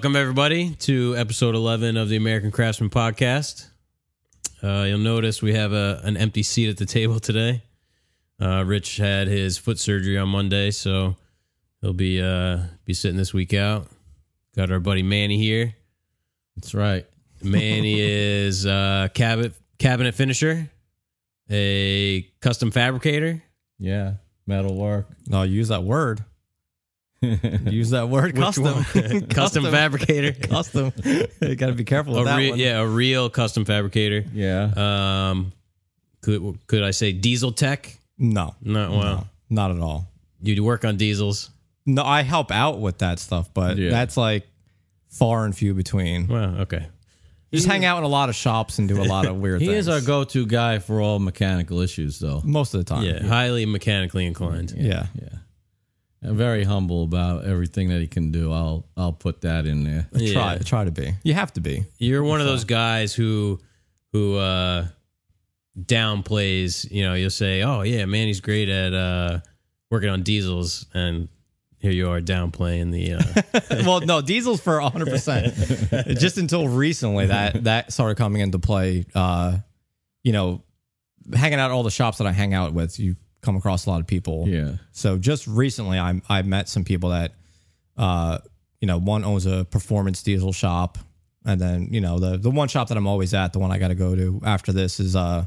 Welcome, everybody, to episode 11 of the American Craftsman Podcast. Uh, you'll notice we have a, an empty seat at the table today. Uh, Rich had his foot surgery on Monday, so he'll be uh, be sitting this week out. Got our buddy Manny here. That's right. Manny is a cabinet cabinet finisher, a custom fabricator. Yeah. Metal work. No, use that word. use that word. Which Custom. one? custom fabricator. Custom. you got to be careful with A that re- one. yeah, a real custom fabricator. Yeah. Um, could could I say diesel tech? No, No, well, no, not at all. you work on diesels. No, I help out with that stuff, but Yeah. that's like far and few between. Well, okay. Just hang out in a lot of shops and do a lot of weird he things. is our go-to guy for all mechanical issues, though. most of the time. Yeah, highly mechanically inclined. Yeah. Yeah. And very humble about everything that he can do. I'll I'll put that in there. Yeah. Try try to be. You have to be. You're one of those guys who who uh downplays, you know, you'll say, "Oh, yeah, man, he's great at uh working on diesels." And here you are downplaying the uh well, no, diesel's for 100%. Just until recently that that started coming into play uh you know, hanging out at all the shops that I hang out with, you come across a lot of people. Yeah. So just recently I I met some people that uh you know, one owns a performance diesel shop and then, you know, the the one shop that I'm always at, the one I got to go to after this is uh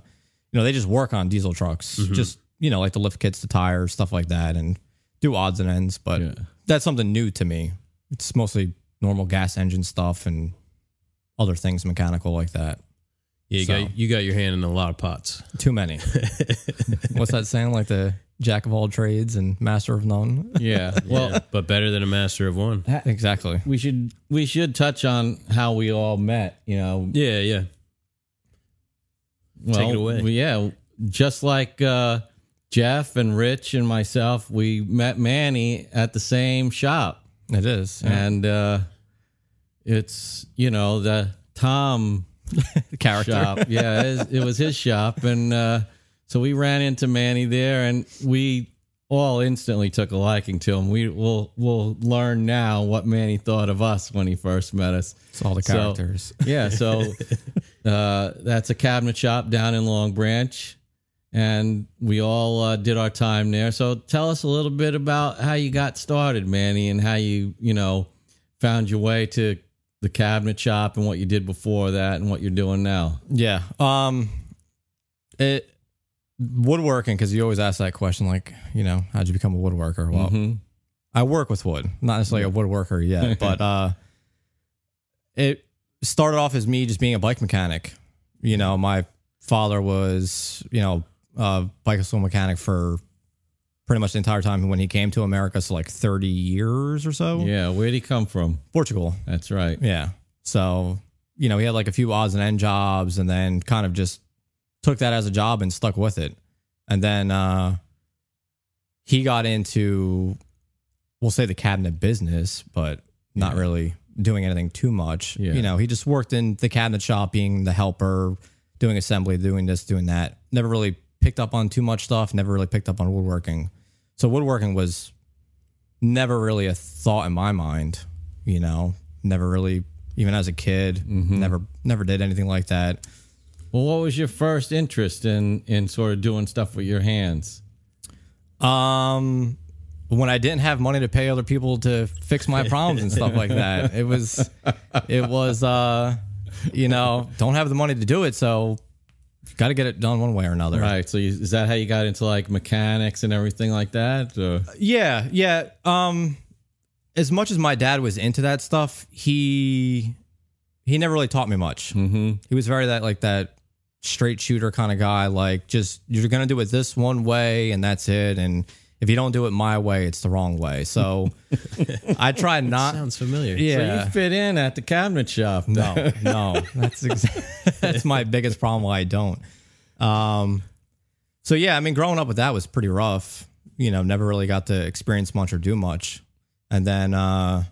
you know, they just work on diesel trucks. Just, you know, like the lift kits, the tires, stuff like that and do odds and ends, but Yeah. that's something new to me. It's mostly normal gas engine stuff and other things mechanical like that. Yeah, you So. got you got your hand in a lot of pots. Too many. What's that saying? Like the jack of all trades and master of none? Yeah. Well, Yeah, but better than a master of one. Exactly. we should we should touch on how we all met, you know. Yeah, yeah. Well, it away. we- yeah, just like uh, Jeff and Rich and myself, we met Manny at the same shop, It is. yeah. and uh, it's you know the Tom character. shop. Yeah, it, it was his shop, and uh, so we ran into Manny there, and we all instantly took a liking to him. We will we'll learn now what Manny thought of us when he first met us. It's all the So- characters. Yeah, so uh, that's a cabinet shop down in Long Branch, and we all uh, did our time there. So tell us a little bit about how you got started, Manny, and how you you know found your way to the cabinet shop and what you did before that and what you're doing now. yeah. Um it woodworking, because you always ask that question, like, you know, how'd you become a woodworker? Well, Mhm. I work with wood, not necessarily a woodworker yet, but uh, it started off as me just being a bike mechanic. You know, my father was, you know, a bicycle mechanic for pretty much the entire time when he came to America, so like 30 years or so. Yeah, where'd he come from? Portugal. That's right. Yeah. So, you know, he had like a few odds and end jobs and then kind of just took that as a job and stuck with it. And then uh he got into we'll say the cabinet business, but not Yeah. really doing anything too much. Yeah. You know, he just worked in the cabinet shop being the helper, doing assembly, doing this, doing that. Never really picked up on too much stuff, never really picked up on woodworking. So woodworking was never really a thought in my mind, you know. Never really even as a kid, never never did anything like that. Well, what was your first interest in in sort of doing stuff with your hands? Um when I didn't have money to pay other people to fix my problems and stuff like that. It was it was uh you know, don't have the money to do it, so got to get it done one way or another. Right. So you, is that how you got into like mechanics and everything like that? Or? Yeah, yeah. Um, as much as my dad was into that stuff, he he never really taught me much. Mm-hmm. He was very that like that straight shooter kind of guy. Like, just you're gonna do it this one way, and that's it. And if you don't do it my way, it's the wrong way. So I try not. Sounds familiar. So Yeah. you fit in at the cabinet shop. no, no. That's exa- that's my biggest problem. Why I don't. Um, so yeah, I mean, growing up with that was pretty rough. You know, never really got to experience much or do much, and then uh,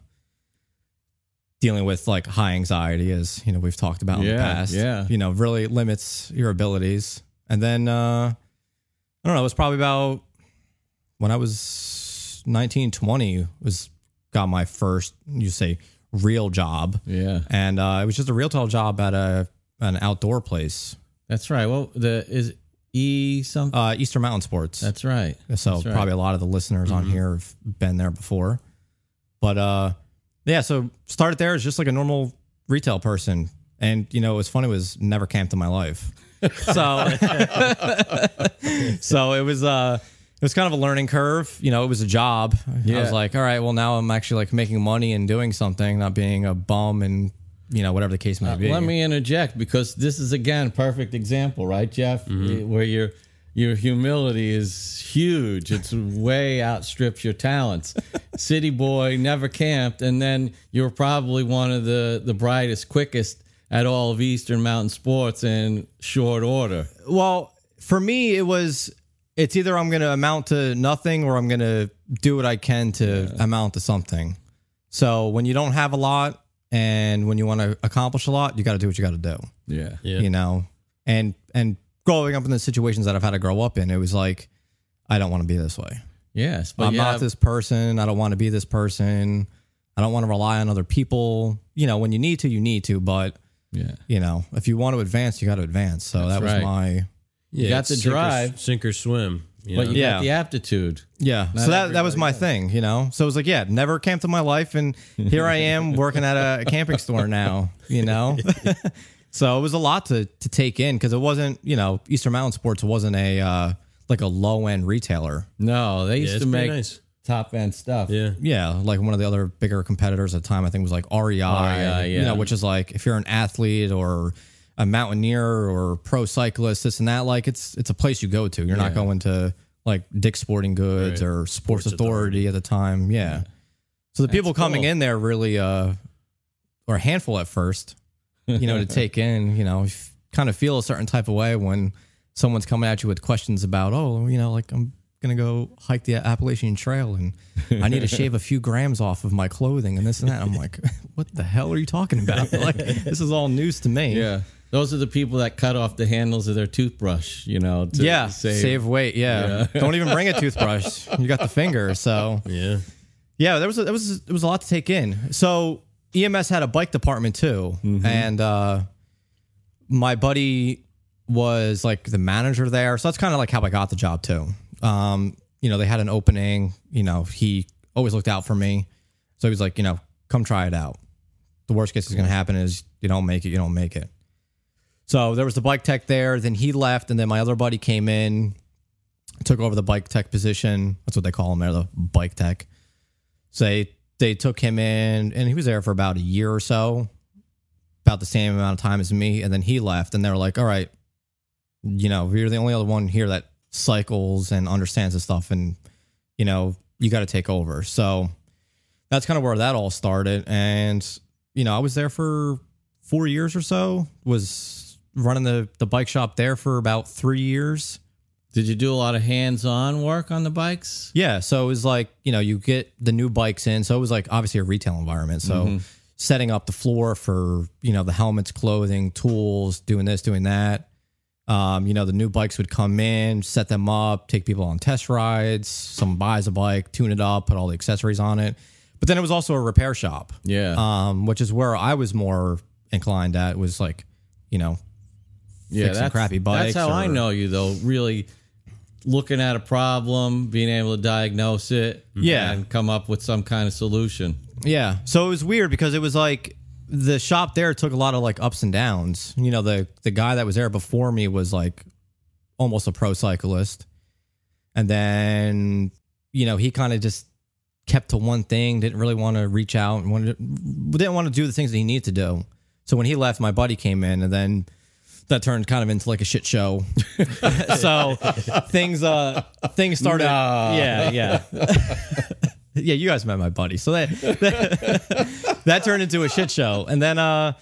dealing with like high anxiety, as you know, we've talked about in the past. yeah. you know, really limits your abilities. And then uh, I don't know. It was probably about when I was 19, 20 was got my first, you say, real job. Yeah. And uh, it was just a retail job at a an outdoor place, That's right. Well, the is E something. uh, Eastern Mountain Sports. That's right. so that's right. Mm-hmm. probably a lot of the listeners on here have been there before. But uh, yeah, so started there as just like a normal retail person, and you know, it was funny was never camped in my life. So, so it was uh, it was kind of a learning curve. You know, it was a job. I was like, all right, well now I'm actually like making money and doing something, not being a bum and you know whatever the case may be. Uh, Let me interject because this is again a perfect example, right, Jeff? Where your your humility is huge. It's way outstrips your talents. City boy never camped, and then you're probably one of the the brightest, quickest at all of Eastern Mountain Sports in short order. Well, for me, it was it's either I'm going to amount to nothing or I'm going to do what I can to amount to something. So when you don't have a lot and when you want to accomplish a lot, you got to do what you got to do. Yeah. Yeah. You know, and and growing up in the situations that I've had to grow up in, it was like I don't want to be this way. Yes, but I'm you not this person. I don't want to be this person. I don't want to rely on other people. You know, when you need to, you need to, but Yeah. you know, if you want to advance, you got to advance. So That's that was right. my Yeah, got it's the sink or- drive. sink or swim. You But know? you Yeah. got the aptitude. Yeah. Not so that, that was everybody my thing, you know? So it was like, yeah, never camped in my life. And here I am working at a, camping store now, you know? so it was a lot to, to take in because it wasn't, you know, Eastern Mountain Sports wasn't a, uh, like a low end retailer. No, they used it's to pretty make nice. top end stuff. Yeah. Yeah. Like one of the other bigger competitors at the time, I think was like REI, REI, you yeah. know, which is like if you're an athlete or a mountaineer or pro cyclist, this and that, like it's, it's a place you go to. You're not Yeah. going to like Dick's Sporting Goods Right. or Sports, Sports Authority, at the time. Yeah. So the people coming cool. in there really, uh, or a handful at first, you know, to take in, you know, f- kind of feel a certain type of way when someone's coming at you with questions about, oh, you know, like I'm gonna go hike the Appalachian Trail and I need to shave a few grams off of my clothing and this and that. I'm like, what the hell are you talking about? Like, this is all news to me. Yeah. Those are the people that cut off the handles of their toothbrush, you know, to Yeah, save. save, weight. Yeah. don't even bring a toothbrush. You got the finger. So Yeah. yeah, there was a, there was there was a lot to take in. So EMS had a bike department too, and uh, my buddy was like the manager there. So that's kind of like how I got the job too. Um, you know, they had an opening. You know, he always looked out for me, so he was like, you know, come try it out. The worst case is going to happen is you don't make it, you don't make it. So there was the bike tech there. Then he left, and then my other buddy came in, took over the bike tech position. That's what they call him there, the bike tech. So they, they took him in, and he was there for about a year or so, about the same amount of time as me. And then he left, and they were like, "All right, you know, you're the only other one here that cycles and understands this stuff, and you know, you got to take over." So that's kind of where that all started. And you know, I was there for four years or so. Was running the the bike shop there for about three years. Did you do a lot of hands-on work on the bikes? Yeah, so it was like you know you get the new bikes in, so it was like obviously a retail environment. So setting up the floor for you know the helmets, clothing, tools, doing this, doing that. Um, you know the new bikes would come in, set them up, take people on test rides. Someone buys a bike, tune it up, put all the accessories on it. But then it was also a repair shop, Yeah. um, which is where I was more inclined at. Was like, you know, yeah, fixing that's, crappy bikes That's how I know you, though. Really looking at a problem, being able to diagnose it, mm-hmm. Yeah. and come up with some kind of solution. Yeah. So it was weird because it was like the shop there took a lot of like ups and downs. You know, the the guy that was there before me was like almost a pro cyclist. And then, you know, he kind of just kept to one thing, didn't really want to reach out and wanted to, didn't want to do the things that he needed to do. So when he left, my buddy came in and then that turned kind of into like a shit show. so things uh things started Nah. yeah, yeah. yeah, you guys met my buddy. So that, that that turned into a shit show. And then uh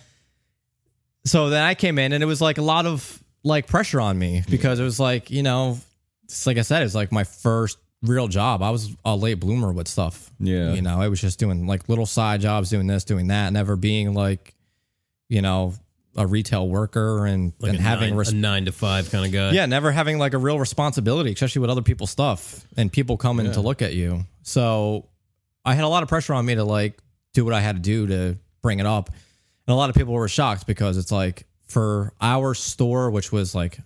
so then I came in and it was like a lot of like pressure on me because it was like, you know, it's like I said, it's like my first real job. I was a late bloomer with stuff. Yeah. You know, I was just doing like little side jobs, doing this, doing that, never being like, you know, a retail worker and, Like and having nine, res- a nine to five kind of guy. yeah, never having like a real responsibility, especially with other people's stuff and people coming to look at you. So I had a lot of pressure on me to like do what I had to do to bring it up. And a lot of people were shocked because it's like for our store, which was like,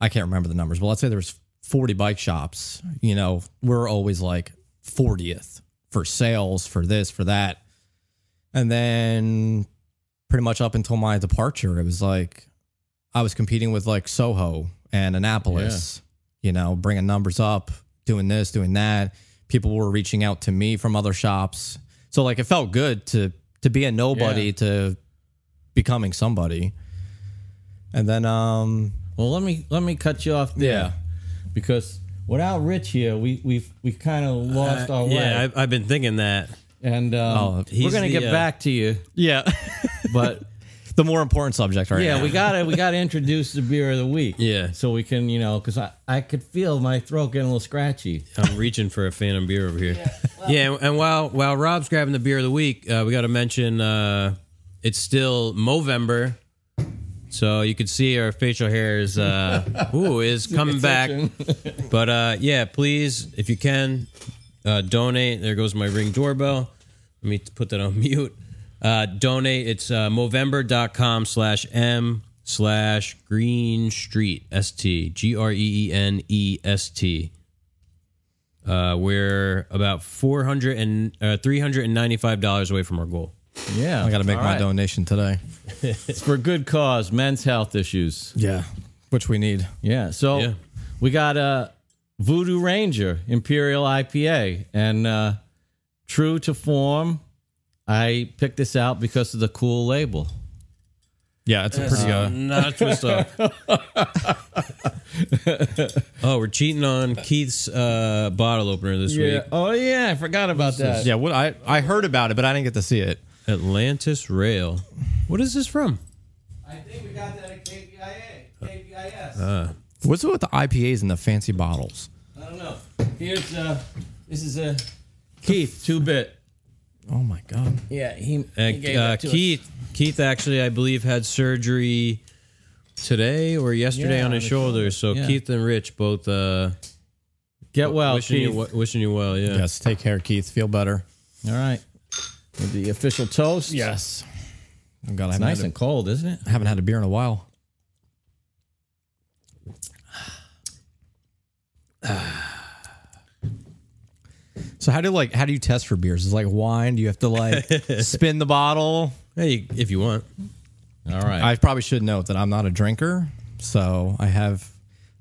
I can't remember the numbers, but let's say there was 40 bike shops, you know, we're always like 40th for sales, for this, for that. And then pretty much up until my departure, it was like I was competing with like Soho and Annapolis, you know, bringing numbers up, doing this, doing that. People were reaching out to me from other shops. So like it felt good to to be a nobody Yeah. to becoming somebody. And then um Well, let me let me cut you off there. Yeah. Because without Rich here, we we've we kind of lost our way. Uh, yeah, I've, I've been thinking that. And um, Oh, we're gonna the, get uh, back to you, yeah, but the more important subject right yeah, now. we gotta we gotta introduce the beer of the week. Yeah. so we can you know because I I could feel my throat getting a little scratchy. I'm reaching for a Phantom beer over here. Yeah, and, and while while Rob's grabbing the beer of the week, uh, we got to mention uh, it's still Movember, so you can see our facial hair is uh, ooh is coming back. But uh, yeah, please, if you can, uh, donate. There goes my ring doorbell. Let me put that on mute. Uh, donate. It's uh, Movember.com slash M slash Greene Street S T G R E E N E S T. Uh, we're about four hundred and uh, three hundred and ninety five dollars away from our goal. Yeah, I got to make All my right. donation today. It's for good cause, men's health issues. Yeah, which we need. Yeah. So Yeah. we got a Voodoo Ranger Imperial IPA, and uh, true to form, I picked this out because of the cool label. Yeah, it's a pretty. Uh, Not twist up. oh, we're cheating on Keith's uh, bottle opener this week. Oh yeah, I forgot about that. yeah, what I I heard about it, but I didn't get to see it. Atlantis Rail. What is this from? I think we got that at KBIA, KBIS. Uh, What's it with the IPAs and the fancy bottles? I don't know. Here's uh, this is a Keith two bit. Oh my god! Yeah, he, he and gave uh, that to us. Keith, Keith actually, I believe, had surgery today or yesterday Yeah, on on his the shoulder. So Yeah. Keith and Rich both uh, Get well, wishing Keith. you w- wishing you well. Yeah. Yes, take care, Keith. Feel better. All right. With the official toast. Yes. Oh god, I It's haven't, nice had and cold, isn't it? a, I haven't had a beer in a while. So how do like how do you test for beers? Is it like wine? Do you have to like spin the bottle? Hey, if you want. All right. I probably should note that I'm not a drinker, so I have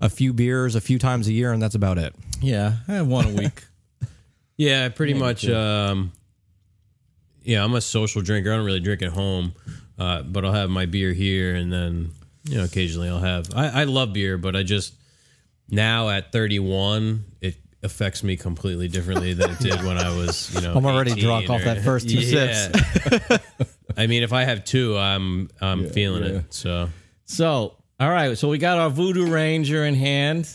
a few beers a few times a year, and that's about it. yeah, I have one a week. Yeah, pretty much. Um, yeah, I'm a social drinker. I don't really drink at home, uh, but I'll have my beer here, and then you know occasionally I'll have. I, I love beer, but I just now at 31, it affects me completely differently than it did when I was. You know, I'm already 18 drunk off that first two sips. I mean, if I have two, I'm I'm feeling it. So So, all right. So we got our Voodoo Ranger in hand,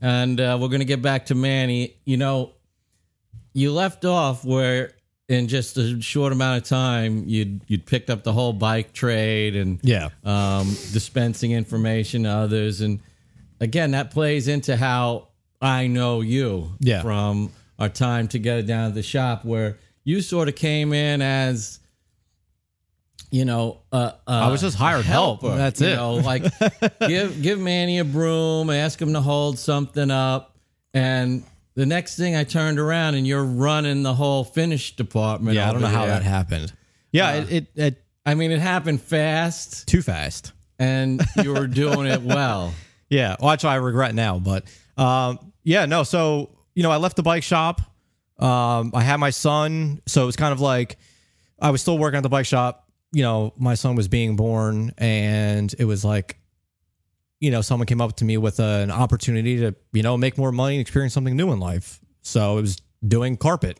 and uh, we're gonna get back to Manny. You know, you left off where in just a short amount of time you'd you'd picked up the whole bike trade and Yeah. um, dispensing information to others. And again, that plays into how I know you Yeah. from our time together down at the shop, where you sort of came in as, you know, uh, I was just hired help. That's you it. Know, like give give Manny a broom, ask him to hold something up, and the next thing I turned around and you're running the whole finish department. Yeah, I don't know over how that happened. Yeah, it, it, it I mean, it happened fast, too fast. and you were doing it well. Yeah, well, that's what I regret now. But um, yeah, no. So you know, I left the bike shop. Um, I had my son, so it was kind of like I was still working at the bike shop. You know, my son was being born, and it was like, you know, someone came up to me with an opportunity to, you know, make more money and experience something new in life. So it was doing carpet,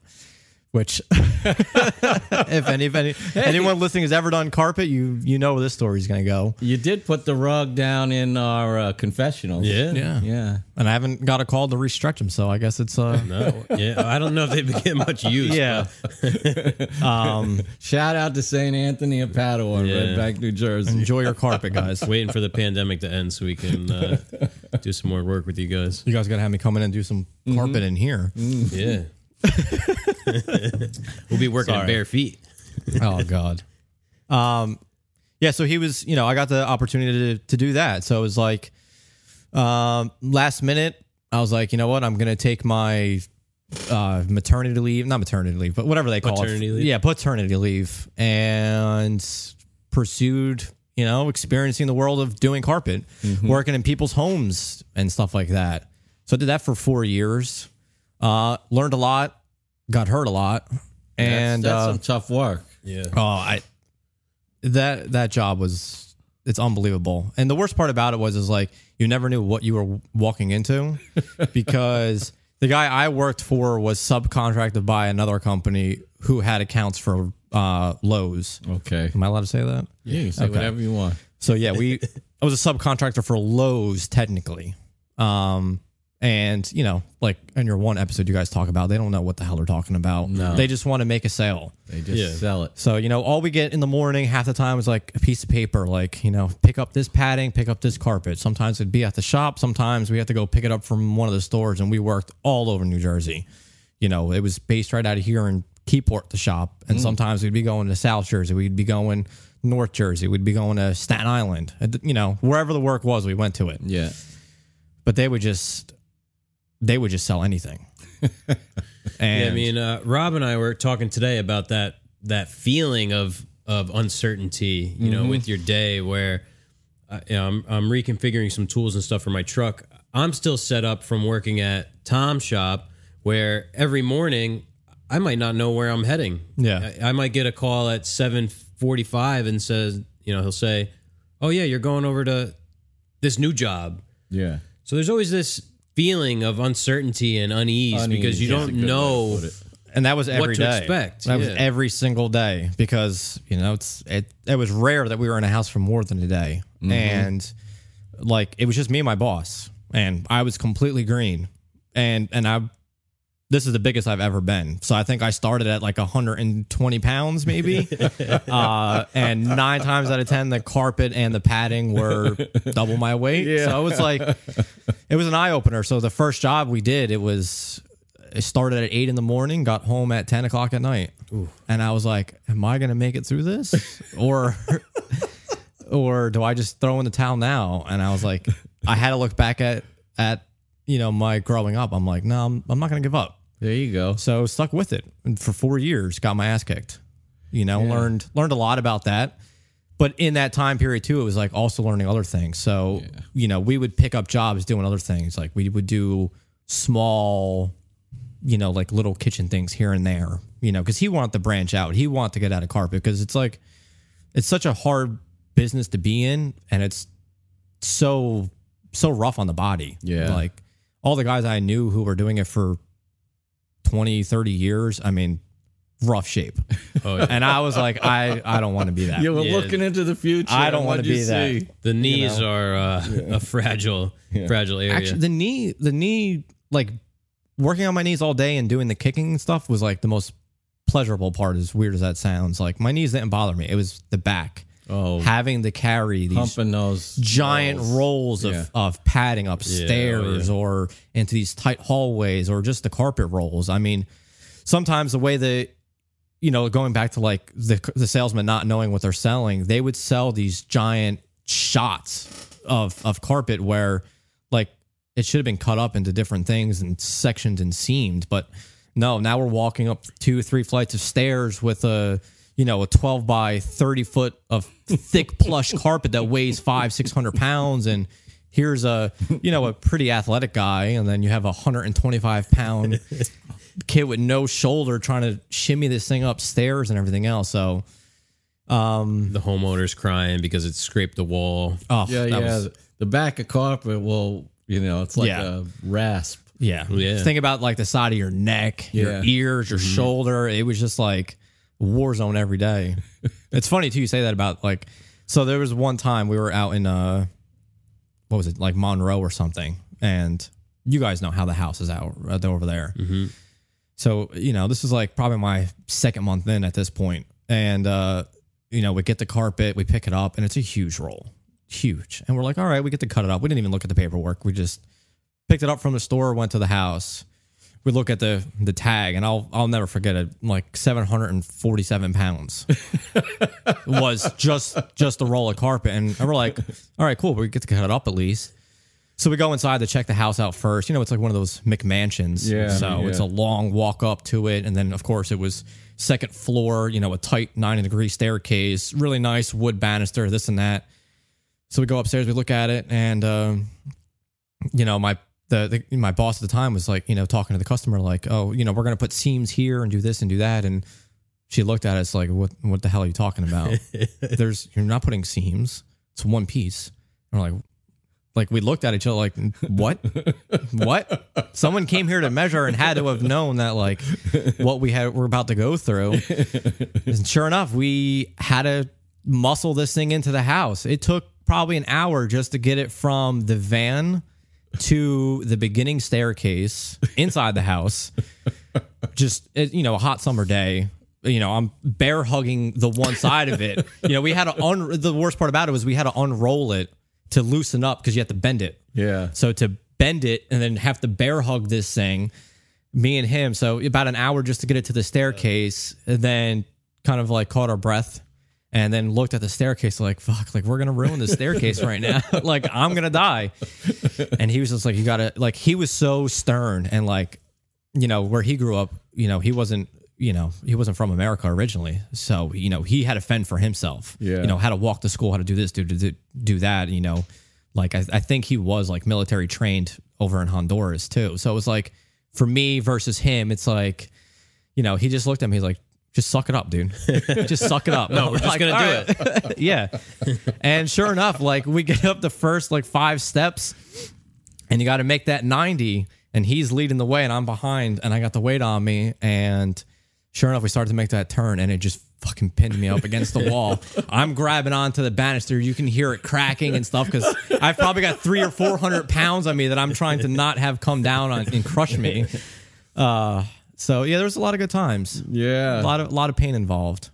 which, if any, if any, anyone listening has ever done carpet, you you know where this story is going to go. You did put the rug down in our uh, confessionals. yeah, Yeah. Yeah. And I haven't got a call to restretch him, so I guess it's uh No, yeah. I don't know if they get much use. yeah. um, Shout out to St. Anthony of Padua in Yeah. Red Bank, New Jersey. enjoy your carpet, guys. Waiting for the pandemic to end so we can uh, do some more work with you guys. You guys got to have me come in and do some carpet in here. Yeah. we'll be working Sorry. bare feet. oh god. Um yeah so he was you know i got the opportunity to, to do that. So it was like um last minute i was like you know what? I'm gonna take my uh maternity leave not maternity leave but whatever they call Paternity it leave? yeah paternity leave. And pursued you know experiencing the world of doing carpet working in people's homes and stuff like that. So i did that for four years uh learned a lot got hurt a lot and that's, uh, some tough work. Yeah. Oh, I that that job was it's unbelievable. And the worst part about it was is like you never knew what you were walking into because the guy I worked for was subcontracted by another company who had accounts for uh Lowe's. Okay. Am I allowed to say that? Yeah, you can say Okay. whatever you want. So yeah, we I was a subcontractor for Lowe's technically. Um and you know, like in your one episode you guys talk about, they don't know what the hell they're talking about. No. They just want to make a sale. They just Yeah. sell it. So, you know, all we get in the morning half the time is like a piece of paper, like, you know, pick up this padding, pick up this carpet. Sometimes it'd be at the shop. Sometimes we have to go pick it up from one of the stores. And we worked all over New Jersey. You know, it was based right out of here in Keyport, the shop. And mm. sometimes we'd be going to South Jersey. We'd be going North Jersey. We'd be going to Staten Island. You know, wherever the work was, we went to it. Yeah. But they would just, they would just sell anything. and Yeah, I mean, uh, Rob and I were talking today about that that feeling of of uncertainty, you know, with your day where uh, you know, I'm I'm reconfiguring some tools and stuff for my truck. I'm still set up from working at Tom's shop where every morning I might not know where I'm heading. Yeah. I, I might get a call at 7:45 and says, you know, he'll say, "Oh yeah, you're going over to this new job." Yeah. So there's always this feeling of uncertainty and unease, because you Unease, a don't good way to know put it. and that was every to day. expect, That was yeah. every single day because you know it's it. It was rare that we were in a house for more than a day, Mm-hmm. and like it was just me and my boss, and I was completely green, and and I. This is the biggest I've ever been. So I think I started at like 120 pounds, maybe. uh, and nine times out of 10, the carpet and the padding were double my weight. Yeah. So it was like, it was an eye opener. So the first job we did, it was it started at eight in the morning, got home at ten o'clock at night, and I was like, "Am I gonna make it through this, or, or do I just throw in the towel now?" And I was like, I had to look back at at you know my growing up. I'm like, no, I'm, I'm not gonna give up. There you go. So stuck with it and for four years. Got my ass kicked. You know, learned learned a lot about that. But in that time period too, it was like also learning other things. So you know, we would pick up jobs doing other things. Like we would do small, you know, like little kitchen things here and there. You know, because he wanted to branch out. He wanted to get out of carpet because it's like it's such a hard business to be in, and it's so so rough on the body. Yeah. like all the guys I knew who were doing it for 20, 30 years, I mean, rough shape. Oh, yeah. And I was like, I, I don't want to be that. You were Yeah. looking into the future. I don't wanna what'd you be that. the knees are uh, a fragile, fragile area. Actually, the knee, the knee, like working on my knees all day and doing the kicking stuff was like the most pleasurable part, as weird as that sounds. Like my knees didn't bother me. It was the back. Oh, Having to carry these pumping those giant rolls. rolls of, Yeah. of padding oh, upstairs or into these tight hallways or just the carpet rolls. I mean, sometimes the way that you know, going back to like the the salesman not knowing what they're selling, they would sell these giant shots of of carpet where like it should have been cut up into different things and sectioned and seamed, but no, now we're walking up two, three flights of stairs with a you know a 12 by 30 foot of thick plush carpet that weighs five, six hundred pounds and here's a you know a pretty athletic guy and then you have a 125 pound kid with no shoulder trying to shimmy this thing upstairs and everything else so um the homeowner's crying because it scraped the wall. oh Yeah, that yeah. was- the back of carpet will, you know, it's like Yeah. a rasp. yeah Yeah. think about like the side of your neck your Yeah. ears your shoulder it was just like war zone every day it's funny too you say that about like so there was one time we were out in uh what was it like monroe or something and you guys know how the house is out right over there Mm-hmm. So, you know, this is like probably my second month in at this point. And, uh, you know, we get the carpet, we pick it up, and it's a huge roll. Huge. And we're like, all right, we get to cut it up. We didn't even look at the paperwork. We just picked it up from the store, went to the house, we look at the the tag, and I'll I'll never forget it. Like 747 pounds was just just a roll of carpet, and we're like, all right, cool, we get to cut it up at least. So we go inside to check the house out first. You know, it's like one of those McMansions. Yeah, So it's a long walk up to it, and then of course it was second floor. You know, a tight ninety degree staircase, really nice wood banister, this and that. So we go upstairs, we look at it, and um, you know, my the, the my boss at the time was like, you know, talking to the customer like, oh, you know, we're gonna put seams here and do this and do that, and she looked at us like, what what the hell are you talking about? There's you're not putting seams. It's one piece. And we're like, like we looked at each other like, what, what? Someone came here to measure and had to have known that like what we had we're about to go through. And sure enough, we had to muscle this thing into the house. It took probably an hour just to get it from the van to the beginning staircase inside the house. Just you know, a hot summer day. You know, I'm bear hugging the one side of it. You know, we had to un- the worst part about it was we had to unroll it to loosen up because you have to bend it. Yeah. So to bend it and then have to bear hug this thing, me and him. So about an hour just to get it to the staircase, and then kind of like caught our breath, and then looked at the staircase like, "Fuck! Like we're gonna ruin the staircase right now. like I'm gonna die." And he was just like, "You gotta like." He was so stern and like, you know, where he grew up, you know, he wasn't. You know, he wasn't from America originally, so you know he had to fend for himself. Yeah. you know how to walk to school, how to do this, do do, do that. You know, like I, I think he was like military trained over in Honduras too. So it was like for me versus him, it's like, you know, he just looked at me, he's like, just suck it up, dude. just suck it up. No, we're just gonna do it. yeah. And sure enough, like we get up the first like five steps and you got to make that 90 and he's leading the way and I'm behind and I got the weight on me and sure enough we started to make that turn and it just fucking pinned me up against the wall. I'm grabbing onto the banister. You can hear it cracking and stuff because I've probably got three or four hundred pounds on me that I'm trying to not have come down on and crush me. Uh, so yeah, there was a lot of good times. Yeah. A lot of a lot of pain involved.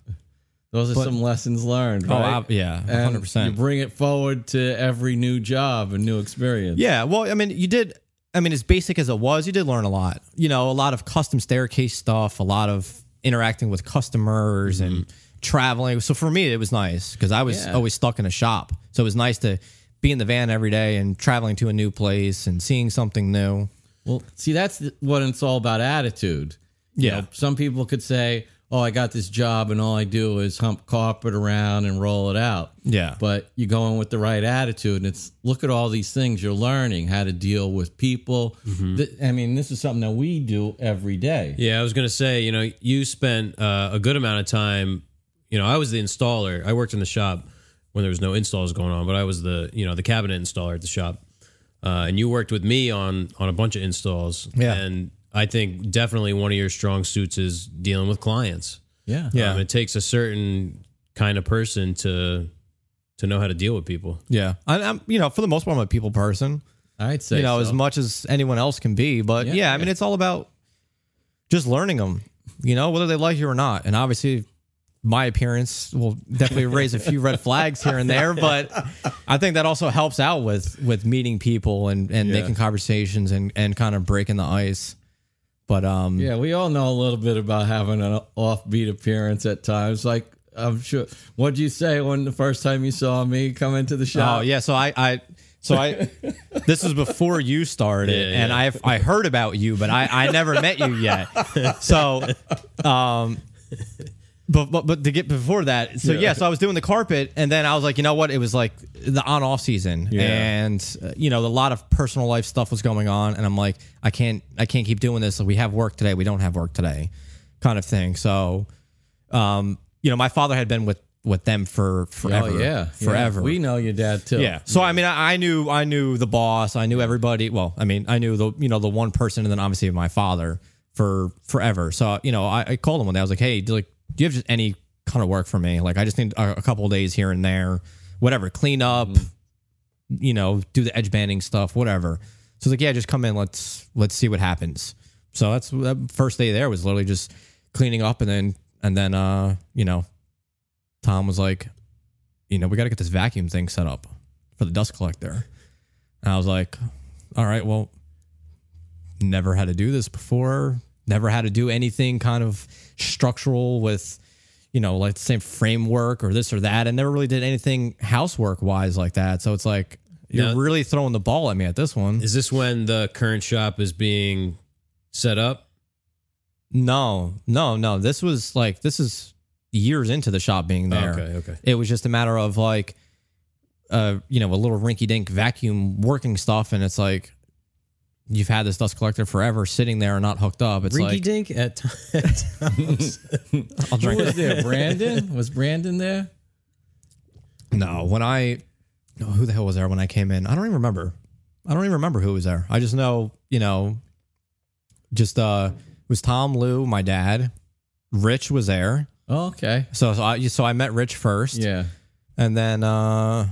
Those are some lessons learned, Oh. I- yeah, hundred percent. You bring it forward to every new job and new experience. Yeah, well, I mean, you did. I mean, as basic as it was, you did learn a lot. You know, a lot of custom staircase stuff, a lot of interacting with customers and mm-hmm. traveling. So for me, it was nice because I was Yeah. always stuck in a shop. So it was nice to be in the van every day and traveling to a new place and seeing something new. Well, see, that's what it's all about attitude. You Yeah. know, some people could say, oh, I got this job and all I do is hump carpet around and roll it out. Yeah. But you go in with the right attitude and it's look at all these things you're learning how to deal with people. Th- I mean, this is something that we do every day. Yeah, I was gonna say, you know, you spent uh, a good amount of time. You know, I was the installer. I worked in the shop when there was no installs going on, but I was the you know the cabinet installer at the shop. Uh, and you worked with me on on a bunch of installs. Yeah. and I think definitely one of your strong suits is dealing with clients. Yeah. Yeah. Um, it takes a certain kind of person to to know how to deal with people. Yeah. I, I'm, you know, for the most part, I'm a people person. I'd say you know, so. as much as anyone else can be. But yeah, Yeah, I mean, it's all about just learning them, you know, whether they like you or not. And obviously, my appearance will definitely raise a few red flags here and there, but I think that also helps out with with meeting people and and Yeah. making conversations and and kind of breaking the ice. But um, Yeah, we all know a little bit about having an offbeat appearance at times. Like, I'm sure. What'd you say when the first time you saw me come into the shop? Oh yeah, so I, I so I this was before you started, Yeah, and yeah. I I heard about you, but I I never met you yet. So, um, but but but to get before that, so yeah. Yeah. so I was doing the carpet, and then I was like, you know what? It was like the on off season, Yeah. and uh, you know a lot of personal life stuff was going on, and I'm like, I can't I can't keep doing this. We have work today. We don't have work today, kind of thing. So, um, you know, my father had been with with them for forever, Oh, yeah. forever. Yeah. We know your dad too. Yeah. So I mean, I, I knew I knew the boss. I knew everybody. Well, I mean, I knew the you know the one person, and then obviously my father for forever. So you know, I, I called him one day. I was like, Hey, do like, do you have just any kind of work for me? Like, I just need a, a couple of days here and there, whatever, clean up, you know, do the edge banding stuff, whatever. So he's like, Yeah, just come in. Let's let's see what happens. So that's that first day there was literally just cleaning up, and then and then uh you know, Tom was like, you know, we got to get this vacuum thing set up for the dust collector. And I was like, all right, well, never had to do this before. Never had to do anything kind of structural with, you know, like the same framework or this or that. And never really did anything housework wise like that. So it's like you're Now- really throwing the ball at me at this one. Is this when the current shop is being set up? No, no, no. This was like this is years into the shop being there. Okay, okay. It was just a matter of like, uh, you know, a little rinky dink vacuum working stuff, and it's like you've had this dust collector forever sitting there and not hooked up. It's Rinky like dink at, t- at times. I'll Who drink was it. there? Brandon? Was Brandon there? No, when I, oh, who the hell was there when I came in? I don't even remember. I don't even remember who was there. I just know, you know, just uh, it was Tom, Lou, my dad, Rich was there. Oh, okay. So, so I so I met Rich first. Yeah. and then uh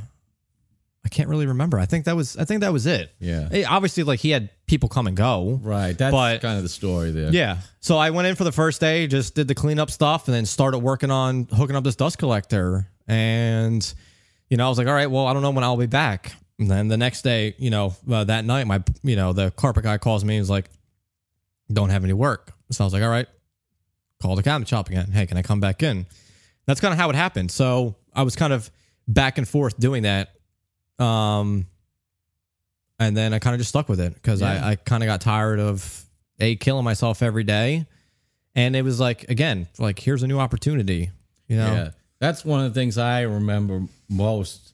I can't really remember. I think that was I think that was it. Yeah. Eh, obviously, like he had people come and go. Right. That's But- kind of the story there. Yeah. So I went in for the first day, just did the cleanup stuff, and then started working on hooking up this dust collector. And you know, I was like, all right, well, I don't know when I'll be back. And then the next day, you know, uh, that night, my you know the carpet guy calls me and is like, don't have any work. So I was like, all right, call the cabinet shop again. Hey, can I come back in? That's kind of how it happened. So I was kind of back and forth doing that. Um, and then I kind of just stuck with it because Yeah. I, I kind of got tired of a killing myself every day. And it was like, again, like here's a new opportunity, you know? Yeah. That's one of the things I remember most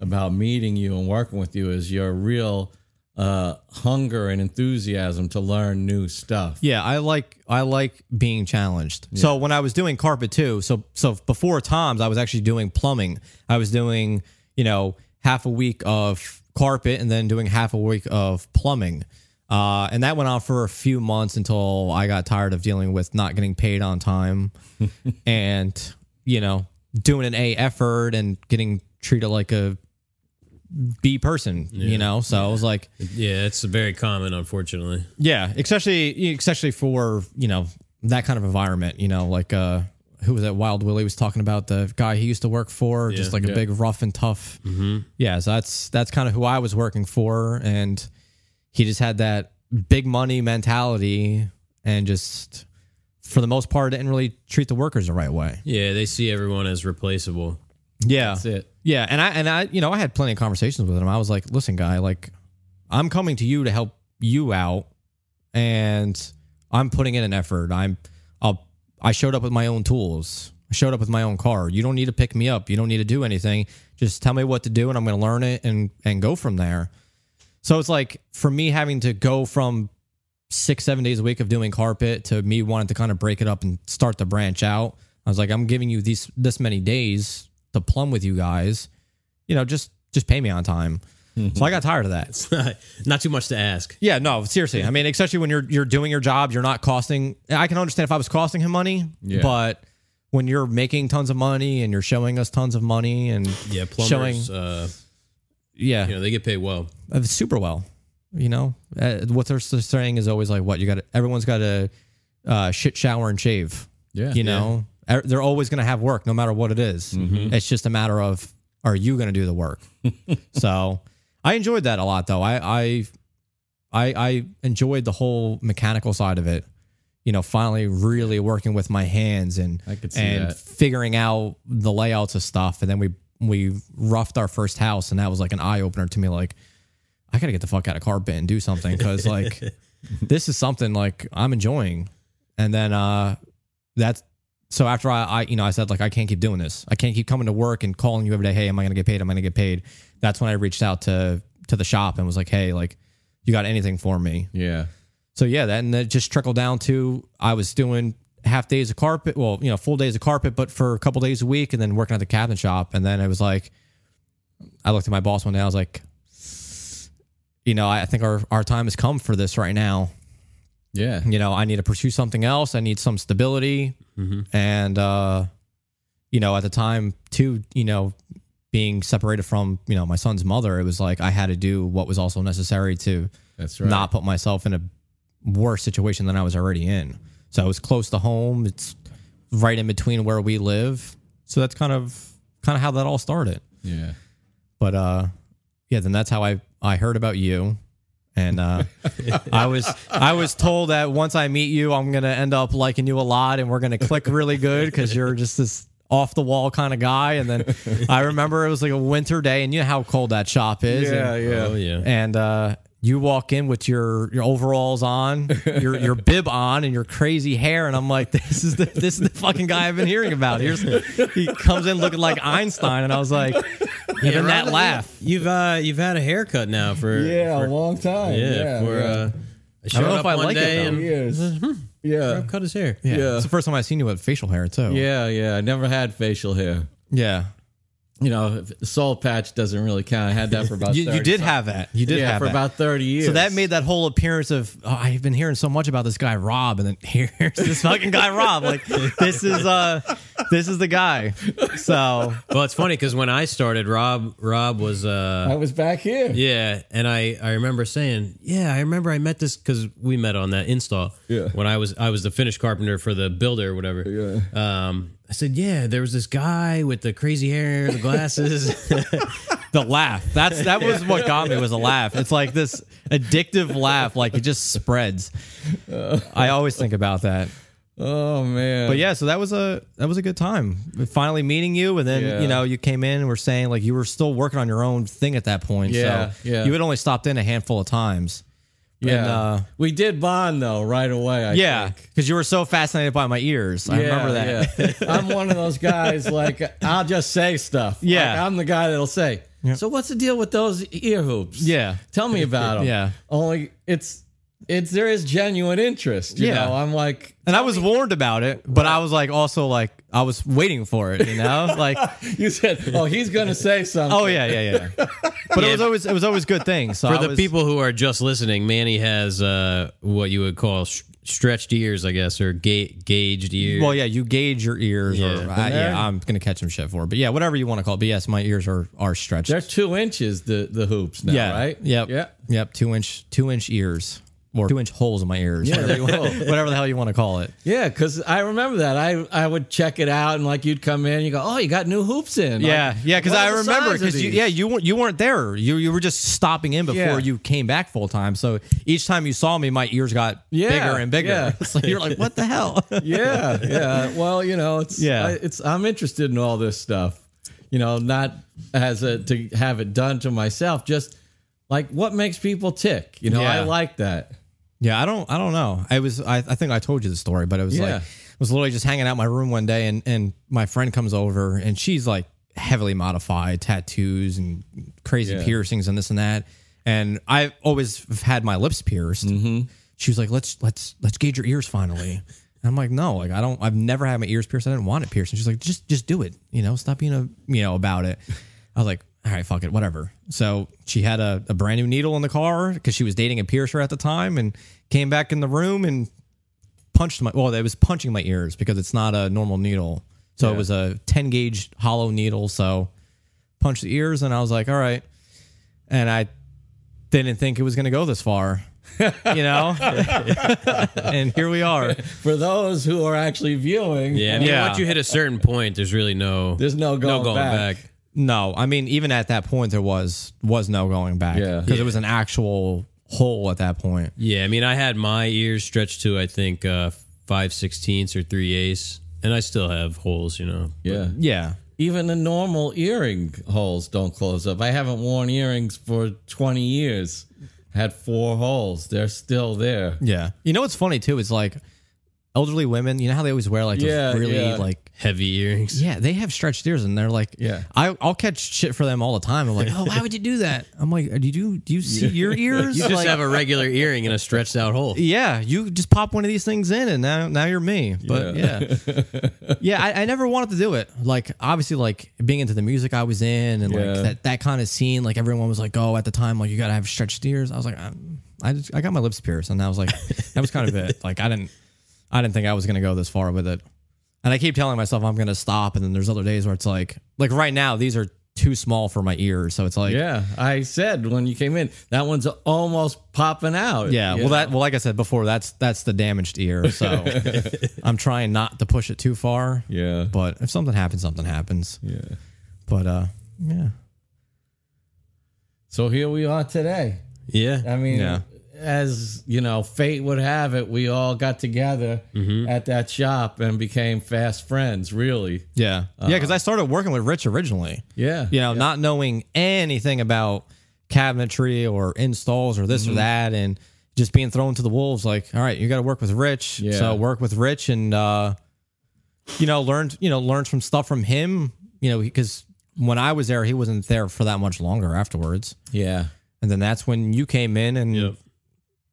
about meeting you and working with you is your real uh, hunger and enthusiasm to learn new stuff. Yeah, I like I like being challenged. So when I was doing carpet too, so so before Tom's, I was actually doing plumbing. I was doing you know half a week of carpet and then doing half a week of plumbing, uh, and that went on for a few months until I got tired of dealing with not getting paid on time, and you know doing an A effort and getting treated like a B person. You know, so I was like. yeah, it's very common, unfortunately. Yeah, especially especially for you know that kind of environment. You know, like uh, who was that? Wild Willie was talking about the guy he used to work for, just like a big rough and tough. Mm-hmm. Yeah, so that's that's kind of who I was working for, and he just had that big money mentality, and just for the most part didn't really treat the workers the right way. Yeah, they see everyone as replaceable. Yeah, That's it. yeah, and I and I, you know, I had plenty of conversations with him. I was like, "Listen, guy, like, I'm coming to you to help you out, and I'm putting in an effort. I'm, I'll, I showed up with my own tools. I showed up with my own car. You don't need to pick me up. You don't need to do anything. Just tell me what to do, and I'm going to learn it and and go from there. So it's like for me having to go from six, seven days a week of doing carpet to me wanting to kind of break it up and start to branch out. I was like, I'm giving you these this many days to plumb with you guys. You know, just just pay me on time. So I got tired of that. It's not, not too much to ask. Yeah, no, seriously. I mean, especially when you're you're doing your job, you're not costing. I can understand if I was costing him money, Yeah. but when you're making tons of money and you're showing us tons of money and Yeah, showing, plumbers, uh, yeah, you know, they get paid well. uh, super well. You know, uh, what they're saying is always like, what you got? to Everyone's got to uh, shit, shower, and shave. Yeah. you know, Er- they're always going to have work, no matter what it is. It's just a matter of are you going to do the work? so I enjoyed that a lot, though. I, I I I enjoyed the whole mechanical side of it. You know, finally really working with my hands and I could see and that. figuring out the layouts of stuff, and then we we roughed our first house, and that was like an eye opener to me. Like, I gotta get the fuck out of carpet and do something because like this is something like I'm enjoying. And then uh that's so after I, I you know I said like I can't keep doing this. I can't keep coming to work and calling you every day. Hey, am I gonna get paid? Am I gonna get paid? That's when I reached out to to the shop and was like, hey, like you got anything for me? Yeah. So yeah, that and that just trickled down to I was doing half days of carpet, well, you know, full days of carpet, but for a couple days a week, and then working at the cabinet shop. And then it was like, I looked at my boss one day. I was like, you know, I think our our time has come for this right now. Yeah. You know, I need to pursue something else. I need some stability, and uh, you know, at the time too, you know, being separated from you know my son's mother, it was like I had to do what was also necessary to That's right. not put myself in a worse situation than I was already in. So it was close to home. It's right in between where we live. So that's kind of kind of how that all started. Yeah. But uh yeah, then that's how I I heard about you And uh, I was I was told that once I meet you, I'm gonna end up liking you a lot, and we're gonna click really good because you're just this off the wall kind of guy. And then I remember it was like a winter day, and you know how cold that shop is. and, yeah. Oh yeah. and uh, you walk in with your your overalls on, your your bib on, and your crazy hair, and I'm like, this is the this is the fucking guy I've been hearing about. Here's he comes in looking like Einstein, and I was like, and then that Rob, laugh. You've uh you've had a haircut now for Yeah, for- a long time. yeah, Yeah, for yeah. uh I showed know up if I one like it, day though. and years. Yeah. Cut his hair. Yeah. Yeah. it's the first time I've seen you with facial hair too. Yeah, yeah. I never had facial hair. yeah. You know, soul patch doesn't really count. I had that for about You, you 30 did have that. You did yeah, have for that. about 30 years. so that made that whole appearance of oh, I've been hearing so much about this guy Rob, and then here's this fucking guy Rob. Like this is uh this is the guy. So Well, it's funny because when I started, Rob Rob was uh I was back here. Yeah, and I I remember saying, yeah, I remember I met this because we met on that install. Yeah. when I was I was the finish carpenter for the builder or whatever. Yeah. Um, I said, yeah, there was this guy with the crazy hair, the glasses. the laugh. That's that was what got me was a laugh. It's like this addictive laugh, like it just spreads. Uh, I always think about that. Oh man. But yeah, so that was a that was a good time. Finally meeting you, and then Yeah. you know you came in and were saying like you were still working on your own thing at that point. Yeah, so yeah. you had only stopped in a handful of times. Yeah. and, uh, we did bond though right away. I yeah, because you were so fascinated by my ears. I Yeah, remember that. yeah. I'm one of those guys like I'll just say stuff. Yeah. Like, I'm the guy that'll say. So what's the deal with those ear hoops? Yeah. Tell me about them. Yeah. Only it's it's there is genuine interest. You Yeah. know, I'm like And I was warned about it, but I was like also like I was waiting for it, you know? Like you said, oh, he's gonna say something. oh yeah, yeah, yeah. But it was always it was always good things. So For I the was- people who are just listening, Manny has uh, what you would call sh- stretched ears, I guess, or ga- gauged ears. Well, yeah, you gauge your ears, Yeah. or I, yeah I'm gonna catch some shit for it, but yeah, whatever you want to call it. But yes, my ears are are stretched. They're two inches the the hoops now, yeah, right? Yep, Yeah. yep. Two inch two inch ears or two inch holes in my ears, whatever, you want, whatever the hell you want to call it. Yeah, because I remember that. I I would check it out, and like you'd come in, and you go, "Oh, you got new hoops in." Like, Yeah, yeah, because I remember because you, yeah, you weren't you weren't there. You you were just stopping in before Yeah. you came back full time. So each time you saw me, my ears got Yeah, bigger and bigger. yeah. so you're like, what the hell? yeah, yeah. Well, you know, it's Yeah. I, it's I'm interested in all this stuff. You know, not as a to have it done to myself, just like what makes people tick. You know, I like that. Yeah, I don't I don't know. I was I, I think I told you the story, but it was Yeah. like I was literally just hanging out in my room one day and and my friend comes over and she's like heavily modified, tattoos and crazy Yeah. piercings and this and that. And I've always had my lips pierced. Mm-hmm. She was like, "Let's let's let's gauge your ears finally." And I'm like, "No, like I don't. I've never had my ears pierced. I didn't want it pierced." And she's like, "Just just do it. You know, stop being a you know about it." I was like, "All right, fuck it, whatever." So she had a, a brand new needle in the car because she was dating a piercer at the time, and came back in the room and punched my well, it was punching my ears because it's not a normal needle. So it Yeah. was a 10 gauge hollow needle. So punched the ears and I was like, all right. And I didn't think it was going to go this far, you know? and here we are. For those who are actually viewing, yeah, I mean, Yeah. once you hit a certain point, there's really no there's no going, no going back. Back. No, I mean, even at that point, there was was no going back. Yeah. Because it was an actual hole at that point. Yeah, I mean, I had my ears stretched to I think uh, five sixteenths or three eighths, and I still have holes. You know. Yeah. Yeah. Even the normal earring holes don't close up. I haven't worn earrings for 20 years. Had four holes. They're still there. Yeah. You know what's funny too is like elderly women, you know how they always wear like Yeah, really yeah. like Heavy earrings. Yeah, they have stretched ears, and they're like, Yeah. I, I'll catch shit for them all the time. I'm like, oh, why would you do that? I'm like, do you do, do you see your ears? You just Like, have a regular earring in a stretched out hole. yeah, you just pop one of these things in, and now now you're me. But yeah, yeah, I, I never wanted to do it. Like obviously, like being into the music I was in, and Yeah. like that that kind of scene. Like everyone was like, oh, at the time, like you gotta have stretched ears. I was like, I'm, I just I got my lips pierced, and I was like, that was kind of it. Like I didn't I didn't think I was gonna go this far with it. And I keep telling myself I'm gonna stop, and then there's other days where it's like, like right now, these are too small for my ears, so it's like, Yeah. I said when you came in, that one's almost popping out. Yeah, well, know? that well, like I said before, that's that's the damaged ear. So I'm trying not to push it too far. Yeah. But if something happens, something happens. Yeah. But uh, yeah, So here we are today. Yeah. I mean, Yeah. As you know, fate would have it, we all got together Mm-hmm. at that shop and became fast friends. Really, Yeah. yeah, because I started working with Rich originally. yeah, You know, not knowing anything about cabinetry or installs or this Mm-hmm. or that and just being thrown to the wolves like, all right, you got to work with Rich. Yeah. So work with Rich and uh you know, learned, you know, learned some stuff from him, you know, because when I was there, he wasn't there for that much longer afterwards. yeah, And then that's when you came in and Yep.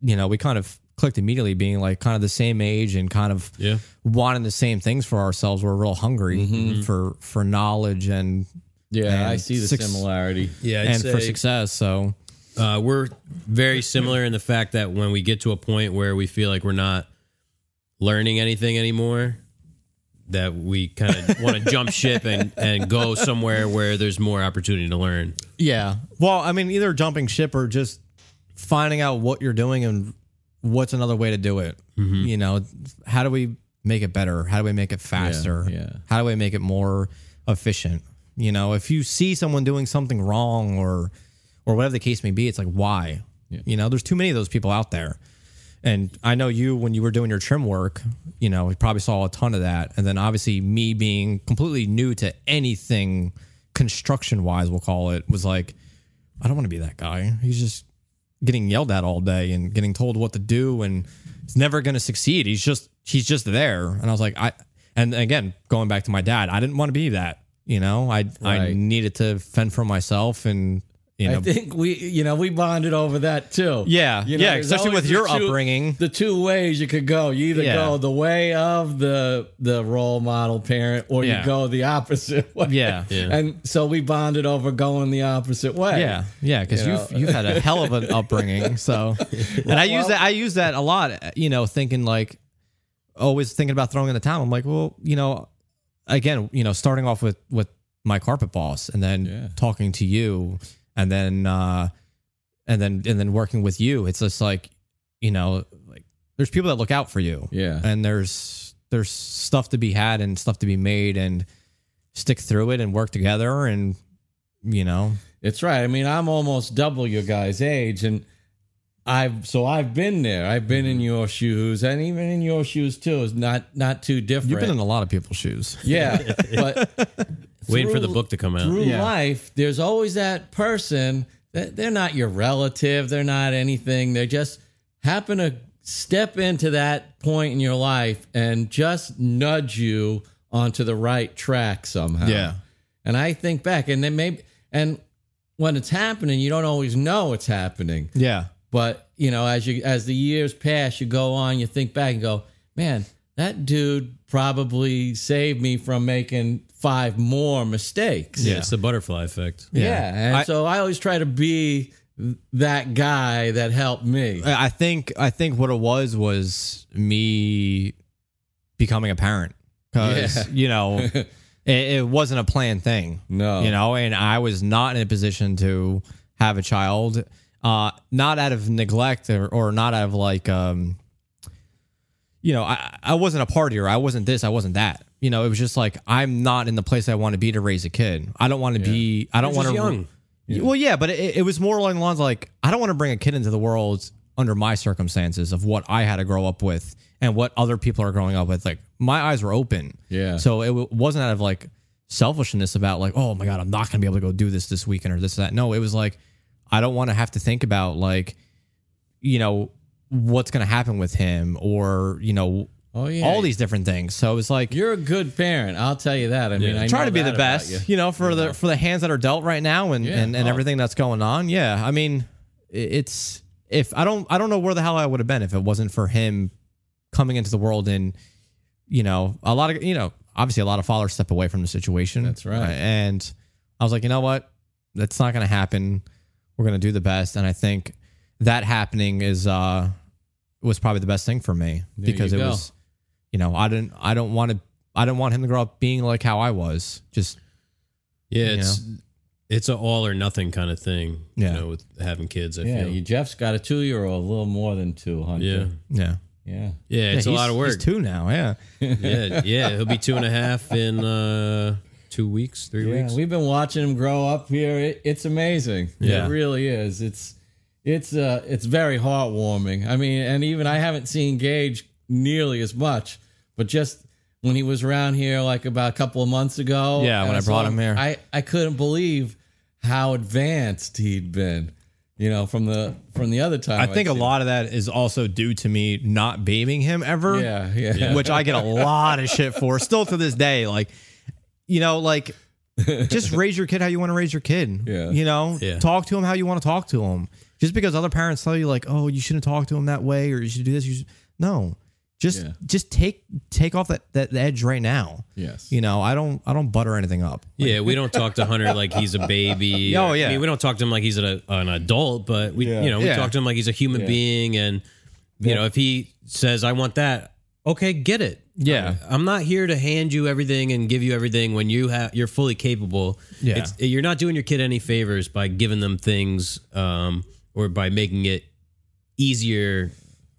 You know, we kind of clicked immediately being like kind of the same age and kind of Yeah. wanting the same things for ourselves. We're real hungry Mm-hmm. for for knowledge and yeah. And I see the six- similarity. Yeah. I'd and for success. So Uh, we're very similar in the fact that when we get to a point where we feel like we're not learning anything anymore, that we kind of want to jump ship and, and go somewhere where there's more opportunity to learn. yeah. Well, I mean, either jumping ship or just finding out what you're doing and what's another way to do it. Mm-hmm. You know, how do we make it better? How do we make it faster? yeah. How do we make it more efficient? You know, if you see someone doing something wrong or or whatever the case may be, it's like why? You know, there's too many of those people out there. And I know you when you were doing your trim work, you know, you probably saw a ton of that. And then obviously me being completely new to anything construction wise, we'll call it, was like, I don't want to be that guy. He's just getting yelled at all day and getting told what to do and he's never going to succeed. He's just he's just there. And I was like, I and again, going back to my dad, I didn't want to be that. You know, I I needed to fend for myself and you know I think we, you know, we bonded over that too. Yeah, You know, yeah, especially with your two- upbringing. The two ways you could go. You either Yeah. go the way of the the role model parent, or Yeah. you go the opposite way. Yeah. Yeah. And so we bonded over going the opposite way. Yeah, yeah, because You you've you've had a hell of an upbringing. So, and I use that I use that a lot. You know, thinking like always thinking about throwing in the towel. I'm like, well, you know, again, you know, starting off with with my carpet boss, and then talking to you, and then uh, and then and then working with you. It's just like, you know, like there's people that look out for you. Yeah. and there's there's stuff to be had and stuff to be made and stick through it and work together and you know It's right. I mean, I'm almost double your guys' age, and I've so I've been there. I've been Mm-hmm. in your shoes, and even in your shoes too. Is not not too different. you've been in a lot of people's shoes yeah, but Waiting for the book to come out. through Yeah. life, there's always that person that they're not your relative, they're not anything. They just happen to step into that point in your life and just nudge you onto the right track somehow. Yeah. And I think back, and then maybe, and when it's happening, you don't always know it's happening. yeah But you know, as you as the years pass, you go on, you think back and go, man, that dude probably saved me from making five more mistakes. Yeah, it's the butterfly effect. Yeah. And I- so I always try to be that guy that helped me. I I think I think what it was was me becoming a parent because Yeah. you know it, it wasn't a planned thing. No. you know, and I was not in a position to have a child, uh, not out of neglect or, or not out of like, um, you know, I, I wasn't a partier. I wasn't this. I wasn't that. You know, it was just like I'm not in the place I want to be to raise a kid. I don't want to be. I don't want to. young. Well, yeah, but it, it was more along the lines like I don't want to bring a kid into the world under my circumstances of what I had to grow up with and what other people are growing up with. Like my eyes were open. Yeah. So it w- wasn't out of like selfishness about like, oh my god, I'm not gonna be able to go do this this weekend or this that. No, it was like I don't want to have to think about like, you know, what's gonna happen with him or you know Oh yeah. all these different things. So it was like You're a good parent. I'll tell you that. I mean, I try to be the best, you. you. know, for the for the hands that are dealt right now and Yeah. and, and Oh. everything that's going on. Yeah, I mean, it's if I don't I don't know where the hell I would have been if it wasn't for him coming into the world and you know a lot of you know obviously a lot of fathers step away from the situation. That's right. Uh, and I was like, you know what, that's not going to happen. We're going to do the best, and I think that happening is uh was probably the best thing for me There because it go. was you know I didn't I don't want to I didn't want him to grow up being like how I was just Yeah, it's it's a all or nothing kind of thing. Yeah. You know, with having kids, I Yeah, feel. you, Jeff's got a two year old, a little more than two, yeah. Yeah Yeah. Yeah, it's Yeah, a lot of work. He's two now. Yeah. yeah, yeah. He'll be two and a half in uh two weeks, three Yeah, weeks. we've been watching him grow up here. It, it's amazing. Yeah. It really is. It's it's uh it's very heartwarming. I mean, and even I haven't seen Gage nearly as much, but just when he was around here like about a couple of months ago. Yeah, when I brought him here. I I couldn't believe how advanced he'd been. You know, from the from the other time. I I'd think a lot of that is also due to me not babying him ever. him. Yeah, yeah. which I get a lot of shit for still to this day. Like, you know, like just raise your kid how you want to raise your kid. Yeah. You know, Yeah. talk to him how you want to talk to him. Just because other parents tell you like, oh, you shouldn't talk to him that way or you should do this, you should no. Just Yeah. just take take off that, that edge right now. Yes. You know, I don't I don't butter anything up. Yeah, we don't talk to Hunter like he's a baby. Oh, yeah. I mean, we don't talk to him like he's an, an adult, but we, Yeah. you know, we Yeah. talk to him like he's a human Yeah. being. And you know, if he says, "I want that," okay, get it. Yeah. I'm not here to hand you everything and give you everything when you have you're fully capable. Yeah. It's, you're not doing your kid any favors by giving them things um, or by making it easier.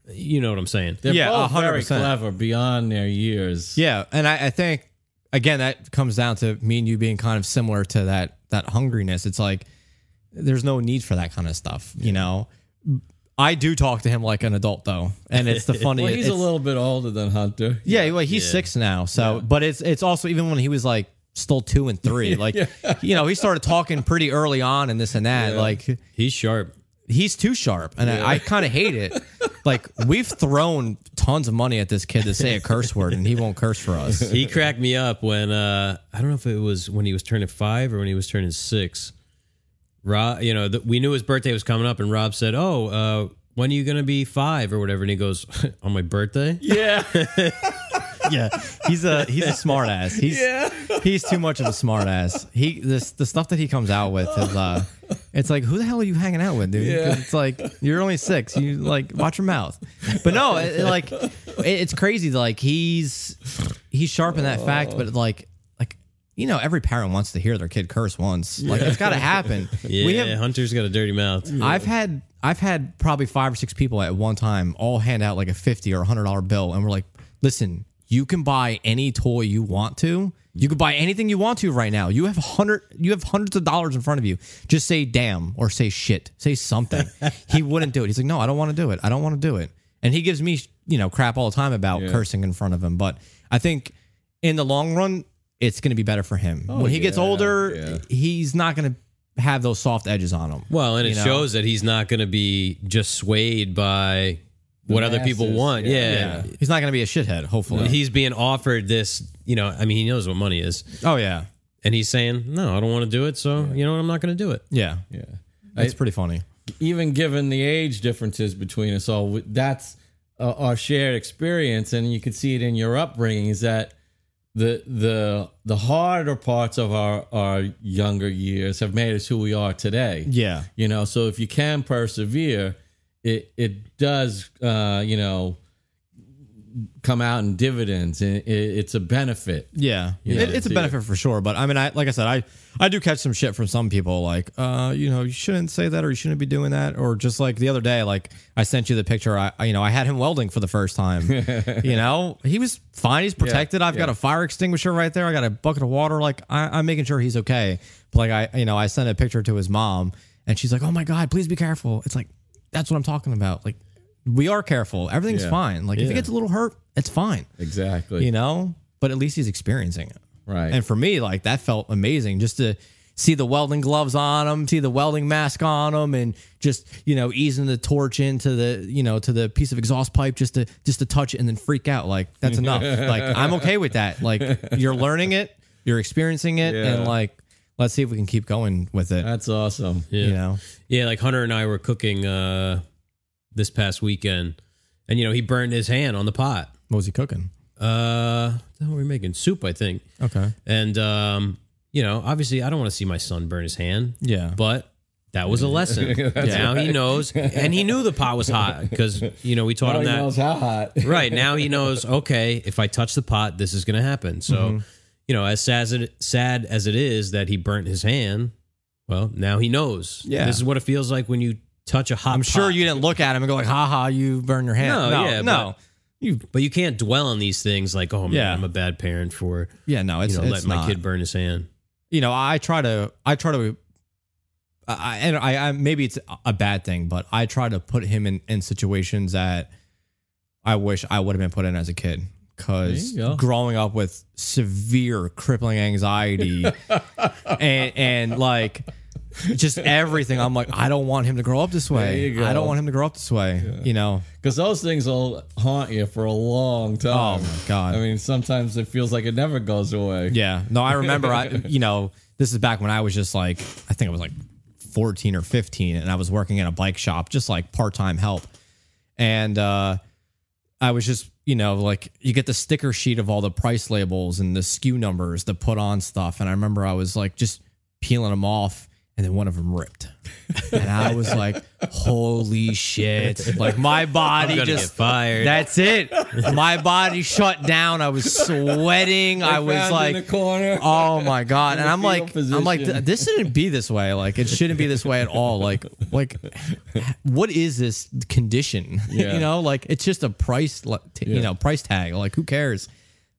You know what I'm saying? They're Yeah, both 100%. clever beyond their years. Yeah, and I, I think again that comes down to me and you being kind of similar to that that hungriness. It's like there's no need for that kind of stuff, you know. I do talk to him like an adult though, and it's the funny. Well, he's a it's- little bit older than Hunter. yeah, well, he's six now. So, but it's it's also even when he was like still two and three, like you know, he started talking pretty early on and this and that. Like He's sharp. He's too sharp, and I, I kind of hate it. Like we've thrown tons of money at this kid to say a curse word, and he won't curse for us. He cracked me up when uh, I don't know if it was when he was turning five or when he was turning six. Rob, you know, th- we knew his birthday was coming up, and Rob said, "Oh, uh, when are you gonna be five or whatever?" And he goes, "On my birthday." Yeah. yeah, he's a he's a smart ass. He's he's too much of a smart ass. He this the stuff that he comes out with is uh, it's like who the hell are you hanging out with, dude? Yeah. It's like you're only six. You like watch your mouth. But no, it, it, like it, it's crazy. Like he's he's sharp in that fact, but like like you know every parent wants to hear their kid curse once. Like it's got to happen. Yeah, We have Hunter's got a dirty mouth. I've had I've had probably five or six people at one time all hand out like a fifty or a hundred dollar bill, and we're like, listen, you can buy any toy you want to. You can buy anything you want to right now. You have hundred you have hundreds of dollars in front of you. Just say damn or say shit. Say something. he wouldn't do it. He's like, no, I don't want to do it. I don't want to do it. And he gives me you know crap all the time about Yeah. cursing in front of him. But I think in the long run, it's going to be better for him. Oh, when he gets older, yeah. he's not going to have those soft edges on him. Well, and it know? shows that he's not going to be just swayed by what other people want. yeah. Yeah. Yeah. He's not going to be a shithead, hopefully. He's being offered this, you know, I mean, he knows what money is. oh, yeah. And he's saying, no, I don't want to do it. So, you know what? I'm not going to do it. Yeah. Yeah. It's pretty funny. even given the age differences between us all, that's uh, our shared experience, and you could see it in your upbringing. Is that the the the harder parts of our our younger years have made us who we are today? Yeah. You know, so if you can persevere, it it does uh, you know come out in dividends, and it, it's a benefit. Yeah. You It- it's a benefit for sure. But I mean, I like I said, I, I do catch some shit from some people like, uh, you know, you shouldn't say that or you shouldn't be doing that. Or just like the other day, like I sent you the picture. I, you know, I had him welding for the first time. you know, he was fine. He's protected. I've got a fire extinguisher right there. I got a bucket of water. Like I, I'm making sure he's okay. But like I, you know, I sent a picture to his mom and she's like, oh my God, please be careful. It's like, that's what I'm talking about. Like, we are careful. Everything's Yeah. fine. Like if he Yeah. gets a little hurt, it's fine. Exactly. You know, but at least he's experiencing it. right. And for me, like that felt amazing just to see the welding gloves on him, see the welding mask on him, and just you know easing the torch into the you know to the piece of exhaust pipe just to just to touch it and then freak out. Like that's enough. like I'm okay with that. Like you're learning it, you're experiencing it, Yeah. and like let's see if we can keep going with it. that's awesome. Yeah. You know, Yeah, like Hunter and I were cooking uh this past weekend, and you know he burned his hand on the pot. what was he cooking? Uh, what were we making soup? I think. Okay, And um, you know, obviously, I don't want to see my son burn his hand, yeah, but that was a lesson. now he knows, and he knew the pot was hot because you know we taught Now him he that. knows how hot. right now he knows. Okay, if I touch the pot, this is going to happen. So, Mm-hmm. You know, as sad as it, sad as it is that he burnt his hand, well, now he knows. Yeah. this is what it feels like when you touch a hot. I'm sure you didn't look at him and go like, "Ha ha, you burned your hand." No, no, yeah, no. You, But you can't dwell on these things like, oh man, Yeah. I'm a bad parent for yeah, no, it's, you know it's letting my kid burn his hand. you know, I try to I try to I, and I, I maybe it's a bad thing, but I try to put him in in situations that I wish I would have been put in as a kid. Because There you go. growing up with severe crippling anxiety and and like just everything, I'm like, I don't want him to grow up this way. I don't want him to grow up this way. You know? Because those things will haunt you for a long time. Oh my god. I mean, sometimes it feels like it never goes away. Yeah. No, I remember I you know, this is back when I was just like I think I was like 14 or 15 and I was working in a bike shop just like part-time help. And uh I was just, you know, like you get the sticker sheet of all the price labels and the SKU numbers to put on stuff. And I remember I was like just peeling them off and then one of them ripped. And I was like, "Holy shit." Like my body just fired. That's it. My body shut down. I was sweating. I was like in the corner. Oh my god! In And I'm like, fetal I'm like, this shouldn't be this way. Like, it shouldn't be this way at all. Like, like, what is this condition? Yeah. you know, like it's just a price, you Yeah. know, price tag. Like, who cares?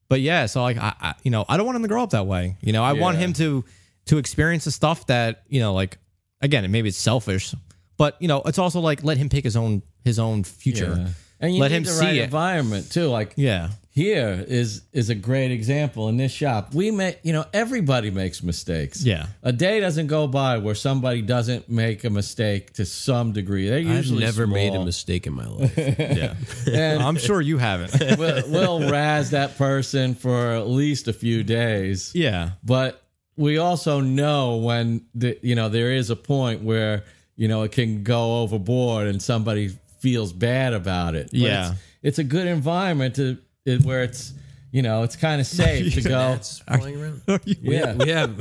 But yeah, so like, I, I, you know, I don't want him to grow up that way. You know, I want him to to experience the stuff that you know, like, again, maybe it's selfish, but you know, it's also like let him pick his own his own future. Yeah. And you Let need him the see right it. environment too. Like Yeah. here is is a great example in this shop. We make you know everybody makes mistakes. Yeah. a day doesn't go by where somebody doesn't make a mistake to some degree. They're I've usually never made a mistake in my life. Yeah. And I'm sure you haven't. we'll, we'll razz that person for at least a few days. yeah. but we also know when the, you know there is a point where you know it can go overboard and somebody feels bad about it. But Yeah. it's, it's a good environment to it, where it's you know it's kind of safe to go. Gnats flying around. Yeah, We have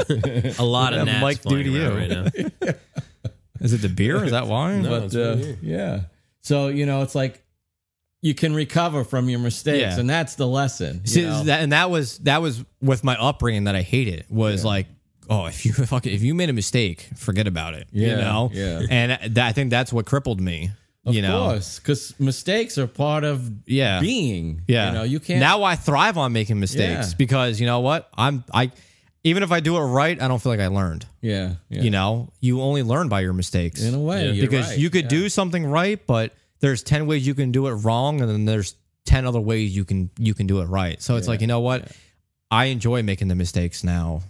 a lot of Have gnats Mike flying to around you. right now. Is it the beer? Is that wine? No. but it's uh, yeah. So you know it's like you can recover from your mistakes, Yeah. and that's the lesson. you See, know? that, and that was that was with my upbringing that I hated was like, oh, if you fucking if you made a mistake, forget about it. you Yeah, know. yeah. And that, I think that's what crippled me. of you know. course, because mistakes are part of Yeah. being. Yeah. you know you can't. Now I thrive on making mistakes Yeah. because you know what I'm I. Even if I do it right, I don't feel like I learned. yeah, yeah. You know, you only learn by your mistakes. in a way, Yeah. because right. you could Yeah. do something right, but there's ten ways you can do it wrong, and then there's ten other ways you can you can do it right. So it's like you know what, I enjoy making the mistakes now.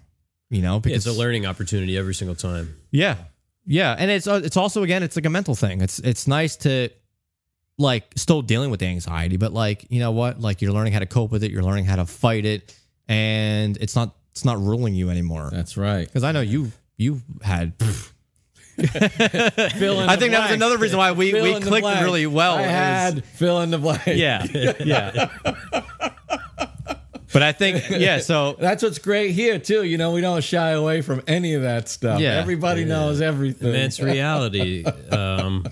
You know, Yeah, because it's a learning opportunity every single time. yeah, yeah, and it's uh, it's also again it's like a mental thing. It's it's nice to like still dealing with the anxiety, but like you know what, like you're learning how to cope with it, you're learning how to fight it, and it's not it's not ruling you anymore. That's right. Because I know you you had. Fill in I the think that was another reason why we, Fill we clicked blank. really well. I is- fill in the blank. yeah, yeah. but I think yeah. So That's what's great here too. You know, we don't shy away from any of that stuff. Yeah. Everybody knows everything. And that's reality. Um,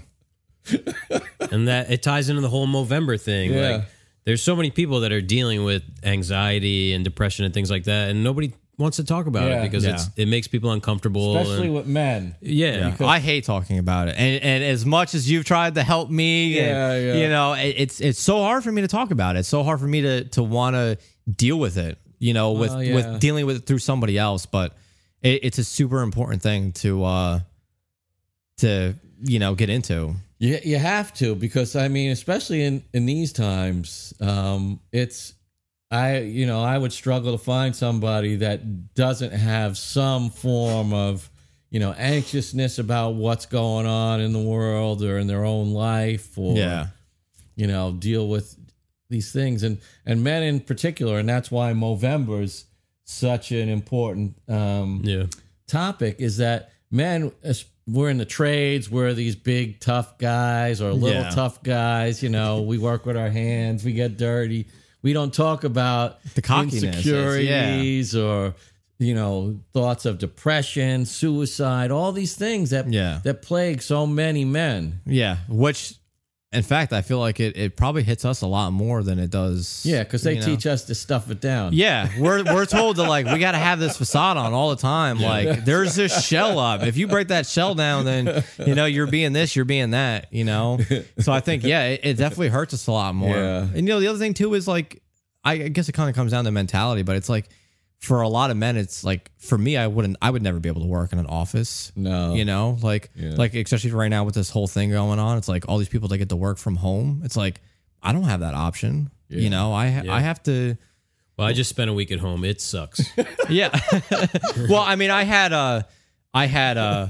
and that it ties into the whole Movember thing. Yeah. Like, there's so many people that are dealing with anxiety and depression and things like that, and nobody wants to talk about Yeah. it because Yeah. it's it makes people uncomfortable. Especially and- with men. yeah, I hate talking about it, and and as much as you've tried to help me, and, Yeah, yeah. you know, it, it's it's so hard for me to talk about it. It's so hard for me to to want to deal with it. You know, with Well, yeah. with dealing with it through somebody else, but it, it's a super important thing to uh to you know get into. You, you have to because I mean, especially in in these times, um, it's I you know I would struggle to find somebody that doesn't have some form of you know anxiousness about what's going on in the world or in their own life or Yeah, you know deal with these things and and men in particular and that's why Movember's such an important um, yeah. topic is that men we're in the trades we're these big tough guys or little Yeah. tough guys you know we work with our hands we get dirty we don't talk about The cockiness insecurities or you know thoughts of depression suicide all these things that Yeah. that plague so many men yeah. Which, in fact, I feel like it it probably hits us a lot more than it does. yeah because they you know? teach us to stuff it down Yeah, we're we're told to like we got to have this facade on all the time. Like there's this shell up. If you break that shell down, then you know you're being this, you're being that. You know. So I think yeah, it, it definitely hurts us a lot more. Yeah. And you know the other thing too is like I guess it kind of comes down to mentality, but it's like for a lot of men, it's like for me, I wouldn't, I would never be able to work in an office. No. you know, like Yeah. like especially right now with this whole thing going on, it's like all these people that get to work from home. It's like I don't have that option. Yeah. You know, I ha- Yeah. I have to. Well, I just spent a week at home. It sucks. Yeah. well, I mean, I had uh I had uh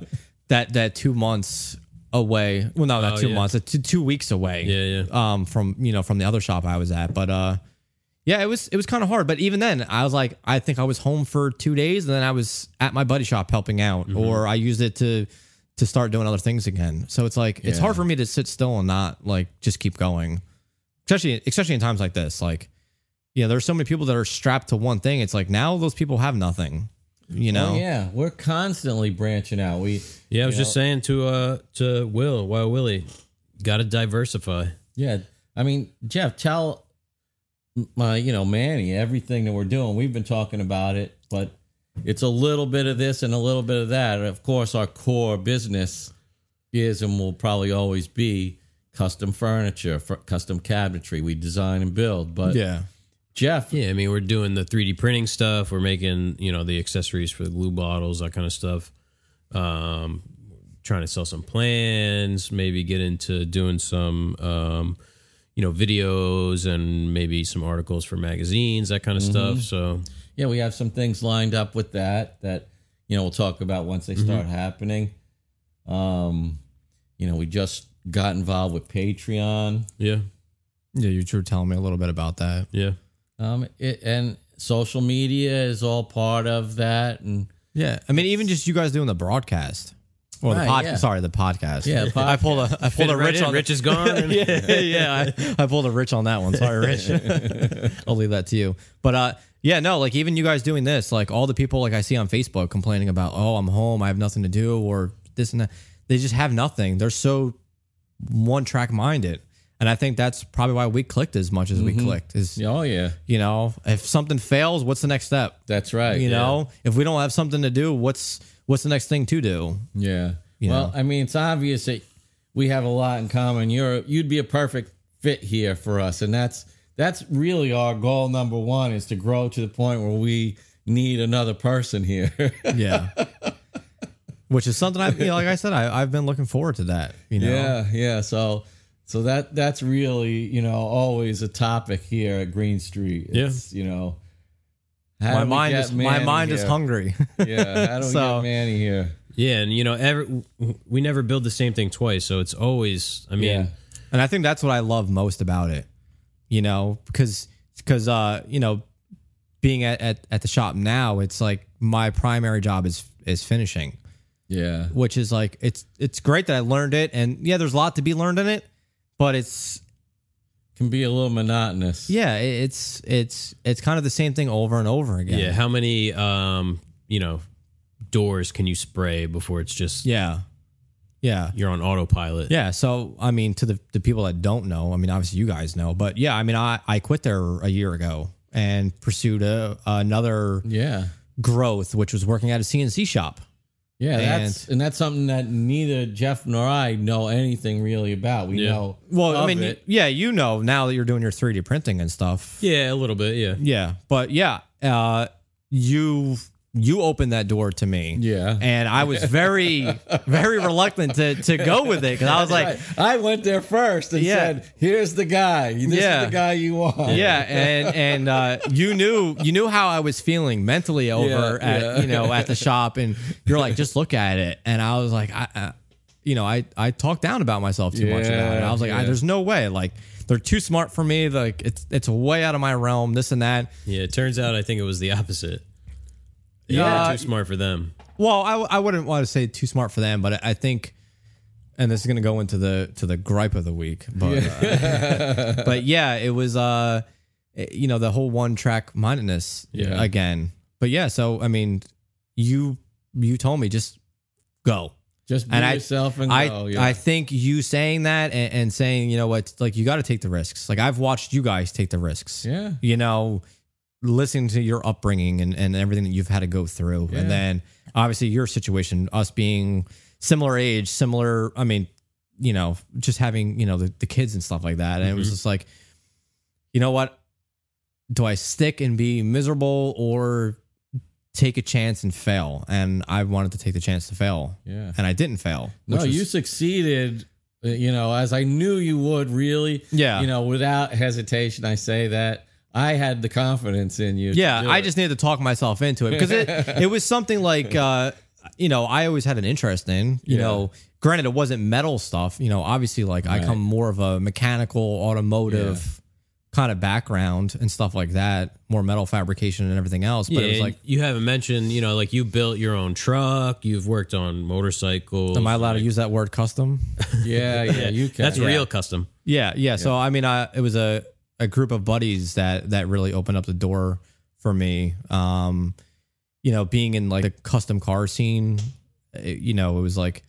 that that two months away. Well, no, not Oh, two yeah. months. uh, Two, two weeks away. Yeah, yeah. Um, from you know from the other shop I was at, but uh, yeah, it was it was kind of hard. But even then, I was like, I think I was home for two days, and then I was at my buddy shop helping out, Mm-hmm. or I used it to to start doing other things again. So it's like it's hard for me to sit still and not like just keep going, especially especially in times like this. Like, yeah, there's so many people that are strapped to one thing. It's like now those people have nothing. You know, Oh, yeah, we're constantly branching out. We Yeah, I was You just saying to uh to Will, wow Willie, got to diversify. Yeah, I mean, Jeff, tell my, you know, Manny everything that we're doing. We've been talking about it, but it's a little bit of this and a little bit of that. Of course, our core business is and will probably always be custom furniture, f- custom cabinetry. We design and build. But yeah. Jeff, Yeah, I mean we're doing the 3D printing stuff. We're making you know the accessories for the glue bottles, that kind of stuff. Um, trying to sell some plans, maybe get into doing some um, you know videos and maybe some articles for magazines, that kind of stuff. So yeah, we have some things lined up with that that you know we'll talk about once they start happening. Um, you know, we just got involved with Patreon. yeah, Yeah, you were telling me a little bit about that. yeah. Um, it, and social media is all part of that, and Yeah, I mean, even just you guys doing the broadcast or the Right, pod. yeah. Sorry, the podcast. Yeah, I pulled a I pulled a rich on Rich is gone. yeah, yeah. I, I pulled a rich on that one. Sorry, Rich. I'll leave that to you. But uh, yeah, no, like even you guys doing this, like all the people like I see on Facebook complaining about, oh, I'm home, I have nothing to do, or this and that. They just have nothing. They're so one track minded, and I think that's probably why we clicked as much as we clicked. Is oh yeah, you know, if something fails, what's the next step? that's right. You know, if we don't have something to do, what's what's the next thing to do? yeah. You well, know. I mean, it's obvious that we have a lot in common. You're you'd be a perfect fit here for us, and that's that's really our goal number one is to grow to the point where we need another person here. Yeah. Which is something I, you know, like I said, I, I've been looking forward to that. You know, Yeah, yeah. So so that that's really, you know, always a topic here at Greene Street. It's, you know, how my mind get is my mind is hungry. Yeah, how do we So- get Manny here? Yeah, and you know, every, we never build the same thing twice, so it's always. I mean, Yeah. and I think that's what I love most about it. You know, because because uh, you know, being at, at at the shop now, it's like my primary job is is finishing, Yeah. which is like it's it's great that I learned it, and yeah, there's a lot to be learned in it, but it's Can be a little monotonous. yeah, it's it's it's kind of the same thing over and over again. yeah. How many, um, you know, doors can you spray before it's just yeah, yeah. you're on autopilot? Yeah. So, I mean, to the, the people that don't know, I mean, obviously you guys know, but yeah, I mean, I, I quit there a year ago and pursued a, another Yeah. growth, which was working at a CNC shop. Yeah, that's and that's something that neither Jeff nor I know anything really about. We Yeah. know Well, I mean, it. yeah, you know, now that you're doing your 3D printing and stuff. Yeah, a little bit. Yeah. Yeah. But yeah, uh, you, you opened that door to me. Yeah. And I was very, very reluctant to, to go with it because I was like, Right. I went there first and Yeah. said, "Here's the guy. This Yeah. is the guy you want." yeah and and uh, you knew you knew how i was feeling mentally over Yeah, at you know at the shop and you're like just look at it and i was like i, I you know i i talked down about myself too much about it i was like I, there's no way like they're too smart for me like it's it's way out of my realm this and that Yeah. It turns out I think it was the opposite. Yeah. were too smart for them. well i, I wouldn't want to say too smart for them but i, I think and this is going to go into the to the gripe of the week but uh, but yeah it was uh you know the whole one track mindedness Yeah. again but yeah so i mean you you told me just go Just be And I- yourself and I go. Yeah. I think you saying that and, and saying you know what like you got to take the risks like I've watched you guys take the risks yeah. you know listening to your upbringing and, and everything that you've had to go through Yeah. and then obviously your situation us being similar age similar i mean you know just having you know the, the kids and stuff like that and it was just like you know what do i stick and be miserable or take a chance and fail, and I wanted to take the chance to fail, Yeah. and I didn't fail. No, was- you succeeded. uh, You know, as I knew you would. Really. Yeah. You know, without hesitation, I say that I had the confidence in you. Yeah, I just needed to talk myself into it because it it was something like uh, you know I always had an interest in. You Yeah. know, granted it wasn't metal stuff. You know, obviously like I come more of a mechanical, automotive kind of background and stuff like that, more metal fabrication and everything else. But Yeah, it was like, you haven't mentioned, you know, like you built your own truck, you've worked on motorcycles. am I allowed to use that word custom? Yeah, yeah, you can. That's yeah. real custom. Yeah, yeah. So I mean, I it was a a group of buddies that that really opened up the door for me. Um, you know, being in like the custom car scene, it- you know, it was like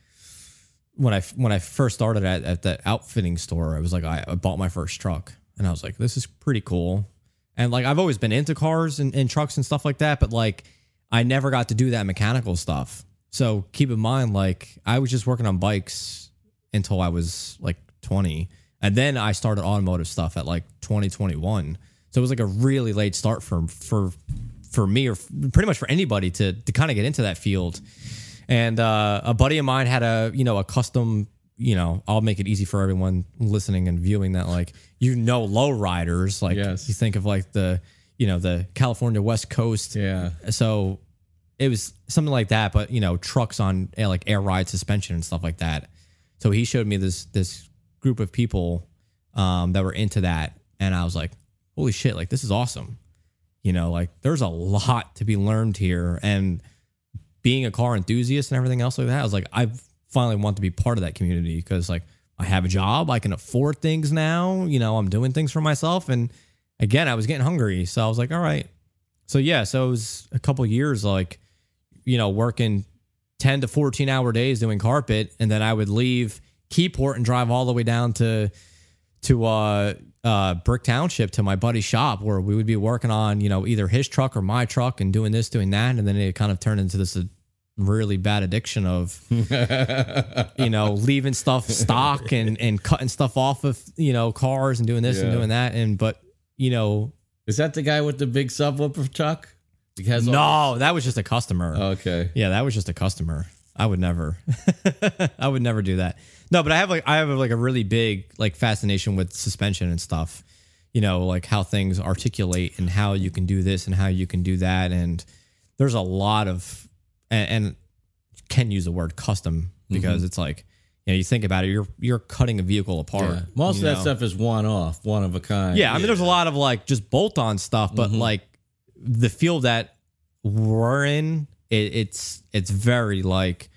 when I when I first started at at that outfitting store, I was like, I, I bought my first truck, and I was like, this is pretty cool. And like I've always been into cars and, and trucks and stuff like that, but like I never got to do that mechanical stuff. So keep in mind, like I was just working on bikes until I was like 20. And then I started automotive stuff at like 2021. So it was like a really late start for for for me or pretty much for anybody to to kind of get into that field. And uh, a buddy of mine had a you know a custom you know I'll make it easy for everyone listening and viewing that like you know low riders like Yes. you think of like the you know the California West Coast Yeah. so it was something like that, but you know, trucks on like air ride suspension and stuff like that. So he showed me this this group of people um, that were into that, and I was like, "Holy shit! Like this is awesome!" You know, like there's a lot to be learned here, and being a car enthusiast and everything else like that, I was like, I finally want to be part of that community because like I have a job, I can afford things now. You know, I'm doing things for myself, and again, I was getting hungry, so I was like, all right. So yeah, so it was a couple years like, you know, working 10 to 14 hour days doing carpet. And then I would leave Keyport and drive all the way down to, to, uh, uh, Brick Township to my buddy's shop where we would be working on, you know, either his truck or my truck and doing this, doing that. And then it kind of turned into this uh, really bad addiction of, you know, leaving stuff stock and, and cutting stuff off of, you know, cars and doing this and doing that. And, but, you know, Is that the guy with the big subwoofer truck? Because no, that was just a customer. Okay. Yeah, that was just a customer. I would never. I would never do that. No, but I have like I have like a really big like fascination with suspension and stuff. You know, like how things articulate and how you can do this and how you can do that and there's a lot of and, and can use the word custom because mm-hmm. it's like you know you think about it you're you're cutting a vehicle apart. Yeah. Most of that stuff is one off, one of a kind. Yeah, I mean, there's a lot of like just bolt on stuff, but mm-hmm. like the field that we're in, it, it's it's very like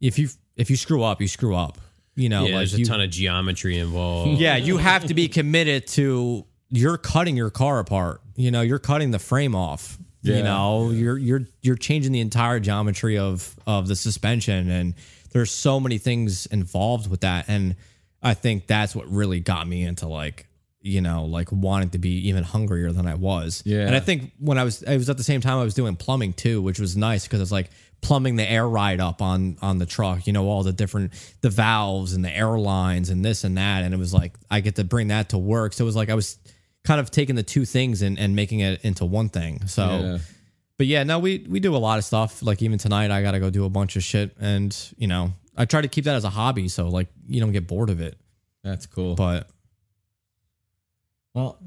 if you if you screw up, you screw up. You know, yeah, like there's a ton of geometry involved. yeah, you have to be committed to you're cutting your car apart. You know, you're cutting the frame off. Yeah, you know, you're you're you're changing the entire geometry of of the suspension and there's so many things involved with that and I think that's what really got me into like you know, like wanting to be even hungrier than I was. Yeah. And I think when I was, it was at the same time I was doing plumbing too, which was nice because it's like plumbing the air ride up on on the truck. You know, all the different the valves and the air lines and this and that, and it was like I get to bring that to work. So it was like I was kind of taking the two things and, and making it into one thing. So. Yeah. But yeah, no, we we do a lot of stuff. Like even tonight, I got to go do a bunch of shit, and you know, I try to keep that as a hobby, so like you don't get bored of it. That's cool. But Well,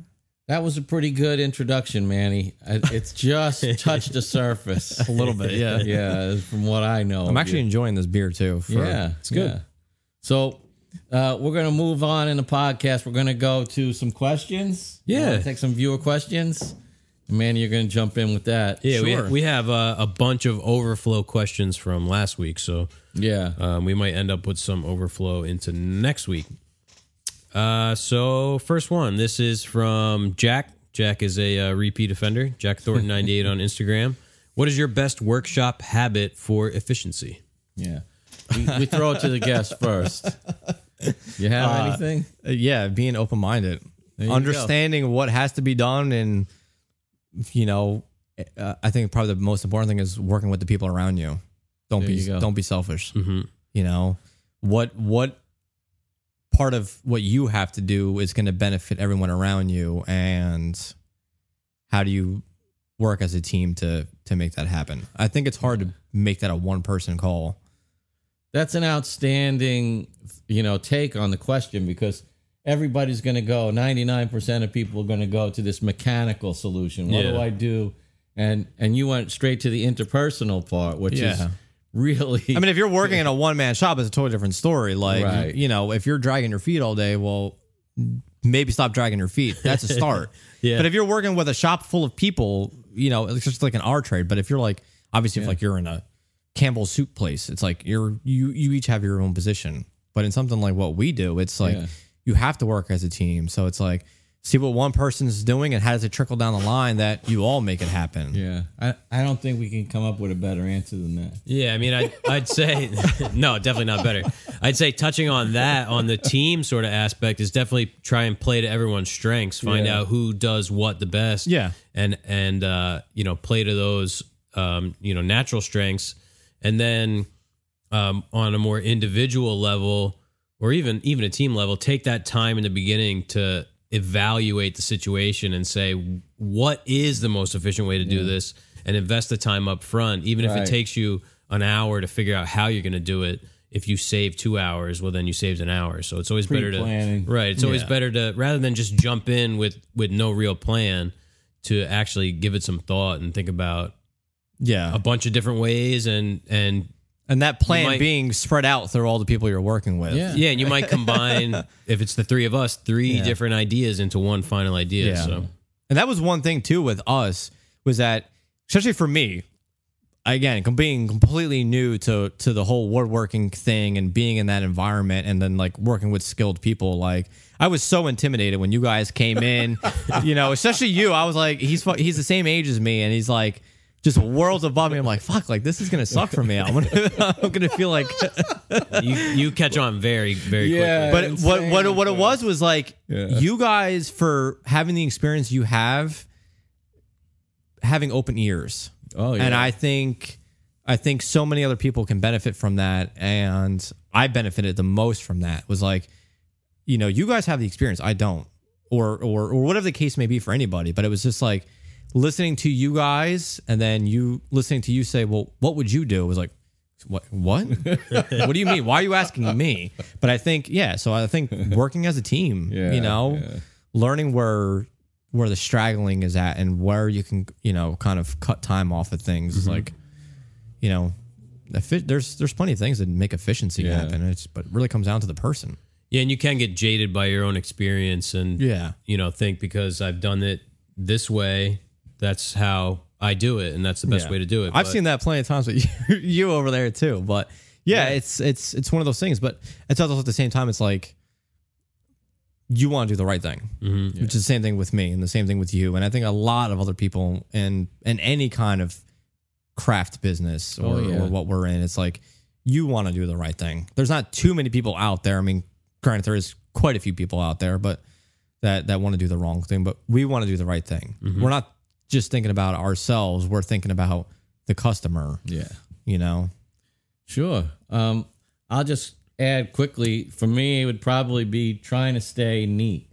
that was a pretty good introduction, Manny. It's just touched the surface. a little bit, yeah. yeah, from what I know. I'm actually you. enjoying this beer too. For, yeah, it's good. yeah. So uh, we're gonna move on in the podcast. We're gonna go to some questions. Yeah. take some viewer questions. Manny, you're gonna jump in with that. Yeah, Sure. we, we have uh, a bunch of overflow questions from last week, so yeah. um, we might end up with some overflow into next week. Uh, so first one, this is from Jack. Jack is a uh, repeat offender. Jack Thornton ninety eight on Instagram. What is your best workshop habit for efficiency? Yeah. We, we throw it to the guest first. You have Uh, anything? Yeah, being open minded, you understanding what has to be done, and you know, uh, I think probably the most important thing is working with the people around you. Don't There be you don't be selfish. Mm-hmm. You know what what part of what you have to do is going to benefit everyone around you, and how do you work as a team to to make that happen. I think it's hard to make that a one person call. That's an outstanding, you know, take on the question because everybody's going to go. Ninety nine percent of people are going to go to this mechanical solution. What do I do? And and you went straight to the interpersonal part, which is Yeah. Really. I mean, if you're working in a one man shop, it's a totally different story. Like, Right. you know, if you're dragging your feet all day, well, maybe stop dragging your feet. That's a start. Yeah. But if you're working with a shop full of people, you know, it's just like an R trade. But if you're like, obviously, if like you're in a Campbell's soup place, it's like you're you you each have your own position. But in something like what we do, it's like Yeah. you have to work as a team. So it's like see what one person's doing and how does it trickle down the line that you all make it happen. yeah, I, I don't think we can come up with a better answer than that. Yeah, I mean, I'd, I'd say no, definitely not better. I'd say touching on that on the team sort of aspect is definitely try and play to everyone's strengths, find Yeah. out who does what the best. Yeah. and and uh, you know play to those um, you know natural strengths, and then um, on a more individual level or even even a team level, take that time in the beginning to evaluate the situation and say what is the most efficient way to do this, and invest the time up front, even if it takes you an hour to figure out how you're going to do it. If you save two hours, well, then you saved an hour. So it's always better to right. It's always Yeah. better to rather than just jump in with with no real plan to actually give it some thought and think about Yeah. a bunch of different ways and and And that plan might- being spread out through all the people you're working with. Yeah. yeah, and you might combine if it's the three of us, three Yeah. different ideas into one final idea. Yeah. So And that was one thing too with us was that, especially for me, again, com- being completely new to to the whole woodworking thing and being in that environment, and then like working with skilled people, like I was so intimidated when you guys came in. you know, especially you. I was like, he's fu- he's the same age as me, and he's like. Just worlds above me. I'm like, fuck, like this is gonna suck for me. I'm gonna, I'm gonna feel like you you catch on very very Yeah. quickly. but what what insane. what it was was like Yeah. you guys for having the experience you have having open ears Oh yeah, and i think i think so many other people can benefit from that and i benefited the most from that was like you know you guys have the experience i don't or or or whatever the case may be for anybody but it was just like listening to you guys and then you listening to you say well what would you do? It was like what what? What do you mean? Why are you asking me? But i think yeah so i think working as a team Yeah, you know yeah. learning where where the straggling is at and where you can you know kind of cut time off of things Mm-hmm. is like you know there's there's plenty of things that make efficiency Yeah. happen. It's but it really comes down to the person. Yeah, and you can get jaded by your own experience and yeah. you know think because I've done it this way, that's how I do it, and that's the best Yeah. way to do it. I've But- seen that plenty of times with you, you over there too. But yeah, it's it's it's one of those things. But it's also at the same time, it's like you want to do the right thing, Mhm. which is the same thing with me, and the same thing with you, and I think a lot of other people in in any kind of craft business or, Oh, yeah. or what we're in, it's like you want to do the right thing. There's not too many people out there. I mean, granted, there is quite a few people out there, but that that want to do the wrong thing. But we want to do the right thing. We're not just thinking about ourselves. We're thinking about the customer. yeah. You know. Sure. Um, I'll just add quickly. For me, it would probably be trying to stay neat.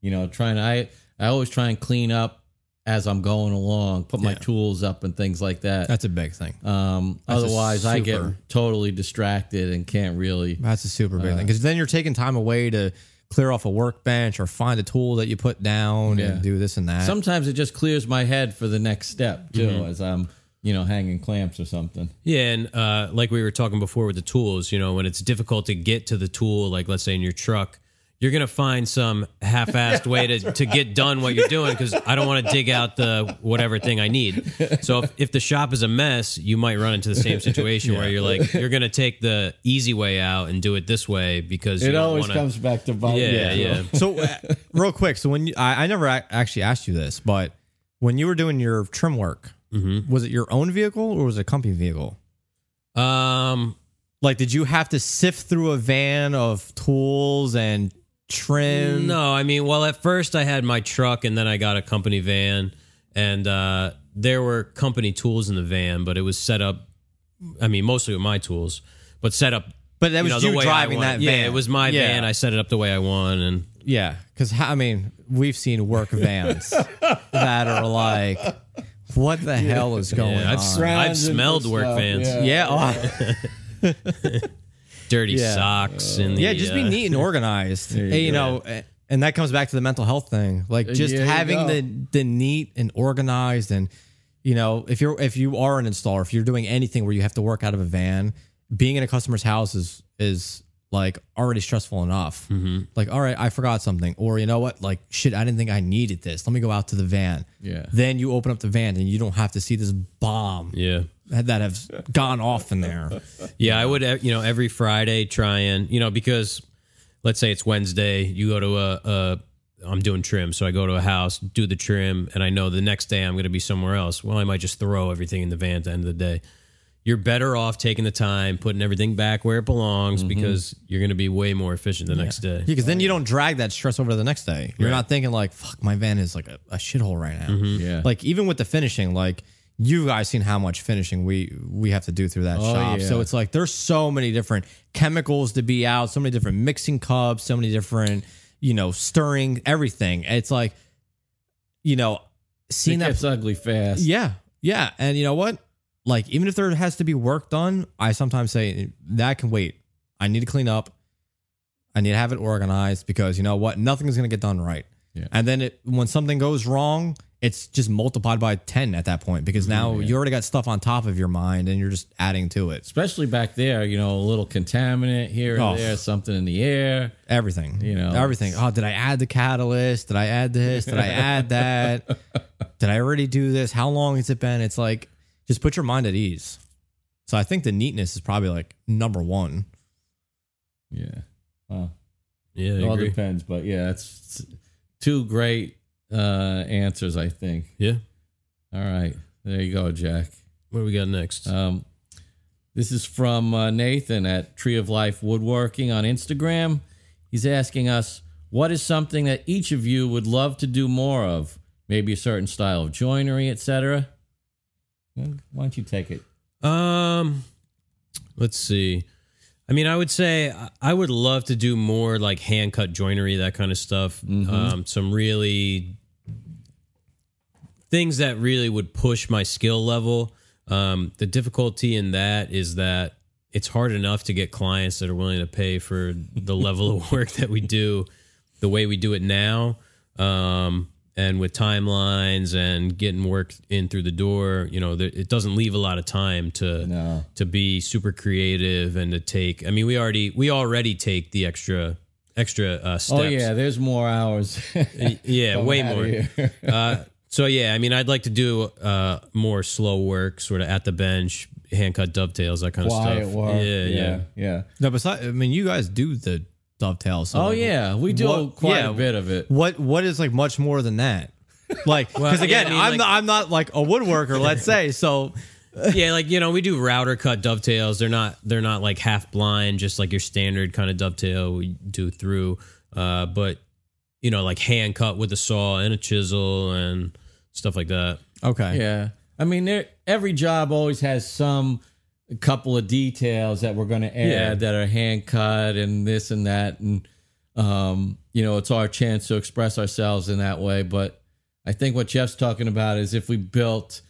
You know, trying to, I I always try and clean up as I'm going along, put my Yeah. tools up and things like that. That's a big thing. Um, otherwise, I get totally distracted and can't really. That's a super Uh, big thing because then you're taking time away to clear off a workbench or find a tool that you put down Yeah. and do this and that. Sometimes it just clears my head for the next step too, Mm-hmm. as I'm you know hanging clamps or something. Yeah, and uh, like we were talking before with the tools, you know, when it's difficult to get to the tool, like let's say in your truck, you're gonna find some half-assed way to, to get done what you're doing because I don't want to dig out the whatever thing I need. So if, if the shop is a mess, you might run into the same situation where you're like you're gonna take the easy way out and do it this way because It don't always wanna, comes back to bite. Yeah, me. yeah. so uh, real quick, so when you, I, I never ac- actually asked you this, but when you were doing your trim work, Mhm. was it your own vehicle or was it a company vehicle? Um, Like, did you have to sift through a van of tools and trim? No, I mean, well, at first I had my truck and then I got a company van, and uh, there were company tools in the van, but it was set up. I mean, mostly with my tools, but set up. But that was know, you driving want- that Yeah, van. it was my Yeah. van. I set it up the way I want, and Yeah, because I mean, we've seen work vans that are like what the hell is going Yeah, I've, on? I've smelled work stuff, vans, yeah. yeah, oh, dirty Yeah. socks, and yeah, the, just uh, be neat and organized. you you, know, eh, and that comes back to the mental health thing. Like just there you having the the neat and organized, and you know, if you're if you are an installer, if you're doing anything where you have to work out of a van, being in a customer's house is is like already stressful enough. Like, all right, I forgot something, or you know what, like shit, I didn't think I needed this. Let me go out to the van. Yeah. Then you open up the van and you don't have to see this bomb Yeah. That have gone off in there. Yeah, I would, uh, you know, every Friday try and, you know, because let's say it's Wednesday, you go to a, a I'm doing trim, so I go to a house, do the trim, and I know the next day I'm going to be somewhere else. Well, I might just throw everything in the van at the end of the day. You're better off taking the time, putting everything back where it belongs, because you're going to be way more efficient the next day. Yeah, because then you don't drag that stress over to the next day. You're not thinking like, "Fuck, my van is like a, a shithole right now." Yeah. Like even with the finishing, like you guys seen how much finishing we we have to do through that Oh, shop. yeah. So it's like there's so many different chemicals to be out, so many different mixing cups, so many different you know stirring everything. It's like you know It seeing that gets ugly fast. yeah, yeah, and you know what? Like even if there has to be work done, I sometimes say that can wait. I need to clean up. I need to have it organized because you know what? Nothing is going to get done right. Yeah. And then it, when something goes wrong, it's just multiplied by 10 at that point because now mm, you already got stuff on top of your mind and you're just adding to it. Especially back there, you know, a little contaminant here and Oh. there, something in the air. Everything. You know, everything. Oh, did I add the catalyst? Did I add this? Did I add that? did I already do this? How long has it been? It's like, just put your mind at ease. So I think the neatness is probably like number one. Yeah. Wow. Yeah, I It all agree. depends, but yeah, it's it's two great uh answers, I think. Yeah. All right. There you go, Jack. What do we got next? Um, this is from uh, Nathan at Tree of Life Woodworking on Instagram. He's asking us, what is something that each of you would love to do more of? Maybe a certain style of joinery, etc. Why don't you take it? Um, let's see. I mean, I would say I- would love to do more like hand cut joinery, that kind of stuff. Um, some really things that really would push my skill level. Um, the difficulty in that is that it's hard enough to get clients that are willing to pay for the level of work that we do, the way we do it now. Um, and with timelines and getting work in through the door, you know, there, it doesn't leave a lot of time to No. to be super creative and to take. I mean, we already we already take the extra extra uh, steps. Oh yeah, there's more hours. yeah, way more. uh, so yeah, I mean, I'd like to do uh, more slow work, sort of at the bench, hand cut dovetails, that kind of stuff. work. Yeah, yeah. yeah. No, besides, I mean, you guys do the dovetails. so, Oh like, yeah, we do What- quite yeah. a bit of it. What what is like much more than that? Like, because yeah, again, I mean, I'm like- not, I'm not like a woodworker. Let's say so. yeah, like you know, we do router cut dovetails. They're not they're not like half blind, just like your standard kind of dovetail we do through. Uh, but you know, like hand cut with a saw and a chisel and stuff like that. Okay. Yeah. I mean, there, every job always has some couple of details that we're going to add Yeah. that are hand cut and this and that. And, um, you know, it's our chance to express ourselves in that way. But I think what Jeff's talking about is if we built,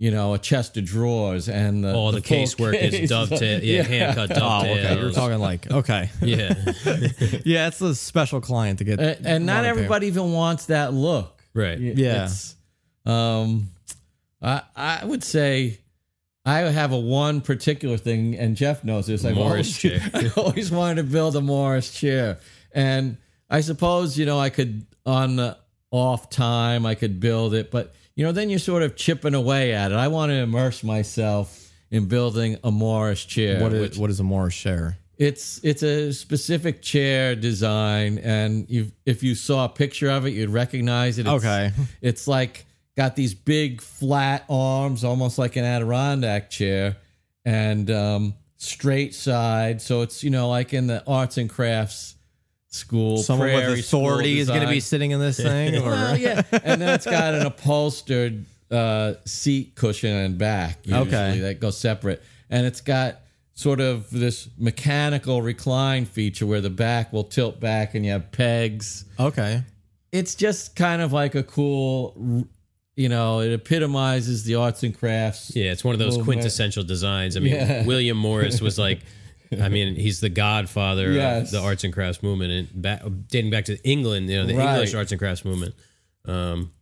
you know, a chest of drawers and the, All the, full casework is dovetail, yeah, hand cut Oh, okay. You're talking like okay. yeah, yeah, it's a special client to get. And, and not everybody even wants that look. right. Yeah. It's, um, I I would say I have a one particular thing, and Jeff knows this. I've Morris always, chair. I always wanted to build a Morris chair, and I suppose you know I could on the off time I could build it, but you know then you're sort of chipping away at it. I want to immerse myself in building a Morris chair. What is what is a Morris chair? it's it's a specific chair design, and you if you saw a picture of it, you'd recognize it. It's, Okay. it's like got these big flat arms, almost like an Adirondack chair, and um, straight side. So it's you know like in the arts and crafts school. Someone with prairie school authority is going to be sitting in this thing. Or? Well, yeah, and then it's got an upholstered uh, seat cushion and back. Usually, Okay. that goes separate, and it's got sort of this mechanical recline feature where the back will tilt back and you have pegs. Okay. It's just kind of like a cool you know, it epitomizes the arts and crafts. Yeah, it's one of those Movement. quintessential designs. I mean, Yeah. William Morris was like, I mean, he's the godfather Yes. of the arts and crafts movement, and back, dating back to England, you know, the Right. English arts and crafts movement. Um,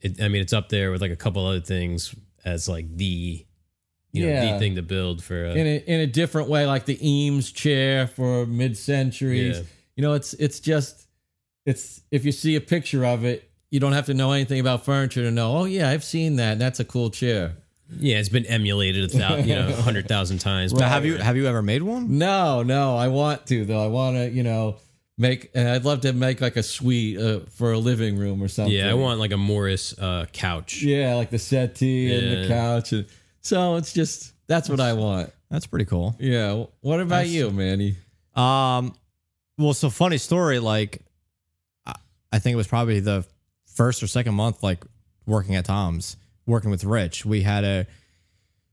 it, I mean, it's up there with like a couple other things as like the, you know, Yeah. the thing to build for. A, in a, in a different way, like the Eames chair for mid centuries. Yeah. You know, it's it's just it's if you see a picture of it, you don't have to know anything about furniture to know. Oh yeah, I've seen that. That's a cool chair. Yeah, it's been emulated a thousand, you know, a hundred thousand times. Now, have you have you ever made one? No, no, I want to though. I want to, you know, make. And I'd love to make like a suite uh, for a living room or something. Yeah, I want like a Morris uh, couch. Yeah, like the settee and the Yeah. couch, and so it's just that's what I want. That's pretty cool. Yeah. What about you, Manny? Um, well, so funny story. Like, I- I think it was probably the first or second month, like working at Tom's, working with Rich. We had a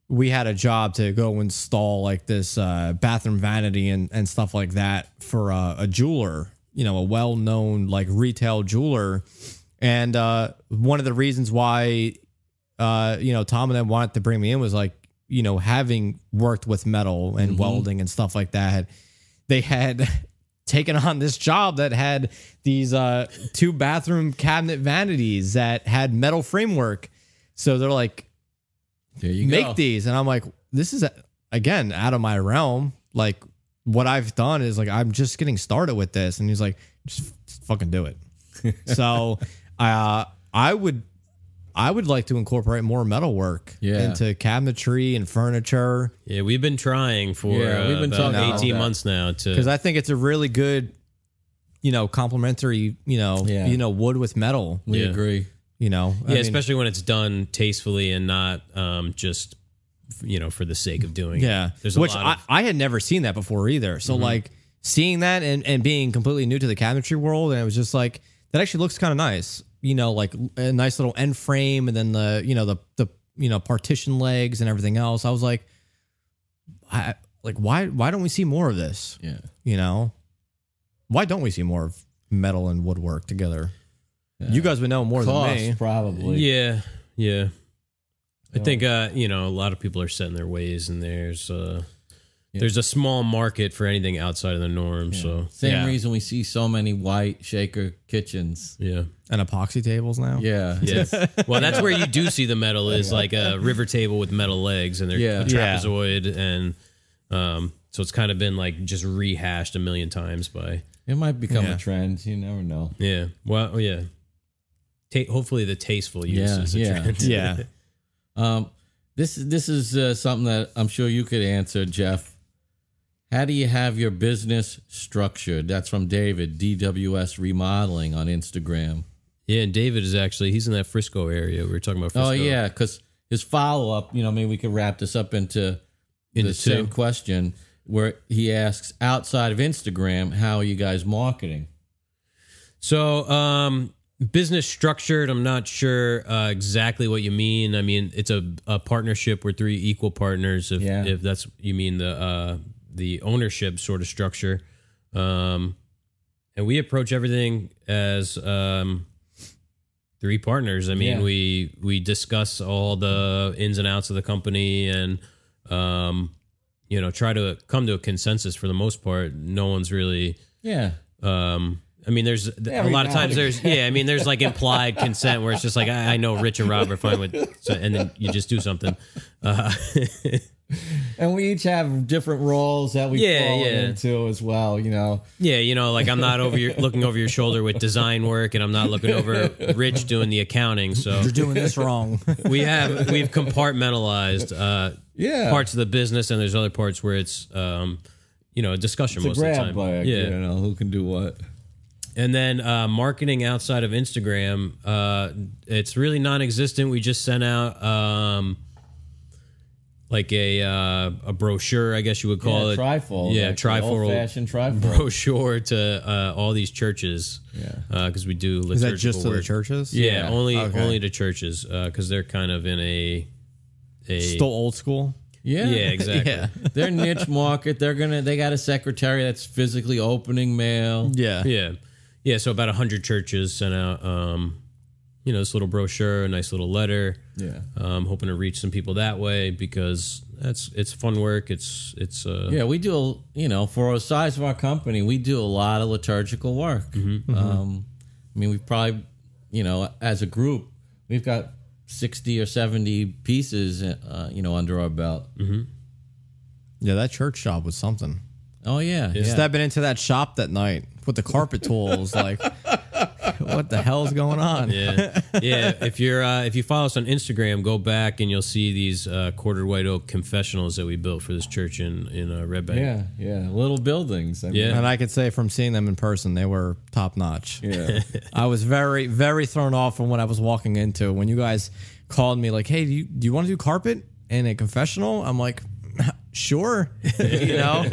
we had a job to go install like this uh, bathroom vanity and and stuff like that for uh, a jeweler. You know, a well known like retail jeweler. And uh, one of the reasons why uh, you know, Tom and them wanted to bring me in was like, you know, having worked with metal and welding and stuff like that, they had taken on this job that had these uh, two bathroom cabinet vanities that had metal framework. So they're like, There you make go. these. And I'm like, this is, again, out of my realm. Like, what I've done is like, I'm just getting started with this. And he's like, just fucking do it. so uh, I would I would like to incorporate more metal work Yeah. into cabinetry and furniture Yeah, we've been trying for Yeah, we've uh, been about talking eighteen months now to because I think it's a really good, you know, complementary, you know, Yeah. you know, wood with metal. We Yeah. agree. You know, I yeah, mean, especially when it's done tastefully and not um, just you know for the sake of doing it. yeah. it. There's a Which lot I, of I had never seen that before either. So like seeing that and and being completely new to the cabinetry world, and it was just like that actually looks kind of nice. You know, like a nice little end frame, and then the you know the the you know partition legs and everything else. I was like, I like why why don't we see more of this? Yeah. You know, why don't we see more of metal and woodwork together? You guys would know more than me. probably. yeah, yeah. I think uh, you know a lot of people are set in their ways, and there's uh, there's a small market for anything outside of the norm. So Same Yeah. reason we see so many white shaker kitchens. yeah, And epoxy tables now. Yeah. yeah. well, that's where you do see the metal is like a river table with metal legs, and they're Yeah. a trapezoid, and um, so it's kind of been like just rehashed a million times by It might become Yeah. a trend. You never know. yeah. Well, yeah. Ta- hopefully, the tasteful use Yeah, is a yeah. trend. Yeah. Um, this this is uh, something that I'm sure you could answer, Jeff. How do you have your business structured? That's from David DWS Remodeling on Instagram. Yeah, and David is actually he's in that Frisco area. We were talking about Frisco. Oh yeah, because his follow up. You know, maybe we could wrap this up into Into the same question where he asks, outside of Instagram, how are you guys marketing? So, um, business structured, I'm not sure uh, exactly what you mean. I mean, it's a, a partnership. We're three equal partners. If Yeah. if that's you mean the uh, the ownership sort of structure, um, and we approach everything as um, three partners. I mean, Yeah. we we discuss all the ins and outs of the company and. Um, you know, try to come to a consensus for the most part. No one's really Yeah, um i mean there's a lot of times there's yeah i mean there's like implied consent where it's just like i, I know rich and rob are fine with so, and then you just do something uh and we each have different roles that we Yeah, fall yeah. into as well. You know, yeah you know like i'm not over your looking over your shoulder with design work and i'm not looking over rich doing the accounting so You're doing this wrong. we have we've compartmentalized uh yeah, parts of the business and there's other parts where it's um you know a discussion it's a most of the grab time bag. yeah you know who can do what. And then uh, marketing outside of Instagram, uh, it's really non-existent. We just sent out um, like a uh, a brochure, I guess you would call yeah, it, trifold. Yeah, actually, trifold old-fashioned trifold. brochure to uh, all these churches. Yeah. because we do liturgical Is that just to the churches? Yeah, Yeah. only Okay. only to churches because they're kind of in a a Still old school. yeah Yeah, exactly. Yeah. Their niche market. They're gonna. They got a secretary that's physically opening mail. Yeah. Yeah. Yeah. So about 100 churches sent out um, you know, this little brochure, a nice little letter. Yeah. Um, hoping to reach some people that way because that's it's fun work. It's it's uh, Yeah, we do. You know, for the size of our company, we do a lot of liturgical work. Um, I mean, we've probably, you know, as a group, we've got sixty or seventy pieces, uh, you know, under our belt. Yeah, that church job was something. Oh yeah, yeah. Stepping into that shop that night with the carpet tools, like, what the hell's going on? yeah, yeah. If you're uh, if you follow us on Instagram, go back and you'll see these uh, quartered white oak confessionals that we built for this church in in uh, Red Bank. yeah, yeah. Little buildings. I mean, Yeah. And I could say from seeing them in person, they were top notch. yeah. I was very, very thrown off from what I was walking into. When you guys called me, like, "Hey, do you do you want to do carpet in a confessional?" I'm like, "Sure," you know.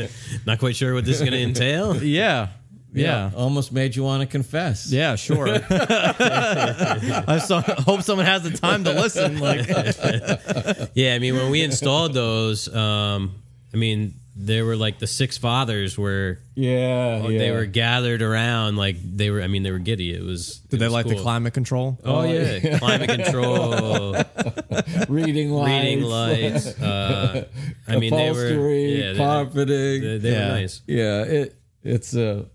Not quite sure what this is going to entail. Yeah, yeah, Almost made you want to confess. yeah, sure. I so, hope someone has the time to listen. Like, Yeah, I mean when we installed those, um, I mean they were like the six fathers were yeah, yeah. they were gathered around like they were. I mean they were giddy. It was. did it they was like the climate control? Oh yeah, climate control, reading lights, reading lights. Uh, I mean they were upholstery, yeah, they, carpeting. they, they Yeah. were nice. Yeah, it it's a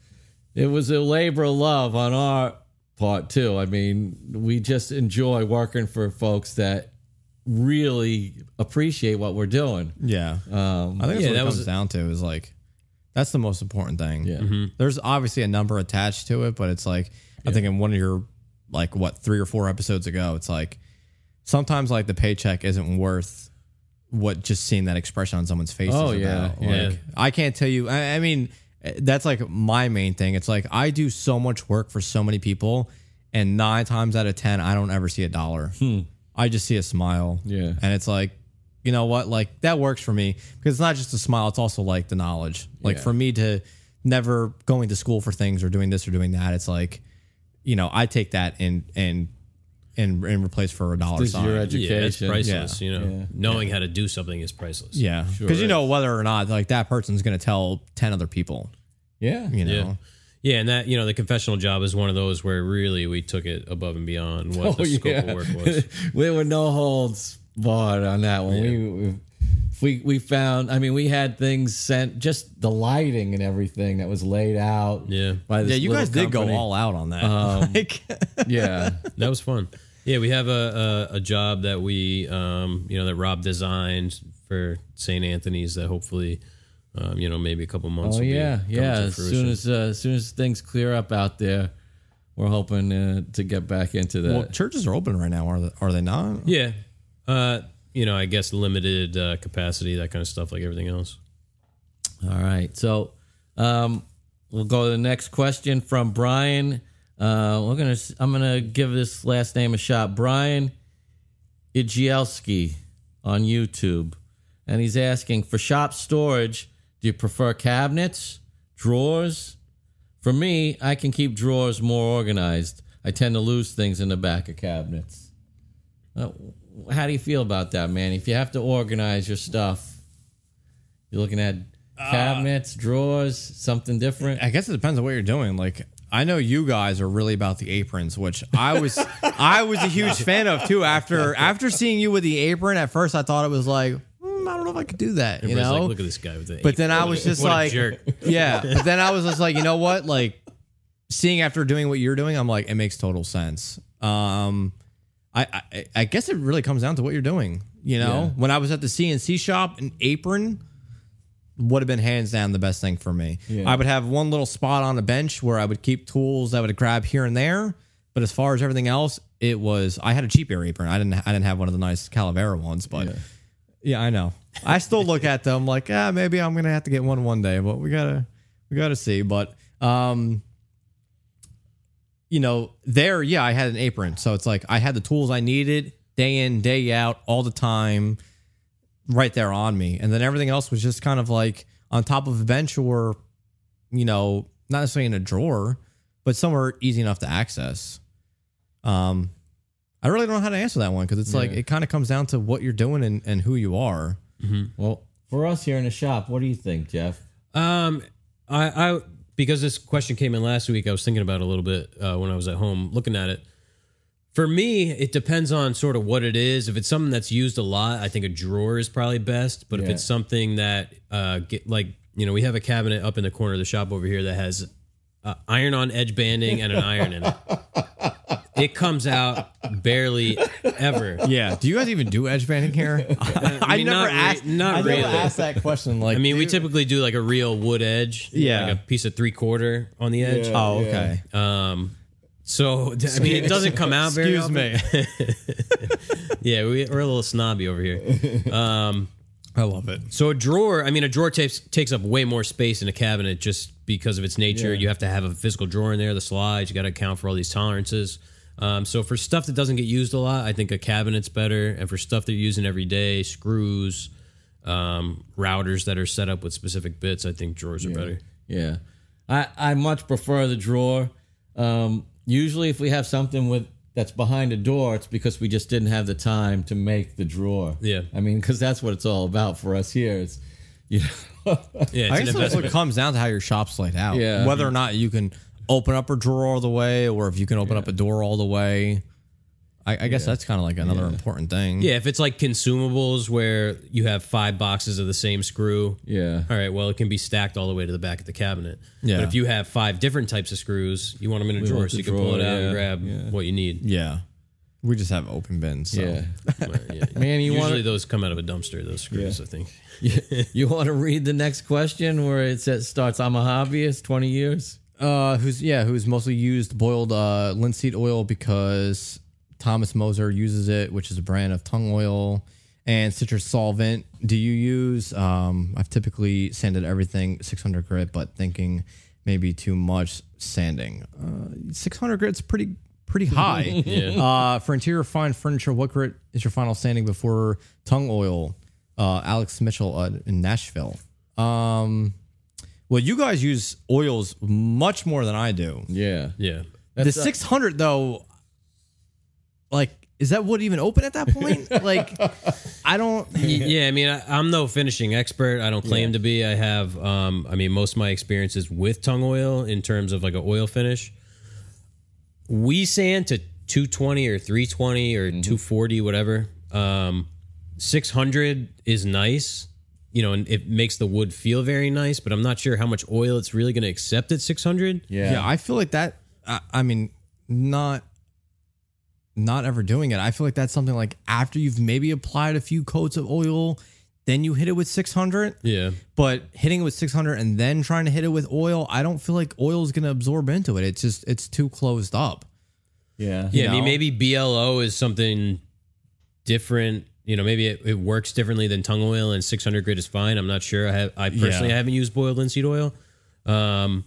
it was a labor of love on our part too. I mean, we just enjoy working for folks that really appreciate what we're doing. Yeah, Um, I think that's Yeah, what that it was- comes down to is like that's the most important thing. yeah, There's obviously a number attached to it, but it's like I think in one of your like what three or four episodes ago, it's like sometimes like the paycheck isn't worth what just seeing that expression on someone's face. Oh, is yeah, about. yeah. Like, I can't tell you. I, I mean, that's like my main thing. It's like I do so much work for so many people, and nine times out of ten, I don't ever see a dollar. Hmm. I just see a smile. Yeah. and it's like. You know what? Like that works for me because it's not just a smile; it's also like the knowledge. Like Yeah. for me to never going to school for things or doing this or doing that, it's like, you know, I take that and and and and replace for a dollar This is sign. your Yeah, it's education. priceless. You know, Yeah. knowing how to do something is priceless. yeah, Sure because you know whether or not like that person's going to tell ten other people. yeah, You know, Yeah. Yeah, and that you know the confessional job is one of those where really we took it above and beyond what the scope of work was. we were no holds barred on that one. We, we we we found. I mean, we had things sent. Just the lighting and everything that was laid out. Yeah. by this yeah, you little guys did go company. all out on that. Um, like, Yeah, That was fun. Yeah, we have a, a, a job that we, um, you know, that Rob designed for St. Anthony's that hopefully, um, you know, maybe a couple months. Oh will yeah, coming yeah. As soon as uh, as soon as things clear up out there, we're hoping uh, to get back into that. well, churches are open right now, are they, are they not? yeah, uh, you know, I guess limited uh, capacity, that kind of stuff, like everything else. All right, so um, we'll go to the next question from Brian. Uh, we're gonna. I'm gonna give this last name a shot. Brian Igielski on YouTube, and he's asking for shop storage. Do you prefer cabinets, drawers? For me, I can keep drawers more organized. I tend to lose things in the back of cabinets. Uh, how do you feel about that, man? If you have to organize your stuff, you're looking at cabinets, drawers, something different. I guess it depends on what you're doing. Like I know you guys are really about the aprons, which I was I was a huge fan of too. After after seeing you with the apron, at first I thought it was like "Hmm, I don't know if I could do that, you know. like, look at this guy with the. but then I was just what like, jerk. yeah. But then I was just like, you know what? Like seeing after doing what you're doing, I'm like, it makes total sense. Um, I I, I guess it really comes down to what you're doing. You know, Yeah. when I was at the CNC shop, an apron would have been hands down the best thing for me. Yeah. I would have one little spot on a bench where I would keep tools I would grab here and there. But as far as everything else, it was I had a cheap air apron. I didn't I didn't have one of the nice Calavera ones, but Yeah. yeah, I know. I still look at them like, ah, maybe I'm gonna have to get one one day, but we gotta we gotta see. But um, you know, there, yeah, I had an apron, so it's like I had the tools I needed day in, day out, all the time, right there on me, and then everything else was just kind of like on top of a bench or, you know, not necessarily in a drawer, but somewhere easy enough to access. Um, I really don't know how to answer that one because it's like Yeah. it kind of comes down to what you're doing and, and who you are. Well, for us here in the shop, what do you think, Jeff? Um, I, I because this question came in last week, I was thinking about it a little bit uh, when I was at home looking at it. For me, it depends on sort of what it is. If it's something that's used a lot, I think a drawer is probably best. But if Yeah. it's something that, uh, get like you know, we have a cabinet up in the corner of the shop over here that has uh, iron on edge banding and an iron in it. It comes out barely ever. Yeah. Do you guys even do edge banding here? I, mean, never not re- asked. not I really. never asked that question. Like, I mean, we typically do like a real wood edge, Yeah. like a piece of three quarter on the edge. Yeah. Oh, okay. Um, so I mean, it doesn't come out very. Excuse often. me. Yeah, we, we're a little snobby over here. Um, I love it. so a drawer, I mean, a drawer takes takes up way more space in a cabinet just because of its nature. Yeah. You have to have a physical drawer in there, the slides. You got to account for all these tolerances. Um, so for stuff that doesn't get used a lot, I think a cabinet's better. And for stuff that you're using every day, screws, um, routers that are set up with specific bits, I think drawers are better. Yeah, I I much prefer the drawer. Um, usually, if we have something with that's behind a door, it's because we just didn't have the time to make the drawer. Yeah. I mean, because that's what it's all about for us here. It's you know. Yeah, I it's an guess that's what it comes down to how your shop's laid out. Yeah. Whether or not you can open up a drawer all the way, or if you can open up a door all the way. I, I guess that's kind of like another important thing. Yeah, if it's like consumables where you have five boxes of the same screw, yeah. all right, well, it can be stacked all the way to the back of the cabinet. Yeah. But if you have five different types of screws, you want them in a drawer want so the you can pull drawer, it out yeah, and grab yeah. what you need. Yeah. We just have open bins. So. Yeah. Right, yeah. Man, you Usually want those come out of a dumpster, those screws, I think. you want to read the next question where it says starts. I'm a hobbyist, twenty years. Uh, who's yeah, who's mostly used boiled uh, linseed oil because Thomas Moser uses it, which is a brand of tung oil and citrus solvent. Do you use? Um, I've typically sanded everything 600 grit, but thinking maybe too much sanding. Uh, 600 grit's pretty pretty high. uh, for interior fine furniture, what grit is your final sanding before tung oil? Uh, Alex Mitchell uh, in Nashville. Um, well, you guys use oils much more than I do. Yeah. Yeah. the 600 though, like, is that wood even open at that point? like, I don't. Yeah, I mean, I, I'm no finishing expert. I don't claim to be. I have, um, I mean, most of my experiences with tung oil in terms of like an oil finish. We sand to 220 or 320 or 240, whatever. Um, 600 is nice, you know, and it makes the wood feel very nice. But I'm not sure how much oil it's really going to accept at 600. Yeah. Yeah, I feel like that. I, I mean, not. Not ever doing it. I feel like that's something like after you've maybe applied a few coats of oil, then you hit it with 600. Yeah, But hitting it with 600 and then trying to hit it with oil, I don't feel like oil is going to absorb into it. It's just it's too closed up. Yeah. yeah. I mean, maybe BLO is something different. You know, maybe it, it works differently than tung oil, and 600 grit is fine. I'm not sure. I have, I personally Yeah. haven't used boiled linseed oil. Um,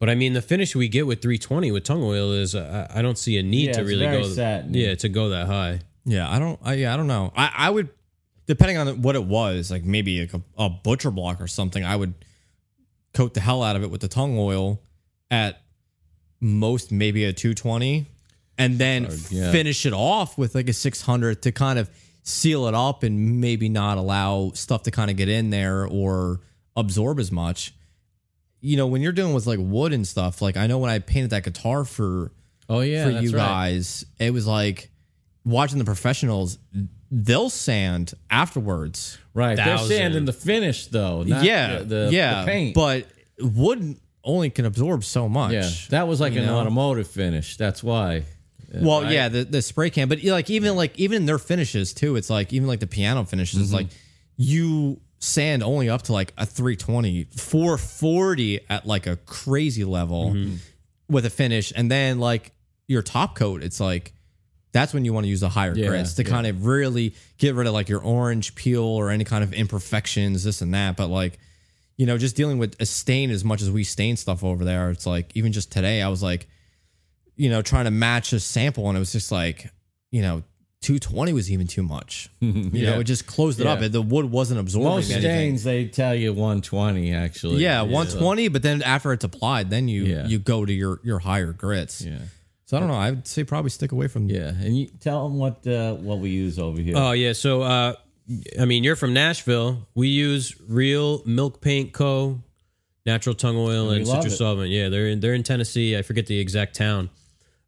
but I mean, the finish we get with 320 with tung oil is uh, I I don't see a need Yeah, to it's really very go. satiny. Yeah, to go that high. Yeah, I don't. I, yeah, I don't know. I, I would, depending on what it was, like maybe like a, a butcher block or something. I would coat the hell out of it with the tung oil at most maybe a 220, and then yeah. finish it off with like a 600 to kind of seal it up and maybe not allow stuff to kind of get in there or absorb as much. You know, when you're dealing with like wood and stuff, like I know when I painted that guitar for Oh yeah. for that's you right. guys. It was like watching the professionals. They'll sand afterwards. Right. They're Thousand. sanding the finish though. Not yeah, The, the, yeah. the paint. But wood only can absorb so much. yeah, that was like an know? automotive finish. That's why. Well, yeah, the, the spray can, but like even like even in their finishes too, it's like even like the piano finishes, Mm-hmm. it's like you sand only up to like a 320, 440 at like a crazy level Mm-hmm. with a finish, and then like your top coat, it's like that's when you want to use the higher Yeah, grits to yeah. kind of really get rid of like your orange peel or any kind of imperfections, this and that. But like, you know, just dealing with a stain as much as we stain stuff over there, it's like even just today, I was like, you know, trying to match a sample, and it was just like, you know, 220 was even too much. You know, it just closed it up. The wood wasn't absorbing Most anything. stains they tell you 120 actually. Yeah, 120, but then after it's applied, then you Yeah. you go to your your higher grits. Yeah. So I don't know. I would say probably stick away from. Yeah, and you tell them what uh, what we use over here. Oh yeah, so uh, I mean, you're from Nashville. We use Real Milk Paint Co. Natural tung oil We and citrus solvent. Yeah, they're in they're in Tennessee. I forget the exact town.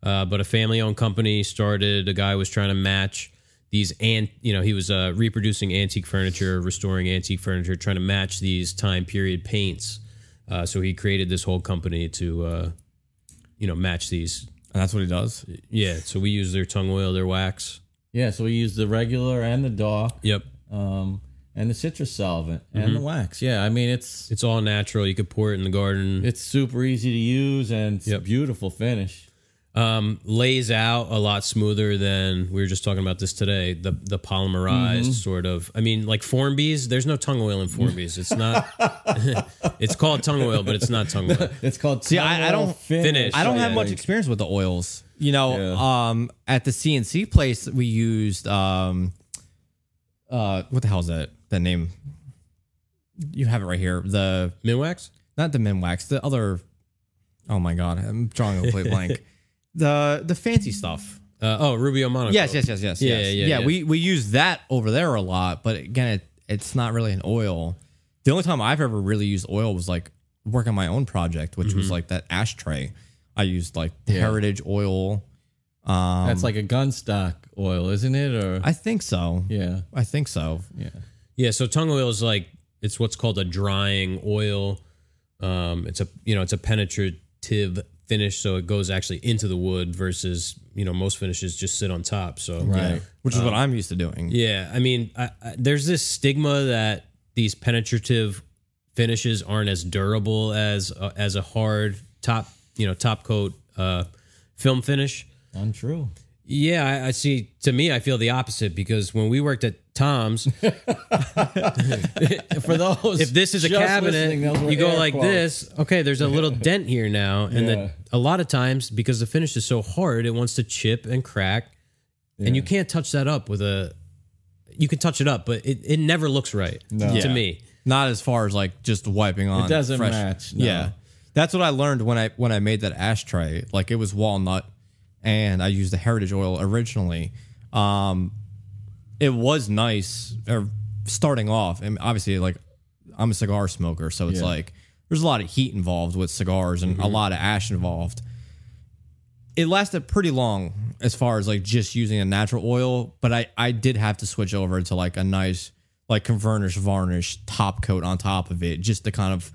Uh, but a family-owned company started. A guy was trying to match these and you know he was uh, reproducing antique furniture, restoring antique furniture, trying to match these time period paints. Uh, so he created this whole company to uh, you know match these. And that's what he does. Yeah, so we use their tung oil, their wax. Yeah, so we use the regular and the dark, Yep, um, and the citrus solvent and the wax. Yeah, I mean it's it's all natural. You could pour it in the garden. it's super easy to use and Yep. beautiful finish. Um, lays out a lot smoother than we were just talking about this today. The the polymerized sort of. I mean, like Formby's. There's no tung oil in Formby's. It's not. it's called tung oil, but it's not tung oil. It's called See, I- I don't finish. I don't have Yeah. much experience with the oils. You know, Yeah. um, at the CNC place we used um, uh, what the hell is that? That name? You have it right here. The Minwax. not the Minwax, the other. Oh my god, I'm drawing a complete blank. The the fancy stuff. Uh, oh, Rubio Monocoat. Yes, yes, yes, yes. Yeah, yes. yeah, yeah. yeah. We we use that over there a lot, but again, it, it's not really an oil. The only time I've ever really used oil was like working on my own project, which Mm-hmm. was like that ashtray. I used like the Yeah. heritage oil. Um, That's like a gun stock oil, isn't it? Or I think so. yeah, I think so. yeah. Yeah. So tung oil is like it's what's called a drying oil. Um, it's a you know it's a penetrative finish, so it goes actually into the wood versus you know most finishes just sit on top. So Right. Which is what I'm used to doing. Yeah, I mean, I, I, there's this stigma that these penetrative finishes aren't as durable as uh, as a hard top, you know, top coat uh, film finish. Untrue. Yeah, I, I see. To me, I feel the opposite because when we worked at Tom's, For those, if this is a cabinet, listening, those were you go like quotes. this. Okay, there's a little dent here now, and Yeah. then a lot of times because the finish is so hard, it wants to chip and crack, and you can't touch that up with a. You can touch it up, but it, it never looks right No. to Yeah. me. Not as far as like just wiping on. It doesn't fresh- match, no. Yeah, that's what I learned when I when I made that ashtray. Like it was walnut, and I used the heritage oil originally. Um, it was nice. Or starting off, and obviously, like I'm a cigar smoker, so it's Yeah. like there's a lot of heat involved with cigars and a mm-hmm. lot of ash involved. It lasted pretty long as far as like just using a natural oil, but I I did have to switch over to like a nice like conversion varnish top coat on top of it just to kind of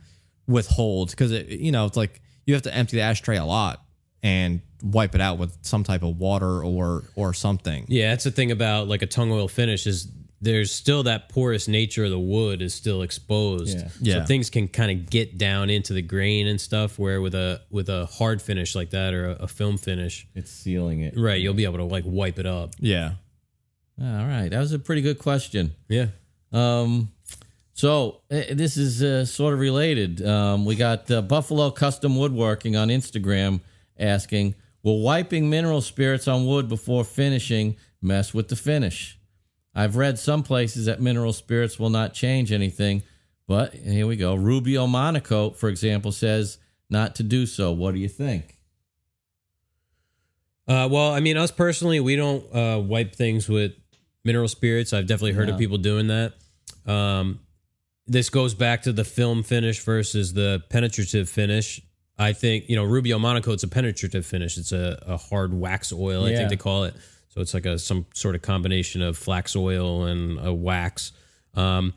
withhold because it you know it's like you have to empty the ashtray a lot and wipe it out with some type of water or or something. Yeah, that's the thing about like a tung oil finish is there's still that porous nature of the wood is still exposed. Yeah. Yeah. So things can kind of get down into the grain and stuff. Where with a with a hard finish like that or a, a film finish, It's sealing it. right, you'll be able to like wipe it up. Yeah. All right, that was a pretty good question. Yeah. Um, so eh, this is uh, sort of related. Um, we got uh, Buffalo Custom Woodworking on Instagram asking, "Will wiping mineral spirits on wood before finishing mess with the finish?" I've read some places that mineral spirits will not change anything, but here we go. Rubio Monocoat, for example, says not to do so. What do you think? Uh, well, I mean, us personally, we don't uh, wipe things with mineral spirits. I've definitely heard of people doing that. Um, this goes back to the film finish versus the penetrative finish. I think you know Rubio Monocoat. It's a penetrative finish. It's a, a hard wax oil. I think they call it. So it's like a some sort of combination of flax oil and a wax. Um,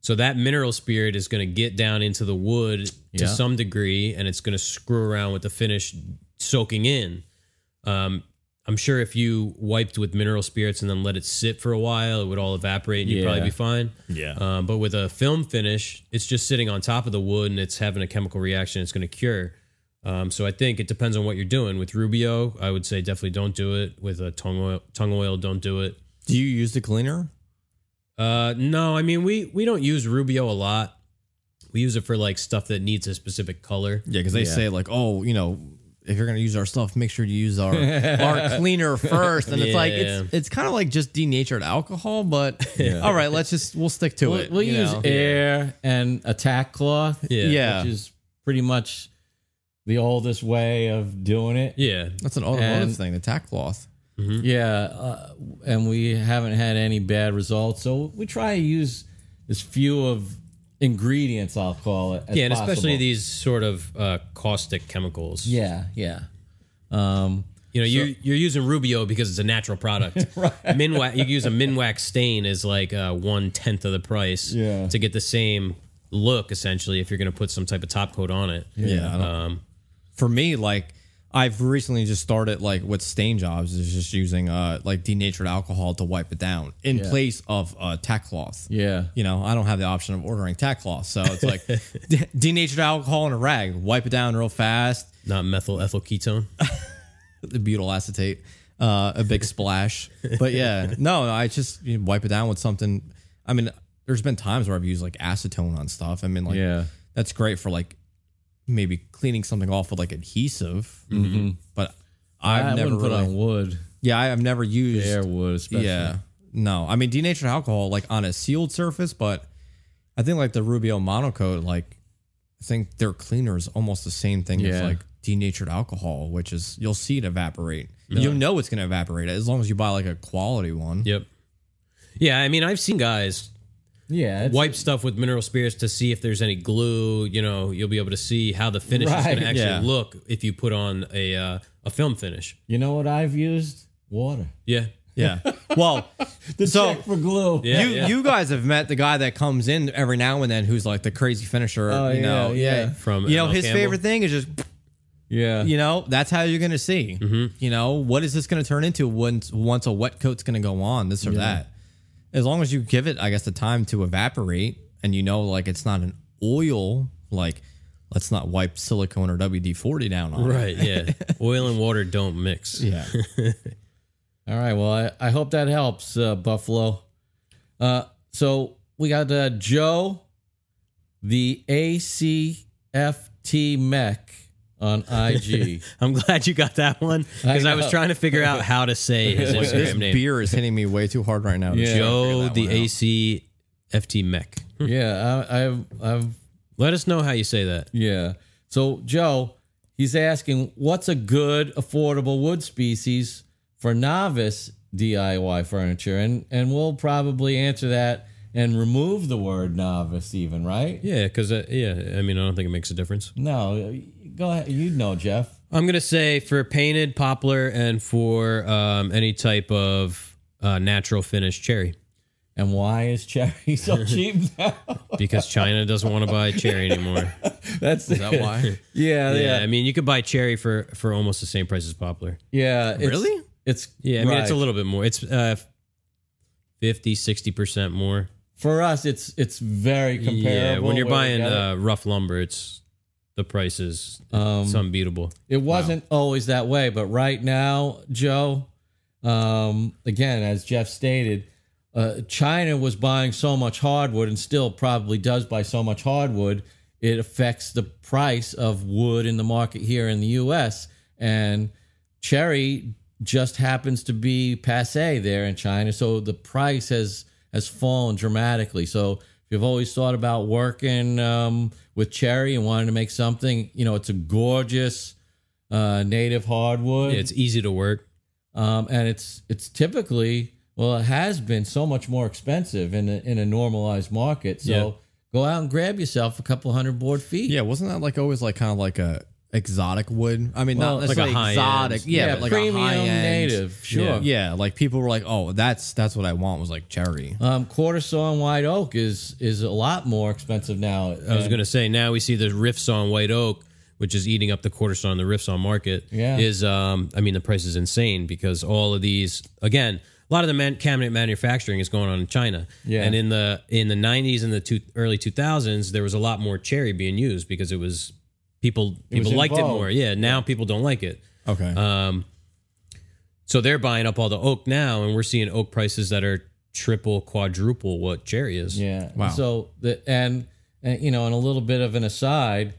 so that mineral spirit is going to get down into the wood to some degree, and it's going to screw around with the finish soaking in. Um, I'm sure if you wiped with mineral spirits and then let it sit for a while, it would all evaporate and you'd Yeah. probably be fine. Yeah. Um, but with a film finish, it's just sitting on top of the wood and it's having a chemical reaction. It's going to cure. Um, so I think it depends on what you're doing. With Rubio, I would say definitely don't do it. With a tung oil, tung oil, don't do it. Do you use the cleaner? Uh, no, I mean we we don't use Rubio a lot. We use it for like stuff that needs a specific color. Yeah, because they Yeah. say like, oh, you know, if you're gonna use our stuff, make sure you use our our cleaner first. And it's like it's it's kind of like just denatured alcohol, but all right, let's just we'll stick to We'll, it. we'll use know? air and attack cloth. Yeah. Yeah. which is pretty much the oldest way of doing it. Yeah, That's an automotive And- thing, the tack cloth. Yeah, uh, and we haven't had any bad results. So we try to use as few of ingredients, I'll call it. As yeah, and especially possible. these sort of uh, caustic chemicals. Yeah, yeah. Um, You know, you're you're using Rubio because it's a natural product. Minwax, you can use a Minwax stain as like uh, one tenth of the price. Yeah. To get the same look, essentially, if you're going to put some type of top coat on it. Yeah. I don't- Um, for me, like I've recently just started like with stain jobs is just using uh like denatured alcohol to wipe it down in place of uh tack cloth. Yeah. You know, I don't have the option of ordering tack cloth, so it's like de- denatured alcohol in a rag, wipe it down real fast. not methyl ethyl ketone. the butyl acetate, uh, a big splash. But yeah, no, I just you know, wipe it down with something. I mean, there's been times where I've used like acetone on stuff. I mean, like Yeah. that's great for like maybe cleaning something off with like adhesive. Mm-hmm. But I've I never put really, on wood, yeah, I- I've never used. bare wood, especially. yeah, no, I mean denatured alcohol like on a sealed surface, but I think like the Rubio monocoat, like I think their cleaner is almost the same thing as like denatured alcohol, which is you'll see it evaporate. You'll know it's going to evaporate as long as you buy like a quality one. Yep. Yeah, I mean, I've seen guys Yeah. Wipe stuff with mineral spirits to see if there's any glue. You know, you'll be able to see how the finish is going to actually Yeah. look if you put on a uh, a film finish. You know what I've used? Water. Yeah. Yeah. Well, The So- check for glue. Yeah. you you guys have met the guy that comes in every now and then who's like the crazy finisher. Oh, you know, yeah, yeah. From you know ML his Campbell. favorite thing is just Yeah. you know that's how you're going to see. Mm-hmm. You know what is this going to turn into once once a wet coat's going to go on this or that. As long as you give it, I guess, the time to evaporate, and you know, like it's not an oil. Like, let's not wipe silicone or WD forty down on it. Right. Yeah. Oil and water don't mix. Yeah. All right. Well, I, I hope that helps, uh, Buffalo. Uh, so we got uh, Joe, the ACFT mech on IG. I'm glad you got that one because I, I was trying to figure out how to say his Like, this name. beer is hitting me way too hard right now. Yeah. Joe, the. AC FT mech. yeah. I, I've, I've, Let us know how you say that. yeah. So Joe, he's asking, what's a good affordable wood species for novice DIY furniture? And and we'll probably answer that and remove the word novice, even right? Yeah, because uh, yeah, I mean, I don't think it makes a difference. No, go ahead. You know, Jeff. I'm gonna say for painted poplar and for um, any type of uh, natural finish cherry And why is cherry so cheap now? because China doesn't want to buy cherry anymore. That's Is that why? Yeah, Yeah, yeah, I mean, you could buy cherry for for almost the same price as poplar. yeah. It's, Really? It's Yeah, I mean, it's a little bit more. It's uh, 50, 60 percent more. for us. It's it's very comparable. Yeah, when you're buying uh, rough lumber, it's the price is Um, it's unbeatable. It wasn't always that way, but right now, Joe, um, again, as Jeff stated, uh, China was buying so much hardwood and still probably does buy so much hardwood. It affects the price of wood in the market here in the U.S. And cherry just happens to be passe there in China, so the price has has fallen dramatically. So you've always thought about working um, with cherry and wanting to make something, you know, it's a gorgeous uh, native hardwood, Yeah, it's easy to work. um, and it's it's typically well, it has been so much more expensive in a, in a normalized market. So Yeah. go out and grab yourself a couple hundred board feet. Yeah, wasn't that like always like kind of like a exotic wood? I mean, Well, not like a necessarily high exotic. end. Yeah, Yeah, but like premium a high end native, sure. Yeah. Yeah, like people were like, "Oh, that's that's what I want." Was like cherry. Um, quarter saw and white oak is is a lot more expensive now. I was going to say now we see the rift sawn white oak, which is eating up the quarter saw and the rift sawn market. Yeah. is um, I mean the price is insane because all of these again. A lot of the man, cabinet manufacturing is going on in China, Yeah. and in the in the '90s and the two, early 2000s, there was a lot more cherry being used because it was people people in liked it more. Yeah, now people don't like it. Okay. Um, so they're buying up all the oak now, and we're seeing oak prices that are triple, quadruple what cherry is. Yeah. Wow. So the and, and you know, and a little bit of an aside,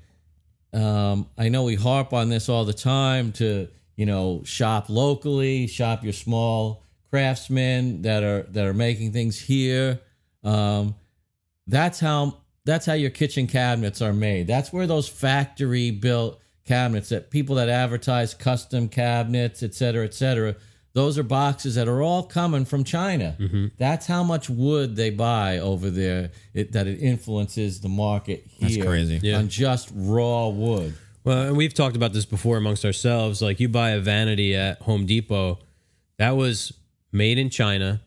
um, I know we harp on this all the time to you know shop locally, shop your small craftsmen that are that are making things here. Um, that's how that's how your kitchen cabinets are made. That's where those factory built cabinets that people that advertise custom cabinets, et cetera, et cetera. Those are boxes that are all coming from China. Mm-hmm. That's how much wood they buy over there. It, that it influences the market here. That's crazy. Yeah. on just raw wood. Well, and we've talked about this before amongst ourselves. Like you buy a vanity at Home Depot, that was made in China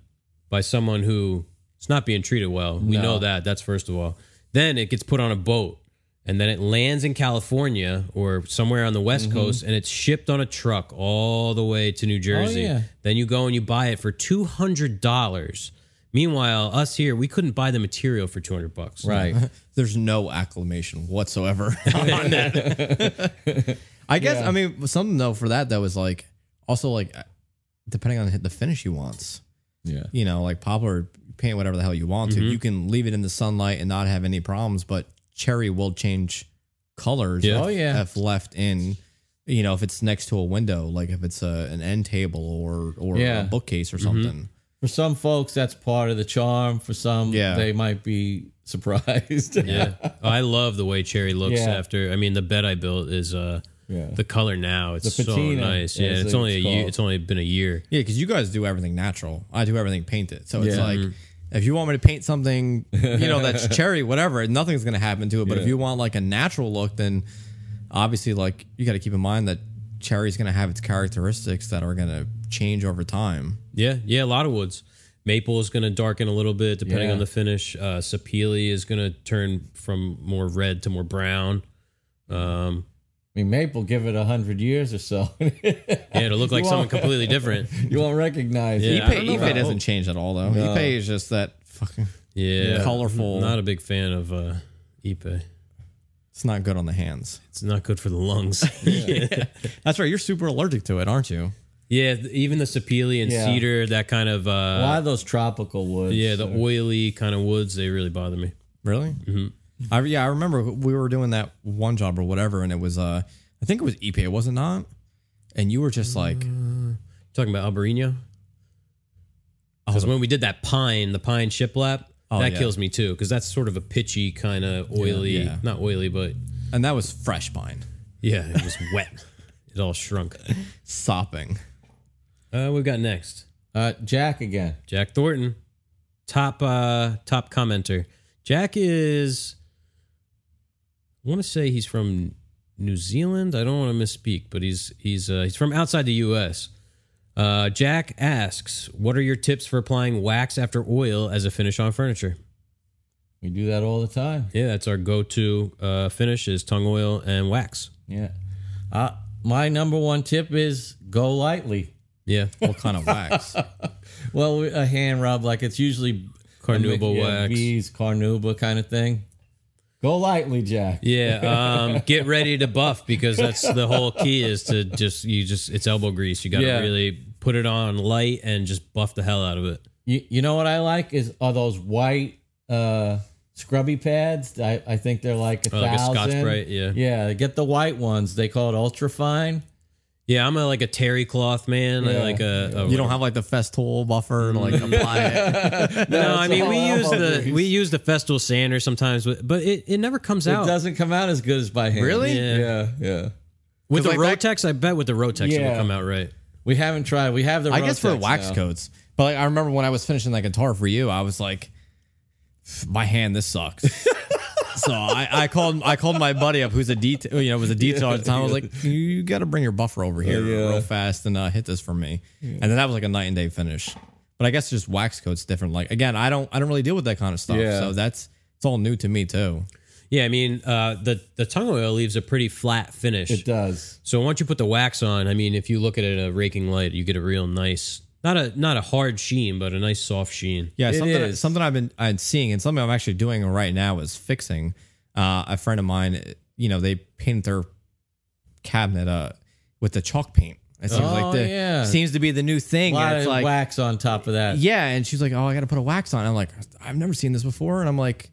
by someone who is not being treated well. We No. know that. That's first of all. Then it gets put on a boat and then it lands in California or somewhere on the West Mm-hmm. Coast and it's shipped on a truck all the way to New Jersey. Oh, yeah. Then you go and you buy it for $200. Meanwhile, us here, we couldn't buy the material for 200 bucks. Right. There's no acclamation whatsoever on that. I guess I mean something though for that though is like also like depending on the finish he wants. yeah. You know, like poplar paint whatever the hell you want to. You can leave it in the sunlight and not have any problems, but cherry will change colors. Yeah. if, Oh, yeah. if left in. You know, if it's next to a window, like if it's a, an end table or or Yeah. a bookcase or something. For some folks, that's part of the charm. For some, Yeah. they might be surprised. Yeah. I love the way cherry looks Yeah. after. I mean, the bed I built is uh Yeah. the color now. It's The so patina, nice. Yeah, as it's it's only a year. called. It's only been a year. Yeah, because you guys do everything natural. I do everything painted. So it's Yeah. like if you want me to paint something, you know, that's cherry, whatever, nothing's gonna happen to it. But if Yeah. you want like a natural look, then obviously like you got to keep in mind that cherry's gonna have its characteristics that are gonna change over time. Yeah, yeah, a lot of woods. Maple is going to darken a little bit depending Yeah. on the finish. Uh, sapele is going to turn from more red to more brown. Um, I mean, maple, give it a hundred years or so. yeah, it'll look like someone completely different. you won't recognize Yeah, it. I don't Ipe, Ipe doesn't change at all though. No. Ipe is just that fucking. Yeah, Colorful. Not a big fan of uh, Ipe. It's not good on the hands. It's not good for the lungs. Yeah, That's right. You're super allergic to it, aren't you? yeah, even the sapele and Yeah. cedar, that kind of a uh, lot of those tropical woods. yeah, the are- oily kind of woods, they really bother me. Really? Mm-hmm. I, yeah, I remember we were doing that one job or whatever, and it was uh, I think it was Ipe, was it not? And you were just like, Talking about Albarino? Because when we did that pine, the pine shiplap, Oh, that yeah. kills me too. Because that's sort of a pitchy kind of oily, yeah. not oily, but and that was fresh pine, yeah, it was wet. It all shrunk. sopping. Uh, we've got next Uh, Jack again. Jack Thornton, top uh, top commenter. Jack is, I want to say he's from New Zealand. I don't want to misspeak, but he's he's uh, he's from outside the U.S. Uh, Jack asks, "What are your tips for applying wax after oil as a finish on furniture?" We do that all the time. Yeah, that's our go-to uh, finish is tung oil and wax. Yeah. Uh, my number one tip is go lightly. Yeah, What kind of wax? Well, a hand rub, like it's usually Carnauba wax. V's, Carnauba kind of thing. Go lightly, Jack. yeah. Um, get ready to buff because that's the whole key is to just you just it's elbow grease. You got to Yeah. really put it on light and just buff the hell out of it. You, you know what I like is are those white uh, scrubby pads. I, I think they're like a Oh, like a thousand. Scotch Brite, yeah. Yeah, get the white ones. They call it ultra fine. Yeah, I'm a, like a terry cloth man. I Yeah. like a, a You don't have like the Festool buffer to like mm. apply it. no. I mean, we all use elbow the grease. we use the festool sander sometimes, with- but it, it never comes out. It doesn't come out as good as by hand. Really? Yeah. Yeah, yeah. with the 'Cause, like, back- Rotex. I bet with the Rotex it'll Yeah. come out right. We haven't tried. We have the. Rotex. I guess for the Rotex wax now. coats. But like I remember when I was finishing that guitar for you, I was like, my hand, this sucks. so I, I called I called my buddy up who's a detail you know was a detail at the time. I was like, you got to bring your buffer over here Yeah. real fast and uh, hit this for me. And then that was like a night and day finish. But I guess just wax coats different. Like again, I don't I don't really deal with that kind of stuff. Yeah. So that's it's all new to me too. Yeah, I mean, uh, the the tung oil leaves a pretty flat finish. It does. So once you put the wax on, I mean, if you look at it in a raking light, you get a real nice, not a not a hard sheen, but a nice soft sheen. Yeah, It something is. something I've been I'm seeing and something I'm actually doing right now is fixing. Uh, a friend of mine, you know, they painted their cabinet uh with the chalk paint. It seems Oh, like the yeah. seems to be the new thing. A thing. lot it's of like wax on top of that. yeah, and she's like, "Oh, I got to put a wax on." I'm like, "I've never seen this before," and I'm like.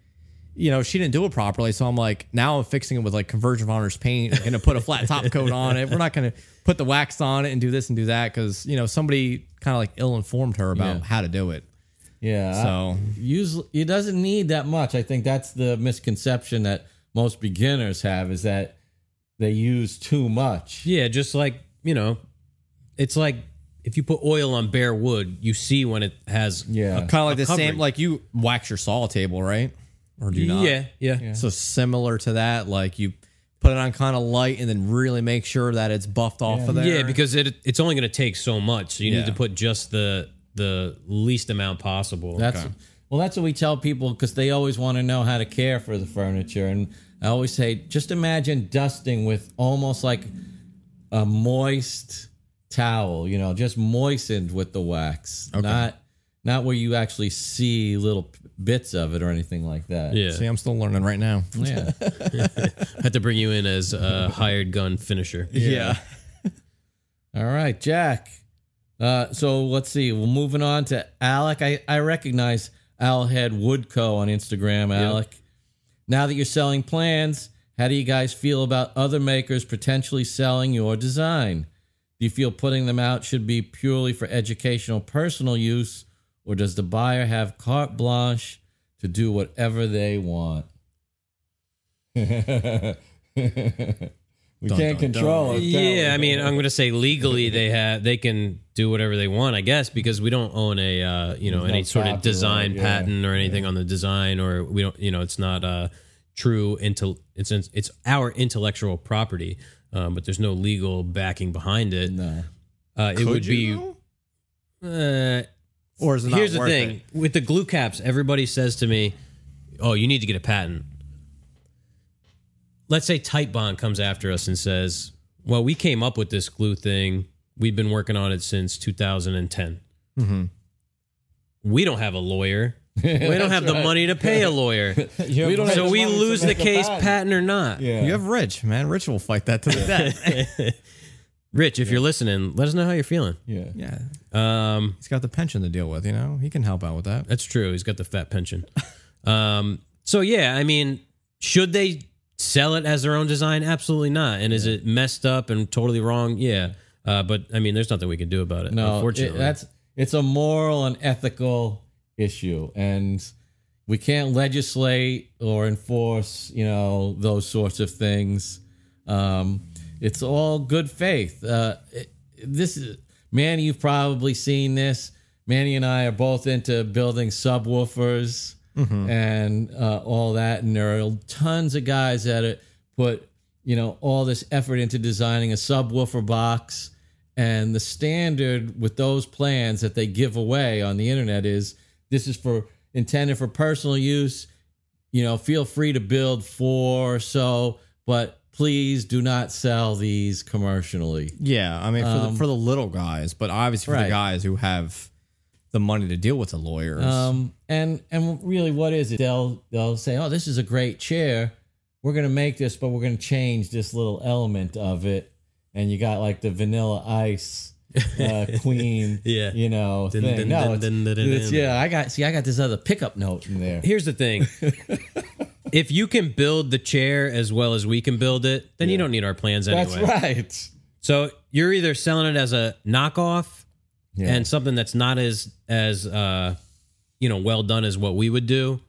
You know, she didn't do it properly, so I'm like, now I'm fixing it with like conversion honors paint. I'm gonna put a flat top coat on it. We're not gonna put the wax on it and do this and do that because you know somebody kind of like ill informed her about Yeah. how to do it. Yeah. So usually it doesn't need that much. I think that's the misconception that most beginners have is that they use too much. Yeah, just like you know, it's like if you put oil on bare wood, you see when it has. Yeah. kind of like the covering. same like you wax your saw table right or do you not Yeah, yeah, so similar to that like you put it on kind of light, and then really make sure that it's buffed off of there. Yeah, because it it's only going to take so much. So you Yeah. need to put just the the least amount possible. That's well, that's what we tell people because they always want to know how to care for the furniture, and I always say, just imagine dusting with almost like a moist towel, you know, just moistened with the wax, not not where you actually see little p- bits of it or anything like that. yeah. See, I'm still learning right now. yeah. had to bring you in as a hired gun finisher. Yeah. All right, Jack. Uh, so let's see. We're moving on to Alec. I, I recognize Owlhead Woodco on Instagram, Alec. Now that you're selling plans, how do you guys feel about other makers potentially selling your design? Do you feel putting them out should be purely for educational personal use, or does the buyer have carte blanche to do whatever they want? we can't control it. Yeah. I mean, I'm going to say legally they have they can do whatever they want, I guess, because we don't own a uh, you know There's no any sort of design yeah. patent or anything on the design, or we don't you know it's not uh, true into it's it's our intellectual property, um, but there's no legal backing behind it. No. Uh, it would be. Uh, Or is it not Here's the thing it? with the glue caps, everybody says to me, "Oh, you need to get a patent." Let's say Titebond comes after us and says, "Well, we came up with this glue thing. We've been working on it since 2010. Mm-hmm. We don't have a lawyer. We don't have the money to pay a lawyer. We don't so we lose the case, patent. patent or not. Yeah. You have Rich, man. Rich will fight that to the death. Rich, if you're listening, let us know how you're feeling. yeah. yeah. Um, He's got the pension to deal with, you know? He can help out with that. That's true. He's got the fat pension. um, so yeah, I mean, should they sell it as their own design? Absolutely not. And is it messed up and totally wrong? Yeah. Uh, but I mean, there's nothing we can do about it. No, unfortunately. it- that's it's a moral and ethical issue, and we can't legislate or enforce, you know, those sorts of things. Um, it's all good faith. Uh, it- this is Manny. You've probably seen this. Manny and I are both into building subwoofers and uh, all that, and there are tons of guys that put you know all this effort into designing a subwoofer box. And the standard with those plans that they give away on the internet is this is for intended for personal use. You know, feel free to build four or so, but please do not sell these commercially. Yeah, I mean, for, the, for the little guys, but obviously for Um, Right. the guys who have the money to deal with the lawyers. Um, and and really, what is it? They'll they'll say, "Oh, this is a great chair. We're gonna make this, but we're gonna change this little element of it." And you got like the Vanilla Ice uh, Queen, Yeah. you know, Dun, thing. dun, no, dun, it's, it's- yeah. I got see, I got this other pickup note in there. Here's the thing. if you can build the chair as well as we can build it, then you don't need our plans anyway. That's right. So you're either selling it as a knockoff Yeah. and something that's not as as uh you know well done as what we would do,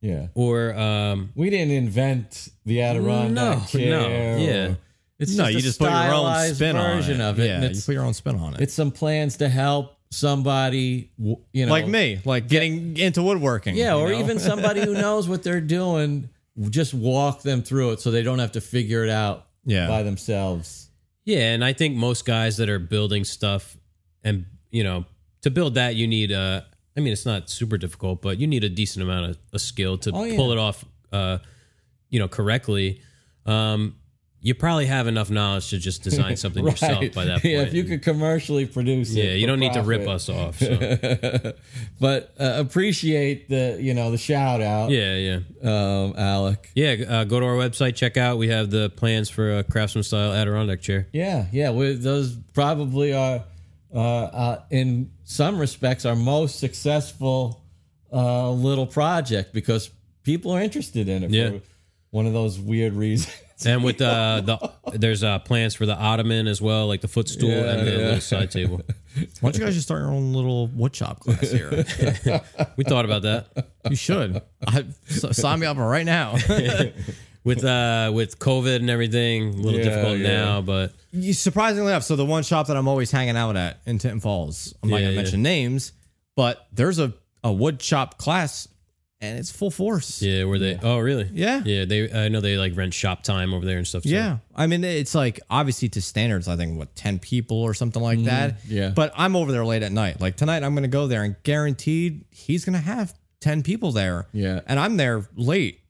yeah. or um We didn't invent the Adirondack No, chair. no, yeah. It's no, just you a just put your own stylized spin on it. of it. Yeah, you put your own spin on it. it's some plans to help somebody, you know, like me, like getting into woodworking. Yeah, you or know? even somebody who knows what they're doing. Just walk them through it so they don't have to figure it out Yeah. by themselves. yeah, and I think most guys that are building stuff and you know to build that you need a i mean it's not super difficult, but you need a decent amount of, of skill to Oh, yeah. pull it off uh you know correctly. Um you probably have enough knowledge to just design something yourself by that point. Yeah, if you could commercially produce it. yeah, you don't need to rip us off. So. but uh, appreciate the you know the shout out, yeah, yeah. um, Alec. Yeah, uh, go to our website, check out. We have the plans for a craftsman style Adirondack chair. Yeah, yeah. We, those probably are, uh, uh, in some respects, our most successful uh, little project because people are interested in it Yeah. for one of those weird reasons. And with uh, the there's uh, plans for the ottoman as well, like the footstool Yeah, and the yeah. little side table. Why don't you guys just start your own little wood shop class here? We thought about that. you should. I, s- sign me up right now. With uh, with COVID and everything, a little Yeah, difficult yeah. now, but You- Surprisingly enough, so the one shop that I'm always hanging out at in Tinton Falls, I'm not Yeah, gonna yeah. mention names, but there's a, a wood shop class and it's full force. Yeah, were they? Oh, really? Yeah. Yeah, they. I know they like rent shop time over there and stuff. too. Yeah. I mean, it's like obviously to standards, I think what, 10 people or something like that. yeah. But I'm over there late at night. Like tonight, I'm going to go there and guaranteed he's going to have 10 people there. Yeah. And I'm there late.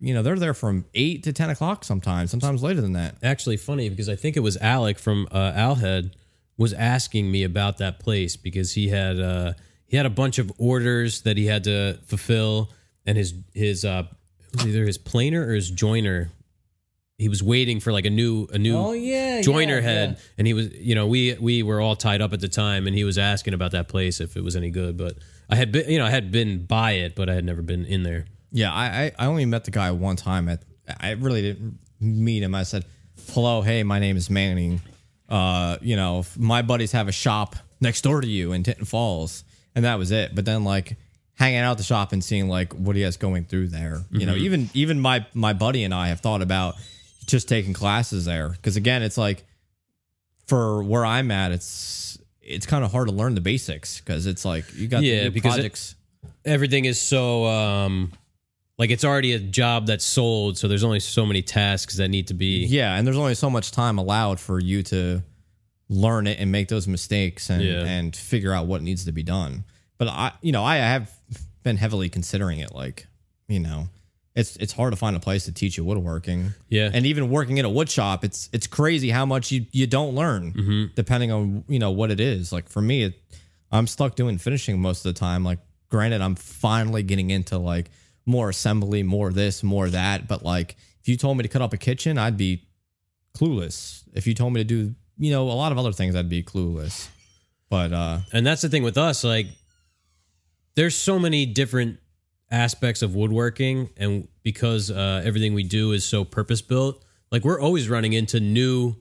You know, they're there from 8 to 10 o'clock sometimes, sometimes later than that. actually funny because I think it was Alec from uh, Owlhead was asking me about that place because he had uh, he had a bunch of orders that he had to fulfill, and his his uh, it was either his planer or his joiner. He was waiting for like a new a new Oh, yeah, joiner yeah, head, yeah. and he was you know we we were all tied up at the time, and he was asking about that place if it was any good, but I had been you know I had been by it, but I had never been in there. Yeah, I, I I only met the guy one time. At I really didn't meet him. I said, "Hello, hey, my name is Manning. Uh, you know, my buddies have a shop next door to you in Tinton Falls, and that was it. But then like hanging out the shop and seeing like what he has going through there. You know, even even my my buddy and I have thought about just taking classes there because again, it's like for where I'm at, it's it's kind of hard to learn the basics because it's like you got Yeah, because it- everything is so um like it's already a job that's sold so there's only so many tasks that need to be Yeah, and there's only so much time allowed for you to learn it and make those mistakes and Yeah. and figure out what needs to be done. But I, you know, I have been heavily considering it. Like, you know, it's it's hard to find a place to teach you woodworking. Yeah. and even working in a wood shop, it's it's crazy how much you you don't learn Mm-hmm. depending on you know what it is. Like for me, it, I'm stuck doing finishing most of the time. Like, granted, I'm finally getting into like more assembly, more this, more that. But like, if you told me to cut up a kitchen, I'd be clueless. If you told me to do, you know, a lot of other things, I'd be clueless. But uh, and that's the thing with us like there's so many different aspects of woodworking and because uh, everything we do is so purpose built like we're always running into new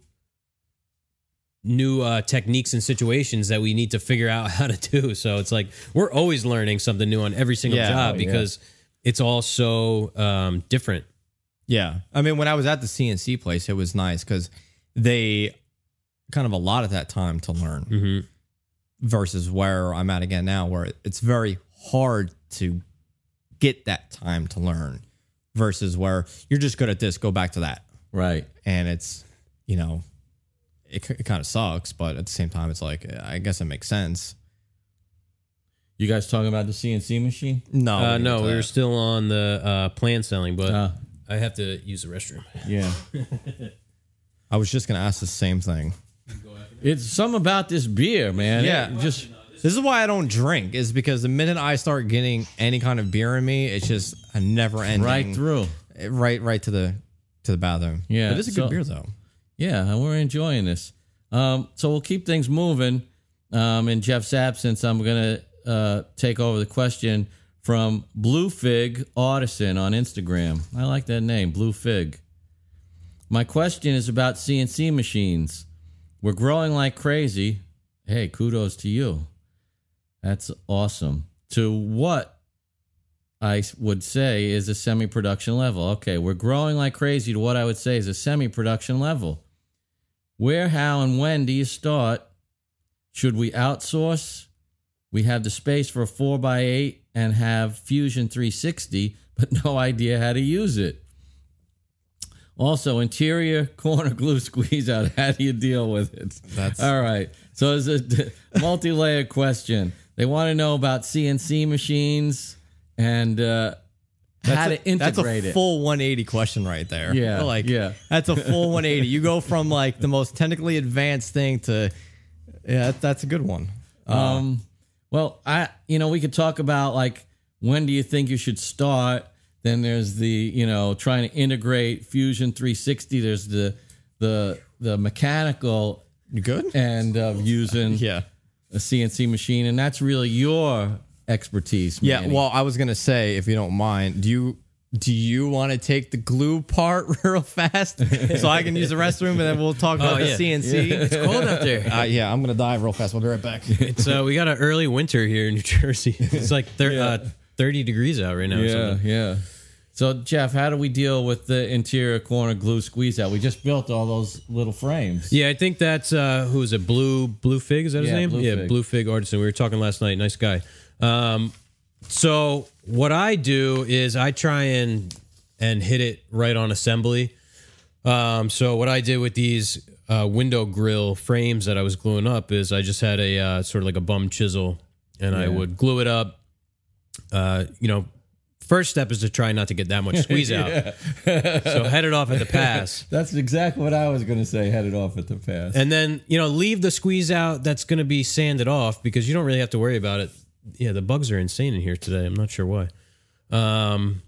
new uh, techniques and situations that we need to figure out how to do so it's like we're always learning something new on every single Yeah. job Oh, yeah. because it's all so um, different yeah, I mean, when I was at the CNC place, it was nice because they kind of allotted that time to learn. hmm versus where I'm at again now, where it's very hard to get that time to learn versus where you're just good at this, go back to that. Right. And it's, you know, it, it kind of sucks, but at the same time, it's like, I guess it makes sense. You guys talking about the CNC machine? No, Uh, we'll no, we that. were still on the uh, plan selling, but Uh, I have to use the restroom. yeah. I was just going to ask the same thing. It's something about this beer, man. Yeah. It just This is why I don't drink, is because the minute I start getting any kind of beer in me, it's just a never ending. right through. Right, right to the to the bathroom. Yeah, But it's a good so- beer, though. Yeah, and we're enjoying this. Um, so we'll keep things moving. Um, in Jeff's absence, I'm gonna uh, take over the question from Blue Fig Artisan on Instagram. I like that name, Blue Fig. My question is about CNC machines. We're growing like crazy. Hey, kudos to you. That's awesome. To what I would say is a semi production level. Okay, we're growing like crazy to what I would say is a semi production level. Where, how, and when do you start? Should we outsource? We have the space for a 4x8 and have Fusion 360, but no idea how to use it. Also, interior corner glue squeeze out. How do you deal with it? That's- all right. So it's a multi layered question. They want to know about CNC machines and uh, how That's to a, integrate that's a it. full 180 question right there. Yeah, like yeah. that's a full 180. You go from like the most technically advanced thing to yeah, that, that's a good one. Um, well, I you know we could talk about like when do you think you should start? Then there's the you know trying to integrate Fusion 360. There's the the the mechanical You good? end of using Yeah. a CNC machine, and that's really your expertise. Yeah. Well, I was gonna say, if you don't mind, do you do you want to take the glue part real fast so I can use the restroom and then we'll talk about Oh, the yeah. CNC? It's cold out there. Uh, yeah, I'm gonna dive real fast. We'll be right back. It's uh, we got an early winter here in New Jersey. It's like thir- uh, thirty degrees out right now. or yeah, something. yeah. So Jeff, how do we deal with the interior corner glue squeeze out? We just built all those little frames. Yeah, I think that's uh, who is it? Blue Blue Fig is that his Yeah, name? Blue yeah, Fig. Blue Fig artisan. We were talking last night. Nice guy. Um, So what I do is I try and and hit it right on assembly. Um, so what I did with these uh, window grill frames that I was gluing up is I just had a uh, sort of like a bum chisel, and I would glue it up. Uh, you know, first step is to try not to get that much squeeze out. so head it off at the pass. That's exactly what I was going to say. Head it off at the pass. And then, you know, leave the squeeze out that's going to be sanded off because you don't really have to worry about it. Yeah, the bugs are insane in here today. I'm not sure why. Um,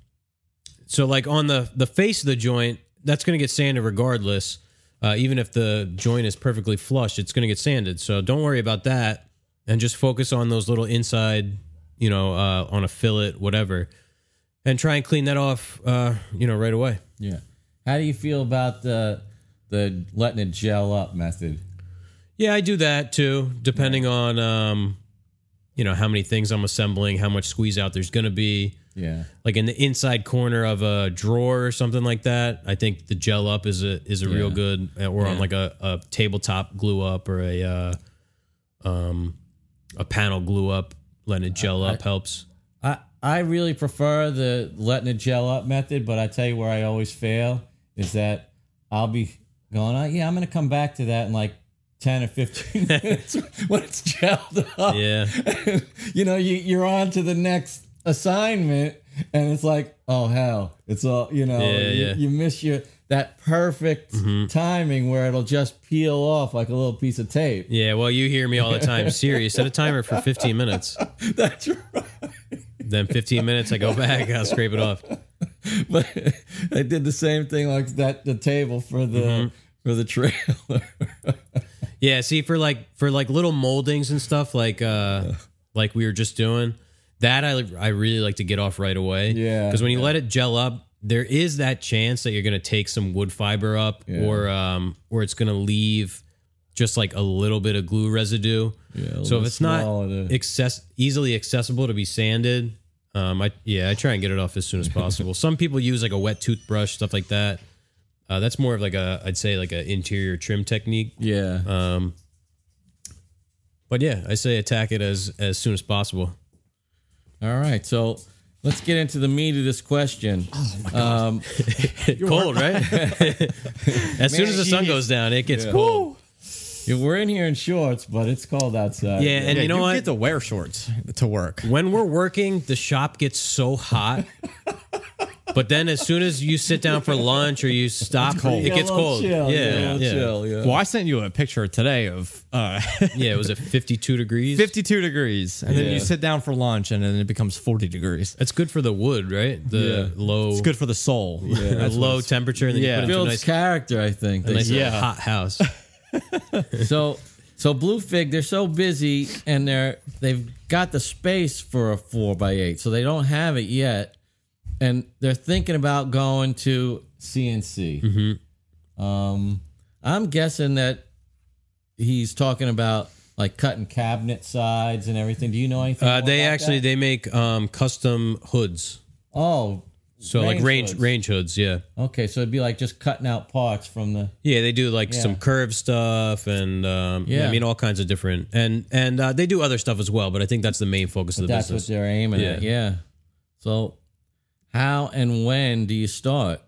so like on the the face of the joint, that's going to get sanded regardless. Uh, even if the joint is perfectly flush, it's going to get sanded. So don't worry about that, and just focus on those little inside, you know, uh, on a fillet, whatever, and try and clean that off, uh, you know, right away. yeah. How do you feel about the the letting it gel up method? Yeah, I do that too, depending on um, you know, how many things I'm assembling, how much squeeze out there's gonna be. Yeah. Like in the inside corner of a drawer or something like that. I think the gel up is a is a real good uh, or on like a, a tabletop glue up or a uh, um a panel glue up, letting it gel up helps. I really prefer the letting it gel up method, but I tell you where I always fail is that I'll be going, oh, yeah, I'm going to come back to that in like 10 or 15 minutes when it's gelled up. Yeah. you know, you, you're on to the next assignment and it's like, oh, hell, it's all, you know, Yeah, you, yeah. you miss your, that perfect mm-hmm. timing where it'll just peel off like a little piece of tape. Yeah, well you hear me all the time. Siri, set a timer for fifteen minutes. That's right. Then fifteen minutes I go back, I'll scrape it off. but I did the same thing like that the table for the Mm-hmm. for the trailer. Yeah, see for like for like little moldings and stuff like uh like we were just doing, that I I really like to get off right away. Yeah. Because when you let it gel up, there is that chance that you're gonna take some wood fiber up or um or it's gonna leave just like a little bit of glue residue. Yeah, so if it's not access easily accessible to be sanded, um I yeah, I try and get it off as soon as possible. Some people use like a wet toothbrush, stuff like that. Uh, that's more of like a I'd say like an interior trim technique. yeah. Um, but yeah, I say attack it as as soon as possible. All right. So let's get into the meat of this question. Oh my god. Um, cold, right? as soon as the sun goes down, it gets cold. Yeah, we're in here in shorts, but it's cold outside. Yeah, and Yeah, you know you what? get to wear shorts to work. when we're working, the shop gets so hot. but then as soon as you sit down for lunch or you stop, cold. it gets little cold. Chill, yeah, a little yeah. chill, yeah. Well, I sent you a picture today of uh, Yeah, it was at 52 degrees. 52 degrees, and then Yeah. you sit down for lunch, and then it becomes 40 degrees. It's good for the wood, right? The Yeah. low, It's good for the soul. the low temperature, and then Yeah. you put it into a Builds nice, character, I think. a they nice say. Yeah. hot house. so so Blue Fig, they're so busy and they're they've got the space for a four by eight, so they don't have it yet, and they're thinking about going to CNC. Mm-hmm. Um, I'm guessing that he's talking about like cutting cabinet sides and everything. Do you know anything? Uh, they actually that? they make um, custom hoods. oh So like range hoods. range hoods, yeah. Okay, so it'd be like just cutting out parts from the. Yeah, they do like Yeah. some curved stuff and um, yeah. Yeah. I mean all kinds of different and and uh, they do other stuff as well, but I think that's the main focus of the business. That's what business. they're aiming at. Yeah. Yeah. So, how and when do you start?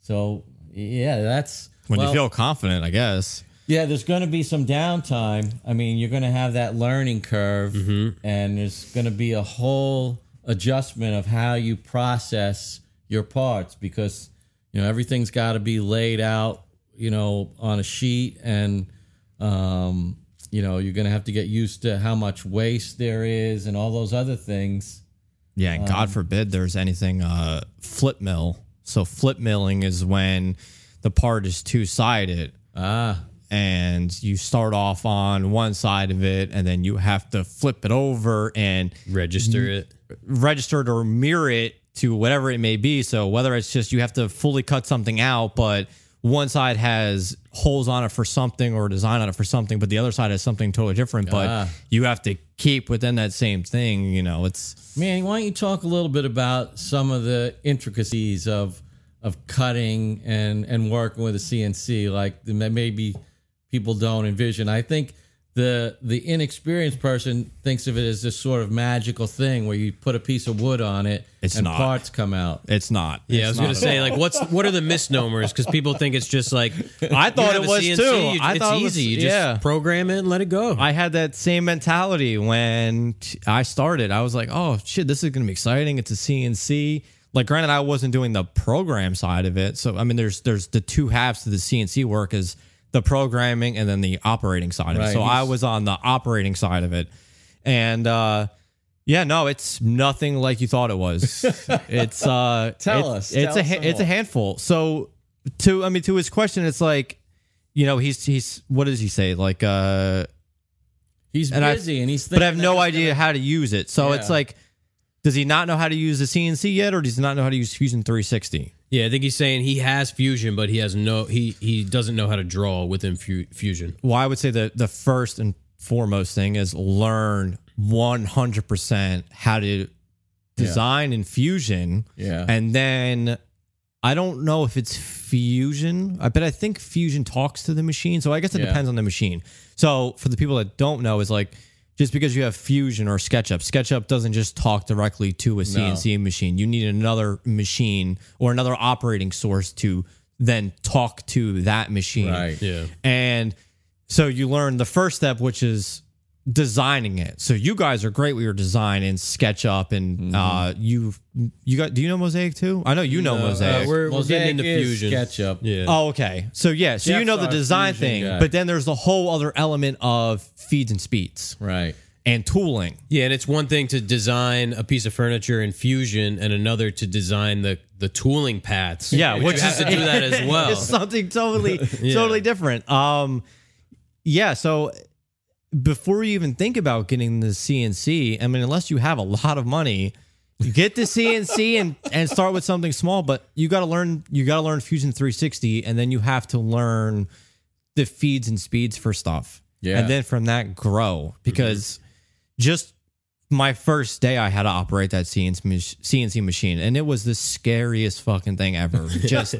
So, yeah, that's When well, you feel confident, I guess. Yeah, there's going to be some downtime. I mean, you're going to have that learning curve, Mm-hmm. and there's going to be a whole adjustment of how you process your parts because you know everything's got to be laid out, you know, on a sheet, and um, you know you're going to have to get used to how much waste there is and all those other things. Yeah, and God forbid there's anything uh, flip mill. So flip milling is when the part is two sided Ah, and you start off on one side of it and then you have to flip it over and Register it. Register it or mirror it to whatever it may be. So whether it's just you have to fully cut something out, but one side has holes on it for something or design on it for something, but the other side has something totally different. But Ah. you have to keep within that same thing. You know, it's man, why don't you talk a little bit about some of the intricacies of of cutting and and working with a CNC, like that maybe people don't envision. I think the the inexperienced person thinks of it as this sort of magical thing where you put a piece of wood on it It's and not. parts come out. It's not. Yeah, I was gonna say like what's what are the misnomers? Because people think it's just like I thought it was CNC, too. you- I it's thought it was- easy. You just yeah. program it and let it go. I had that same mentality when t- I started. I was like, oh shit, this is gonna be exciting. It's a CNC. Like, granted, I wasn't doing the program side of it. So, I mean, there's there's the two halves to the CNC work is the programming and then the operating side of it. Right. So I was on the operating side of it, and uh, yeah, no, it's nothing like you thought it was. it's uh, Tell it's- us. It's Tell a us it's a handful. So to I mean to his question, it's like, you know, he's he's what does he say? Like uh He's And I- busy and he's but I have no idea he's how to use it. So it's like, does he not know how to use the CNC yet, or does he not know how to use Fusion 360? Yeah, I think he's saying he has Fusion, but he has no he he doesn't know how to draw within Fu- Fusion. Well, I would say that the first and foremost thing is learn 100% how to design in Fusion. Yeah. And then I don't know if it's Fusion, I but I think Fusion talks to the machine. So I guess it Yeah. depends on the machine. So for the people that don't know, is like just because you have Fusion or SketchUp, SketchUp doesn't just talk directly to a CNC machine. You need another machine or another operating source to then talk to that machine. Right. Yeah. And so you learn the first step, which is designing it. So you guys are great with your design and SketchUp, and uh, you you got. Do you know Mozaik too? I know you know Mozaik. Uh, we're, we're Mozaik getting into is Fusion. SketchUp. Yeah. oh, okay. So yeah, so you know the design thing, guy. but then there's the whole other element of feeds and speeds Right. and tooling. Yeah, and it's one thing to design a piece of furniture in Fusion, and another to design the the tooling paths. Yeah, which which is- to do that as well. it's something totally totally different um yeah so before you even think about getting the cnc i mean unless you have a lot of money you get the cnc and and start with something small but you got to learn you got to learn fusion 360 and then you have to learn the feeds and speeds for stuff. Yeah. and then from that grow. Because mm-hmm. just my first day I had to operate that CNC, CNC machine and it was the scariest fucking thing ever. Just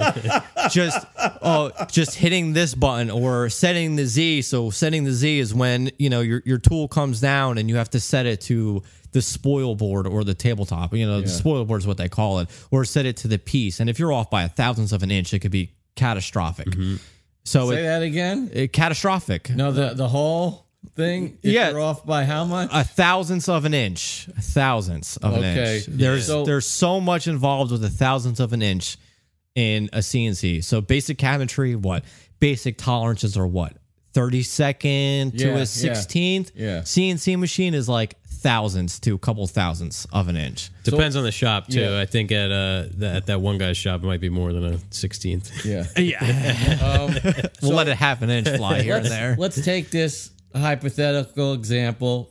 just oh just hitting this button or setting the Z. So setting the Z is when, you know, your your tool comes down and you have to set it to the spoil board or the tabletop. You know, the spoil board is what they call it, or set it to the piece. And if you're off by a thousandth of an inch, it could be catastrophic. Mm-hmm. So Say it, that again. it catastrophic. No, the the whole thing. If Yeah. You're off by how much? a thousandth of an inch, a thousandth of an inch. There's So- there's so much involved with a thousandth of an inch in a CNC. So basic cabinetry, what? Basic tolerances are what? 32nd to Yeah, yeah. a 16th. Yeah. CNC machine is like thousandths to a couple thousandths of an inch. Depends on the shop too. Yeah. I think at uh that, at that one guy's shop it might be more than a sixteenth. yeah. Yeah. Um, we'll let it half an inch fly here and there. let's take this hypothetical example.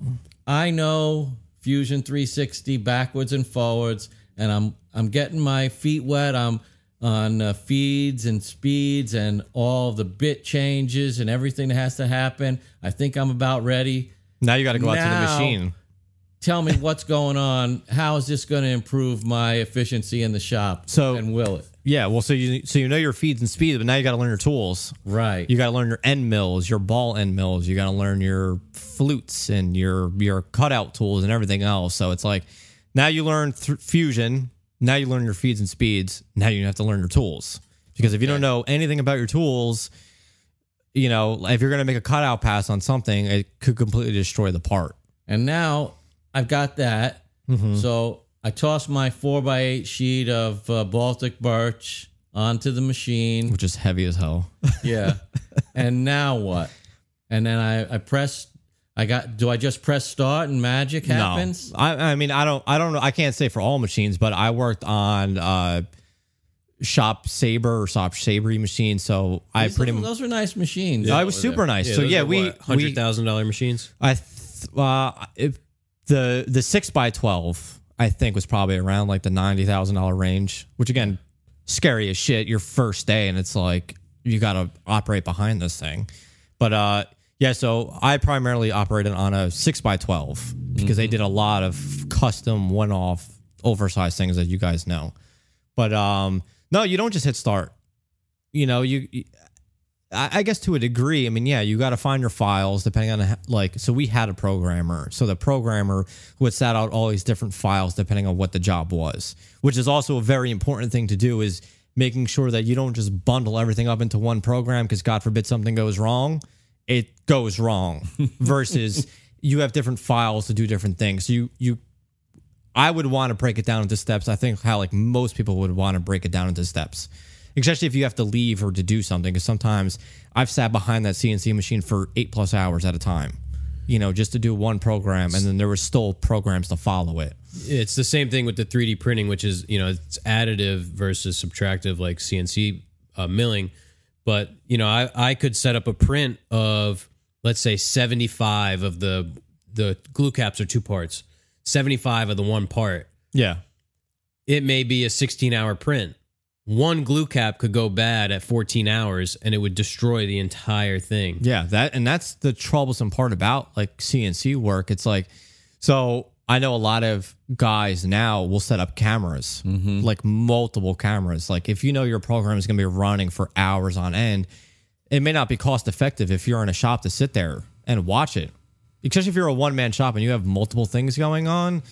I know Fusion 360 backwards and forwards, and I'm I'm getting my feet wet. I'm on uh, feeds and speeds and all the bit changes and everything that has to happen. I think I'm about ready. Now you got to go out to the machine. Tell me what's going on. How is this going to improve my efficiency in the shop? So- and will it? Yeah, well, so you so you know your feeds and speeds, but now you got to learn your tools. Right. You got to learn your end mills, your ball end mills. You got to learn your flutes and your your cutout tools and everything else. So it's like now you learn th- fusion. Now you learn your feeds and speeds. Now you have to learn your tools because if you don't know anything about your tools, you know if you're gonna make a cutout pass on something, it could completely destroy the part. And now I've got that. Mm-hmm. So I toss my four by eight sheet of uh, Baltic birch onto the machine. Which is heavy as hell. Yeah. and now what? And then I, I press. I got. Do I just press start and magic happens? No, I, I mean, I don't, I don't know. I can't say for all machines, but I worked on uh, Shop Saber or Shop Sabre machine, so I These- pretty those, much. those were nice machines. Yeah, I was super there. nice. so yeah, we what, hundred we thousand dollar machines. I th- uh, if the the six by twelve I think was probably around like the ninety thousand dollar range, which again, scary as shit. Your first day, and it's like you got to operate behind this thing. But uh, yeah, so I primarily operated on a six by twelve because they did a lot of custom one off oversized things that you guys know. But um, no, you don't just hit start. You know, you, you I I guess to a degree, I mean, yeah, you got to find your files depending on how- like. So we had a programmer, so the programmer would set out all these different files depending on what the job was, which is also a very important thing to do. Is making sure that you don't just bundle everything up into one program because God forbid something goes wrong, it goes wrong. Versus you have different files to do different things. You you I would want to break it down into steps. I think how like most people would want to break it down into steps, especially if you have to leave or to do something. Because sometimes I've sat behind that CNC machine for eight plus hours at a time, you know, just to do one program, and then there were still programs to follow it. It's the same thing with the 3D printing, which is you know it's additive versus subtractive, like CNC uh, milling. But you know, I I could set up a print of let's say 75 of the the glue caps are two parts, 75 of the one part. Yeah, It may be a 16 hour print. One glue cap could go bad at 14 hours, and it would destroy the entire thing. Yeah, that and that's the troublesome part about like CNC work. It's like so I know a lot of guys now will set up cameras, mm-hmm. like multiple cameras. Like if you know your program is going to be running for hours on end, it may not be cost effective if you're in a shop to sit there and watch it. Especially if you're a one man shop and you have multiple things going on.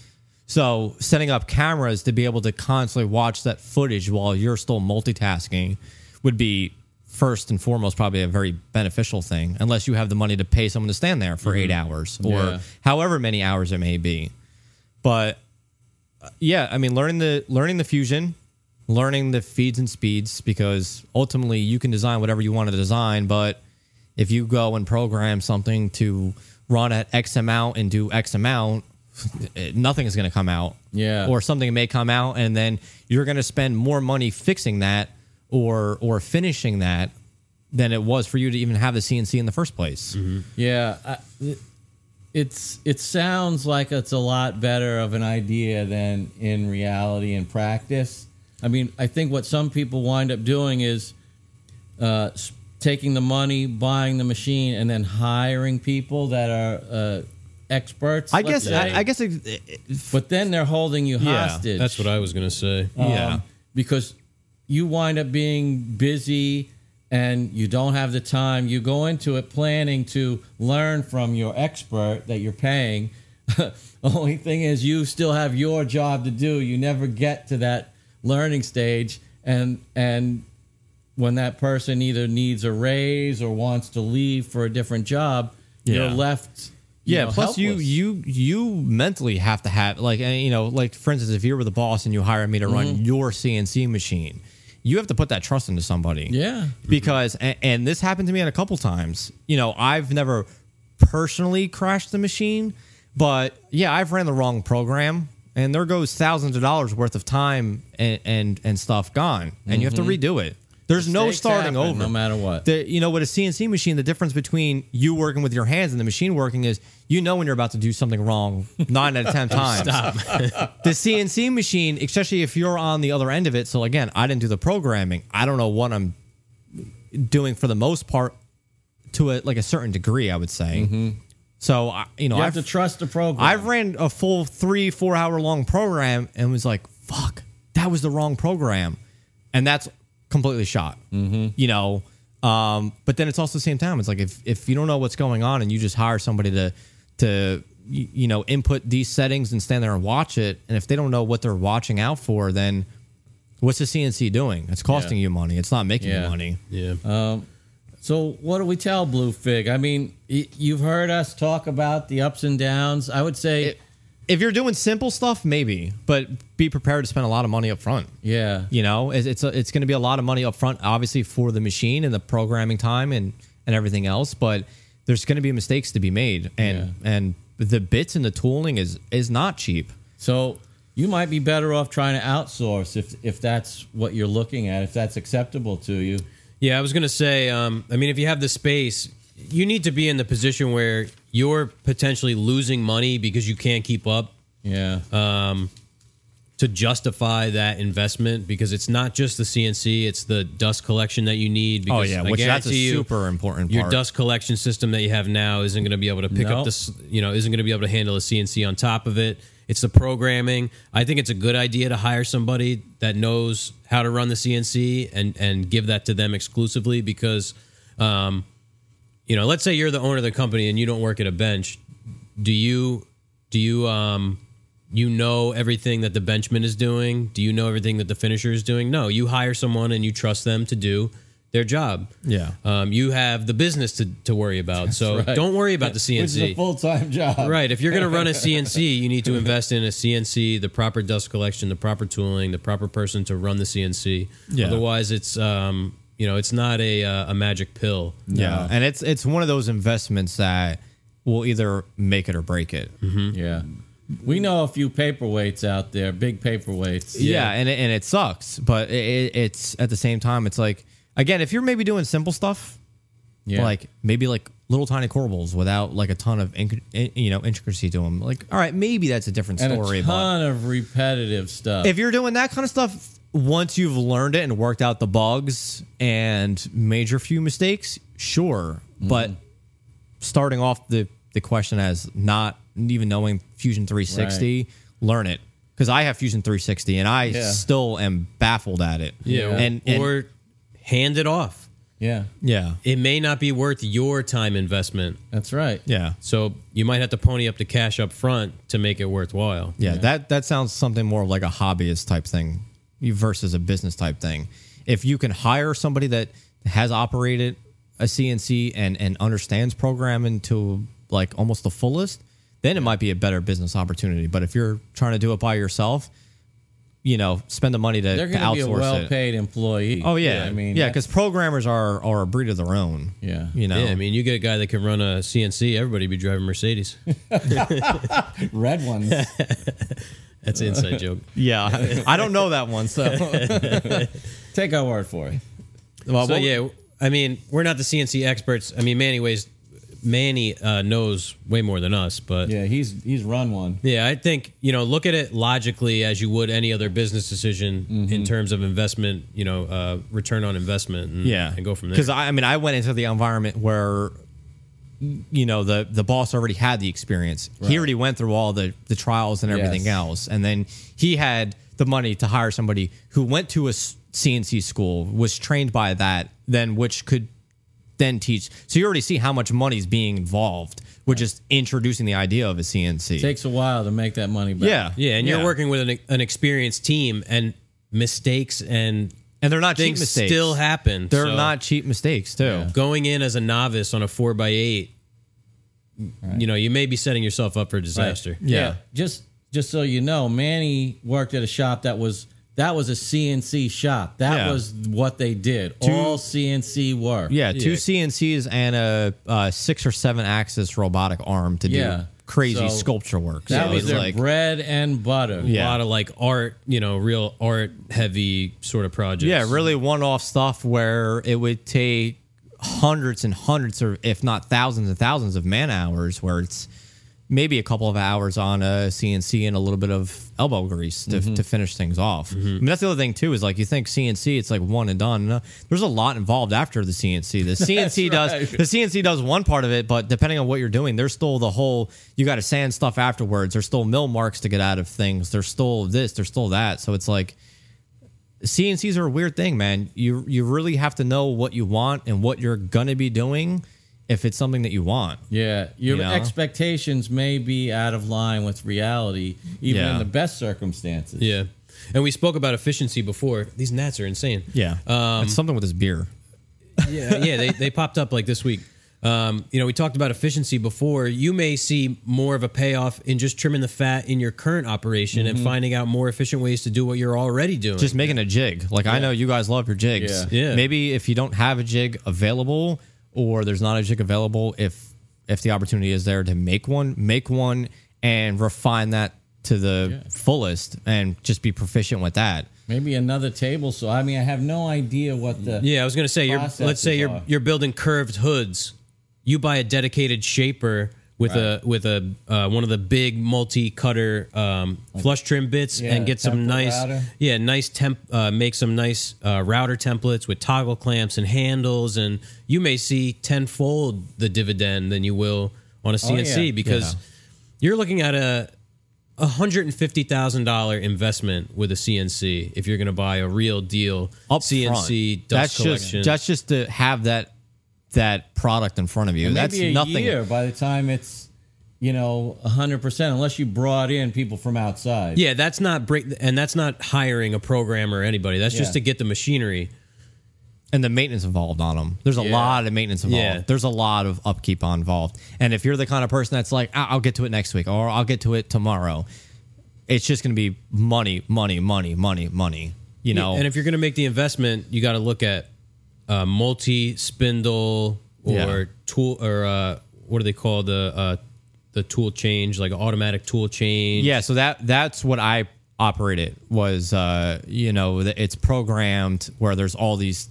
So setting up cameras to be able to constantly watch that footage while you're still multitasking would be first and foremost probably a very beneficial thing, unless you have the money to pay someone to stand there for eight mm-hmm. hours or Yeah. however many hours it may be. But yeah, I mean, learning the learning the fusion, learning the feeds and speeds, because ultimately you can design whatever you want to design, but if you go and program something to run at X amount and do X amount, nothing is going to come out. Yeah. Or something may come out, and then you're going to spend more money fixing that or or finishing that than it was for you to even have the CNC in the first place. Yeah, I, it's it sounds like it's a lot better of an idea than in reality and practice. I mean, I think what some people wind up doing is uh, taking the money, buying the machine, and then hiring people that are uh, experts. I guess I. I guess it, it- but then they're holding you Yeah, hostage. That's what I was gonna say. yeah. Um, because you wind up being busy and you don't have the time. You go into it planning to learn from your expert that you're paying. The only thing is, you still have your job to do. You never get to that learning stage, and and when that person either needs a raise or wants to leave for a different job, you're left. You Yeah. know, plus, you helpless. you you mentally have to have like you know like for instance, if you were the boss and you hire me to Mm-hmm. run your CNC machine, you have to put that trust into somebody. yeah. Because and, and this happened to me a couple times. You know, I've never personally crashed the machine, but yeah, I've ran the wrong program. And there goes thousands of dollars worth of time and and, and stuff gone, and you have to redo it. There's no starting happen over, no matter what. the you know with a CNC machine, the difference between you working with your hands and the machine working is you know when you're about to do something wrong nine out of ten times. the CNC machine, especially if you're on the other end of it. So again, I didn't do the programming. I don't know what I'm doing for the most part to a like a certain degree. I would say. Mm-hmm. So I, you know, You I've, have to trust the program. I've ran a full three, four hour long program and was like, fuck, that was the wrong program. And that's completely shot. Mm-hmm. You know, um, but then it's also the same time. It's like if, if you don't know what's going on and you just hire somebody to, to, you, you know, input these settings and stand there and watch it. And if they don't know what they're watching out for, then what's the CNC doing? It's costing Yeah. you money. It's not making Yeah. you money. Yeah. So what do we tell Blue Fig? I mean, y- you've heard us talk about the ups and downs. I would say, If you're doing simple stuff, maybe, but be prepared to spend a lot of money up front. yeah, You know, it's it's, it's going to be a lot of money up front, obviously for the machine and the programming time and and everything else. But there's going to be mistakes to be made, and and the bits and the tooling is is not cheap. So you might be better off trying to outsource if if that's what you're looking at, if that's acceptable to you. Yeah, I was gonna say. Um, I mean, if you have the space, you need to be in the position where you're potentially losing money because you can't keep up Yeah. um, to justify that investment. Because it's not just the CNC; it's the dust collection that you need. Because I Oh, which that's a you, super important Your part. dust collection system that you have now isn't going to be able to pick No. up this. You know, isn't going to be able to handle a CNC on top of it. It's the programming. I think it's a good idea to hire somebody that knows how to run the CNC and and give that to them exclusively because Um, you know, let's say you're the owner of the company and you don't work at a bench. Do you do you um you know everything that the benchman is doing? Do you know everything that the finisher is doing? No, you hire someone and you trust them to do their job. Yeah. Um, you have the business to, to worry about. so right. don't worry about the Which is a full time job. Right. If you're going to run a CNC, you need to invest in a CNC, the proper dust collection, the proper tooling, the proper person to run the CNC. Yeah. Otherwise, it's um, you know, it's not a uh, a magic pill. Yeah, and it's it's one of those investments that will either make it or break it. Yeah. We know a few paperweights out there, big paperweights. Yeah, and it, and it sucks, but it, it, it's at the same time, it's like again, if you're maybe doing simple stuff, Yeah. like maybe like little tiny corbels without like a ton of inc- in- you know intricacy to them, like all right, maybe that's a different and story. a but ton of repetitive stuff. if you're doing that kind of stuff, once you've learned it and worked out the bugs and made your few mistakes, sure. Mm-hmm. But starting off the the question as not even knowing Fusion 360, learn it because I have Fusion 360 and I Yeah. still am baffled at it. Yeah. and, and or hand it off. yeah, yeah, It may not be worth your time investment. that's right. yeah. So you might have to pony up the cash up front to make it worthwhile. Yeah, that that sounds something more of like a hobbyist type thing versus a business type thing. If you can hire somebody that has operated a CNC and and understands programming to like almost the fullest, then it might be a better business opportunity. But if you're trying to do it by yourself, you know, spend the money to, They're to going to be a well-paid employee. Oh yeah, I mean, yeah, because programmers are are a breed of their own. Yeah. you know. Yeah, I mean, you get a guy that can run a CNC, everybody be driving Mercedes. red ones. That's an inside joke. yeah, I don't know that one. So, Take our word for it. well, So what- yeah, I mean, we're not the CNC experts. I mean, Manny weighs, Manny uh, knows way more than us, but yeah. Yeah, he's he's run one. Yeah, I think you know, look at it logically as you would any other business decision Mm-hmm. in terms of investment. You know, uh, return on investment. And, yeah and go from there. because I, I mean i went into the environment where you know the the boss already had the experience. He already went through all the the trials and everything Yes. else. And then he had the money to hire somebody who went to a cnc school was trained by that then which could then teach. So you already see how much money is being involved with just introducing the idea of a cnc Takes a while to make that money back. yeah. Yeah, and you're working with an, an experienced team, and mistakes and and they're not cheap things mistakes still happen. they're so- not cheap mistakes too going in as a novice on a four by eight, you know, you may be setting yourself up for disaster. Yeah. Just just so you know, Manny worked at a shop that was that was a CNC shop. That Yeah. was what they did. All CNC work. Yeah, two Yeah. CNCs and a uh, six or seven axis robotic arm to Yeah. do crazy So sculpture work. That So was it's their like bread and butter. Yeah. A lot of like art, you know, real art heavy sort of projects. yeah, really one off stuff where it would take hundreds and hundreds, or if not thousands and thousands of man hours, where it's maybe a couple of hours on a CNC and a little bit of elbow grease to, Mm-hmm. to finish things off. I mean, that's the other thing too is like you think CNC, it's like one and done. No, there's a lot involved after the CNC. The CNC does right. the CNC does one part of it, but depending on what you're doing, there's still the whole. You got to sand stuff afterwards. There's still mill marks to get out of things. There's still this. There's still that. So it's like. CNCs are a weird thing, man. You you really have to know what you want and what you're gonna be doing if it's something that you want. Yeah, your You know? expectations may be out of line with reality, even Yeah. in the best circumstances. Yeah. And we spoke about efficiency before. These gnats are insane. Yeah, Um, it's something with this beer. yeah, yeah, they, they popped up like this week. Um, you know, we talked about efficiency before. You may see more of a payoff in just trimming the fat in your current operation and finding out more efficient ways to do what you're already doing. Just making a jig. Like I know you guys love your jigs. Yeah. Yeah. Maybe if you don't have a jig available or there's not a jig available, if if the opportunity is there to make one, make one and refine that to the fullest and just be proficient with that. Maybe another table. So I mean, I have no idea what the yeah, I was gonna say you're let's Processes say you're are. you're building curved hoods. You buy a dedicated shaper with a with a uh, one of the big multi cutter um, flush trim bits Yeah, and get some nice router. yeah nice temp uh, make some nice uh, router templates with toggle clamps and handles and you may see tenfold the dividend than you will on a CNC Oh, yeah. because you're looking at a a hundred and fifty thousand dollar investment with a CNC if you're going to buy a real deal Up CNC front. dust that's collection. just that's just to have that that product in front of you. That's Maybe a nothing. year by the time it's you know hundred percent, unless you brought in people from outside. Yeah, that's not break, and that's not hiring a programmer or anybody. That's just Yeah. to get the machinery. and the maintenance involved on them. There's a Yeah. lot of maintenance involved. Yeah. There's a lot of upkeep involved. And if you're the kind of person that's like, "I- I'll get to it next week or I'll get to it tomorrow, it's just going to be money, money, money, money, money. You know, And if you're going to make the investment, you got to look at uh, multi spindle or Yeah. tool or uh, what do they call the uh, the tool change, like automatic tool change. Yeah, so that that's what I operated was uh you know it's programmed where there's all these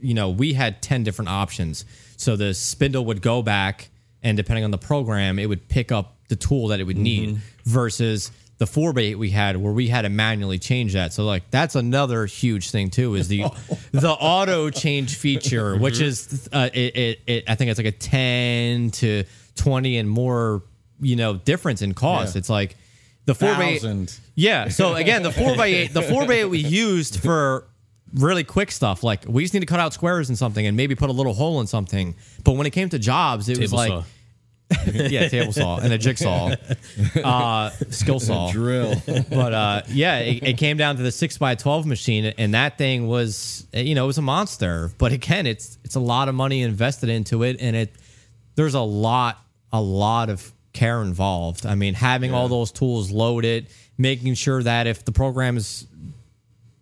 you know we had 10 different options. So the spindle would go back and depending on the program it would pick up the tool that it would need versus the 4 by 8 we had where we had to manually change that. So like that's another huge thing too is the the auto change feature which is uh, it, it, it I think it's like a 10 to 20 and more you know difference in cost. Yeah. It's like the 4 by 8 thousand. yeah. So again, the four by eight, the four by eight we used for really quick stuff. Like we just need to cut out squares and something and maybe put a little hole in something. But when it came to jobs, it was like saw. yeah, table saw and a jigsaw, uh, skill saw. Drill. But uh, yeah, it, it came down to the six by twelve machine, and that thing was you know it was a monster. But again, it's it's a lot of money invested into it, and it there's a lot a lot of care involved. I mean, having all those tools loaded, making sure that if the program is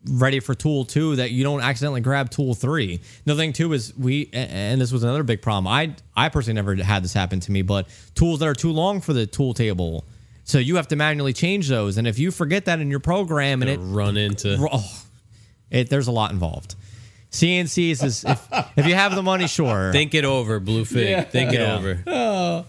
ready for tool two that you don't accidentally grab tool three. Another thing too is we and this was another big problem. I I personally never had this happen to me, but tools that are too long for the tool table. So you have to manually change those. And if you forget that in your program and it run into. oh, it there's a lot involved. CNCs is if, if you have the money, sure. Think it over, Blue Fig. Yeah. Think it Yeah. over.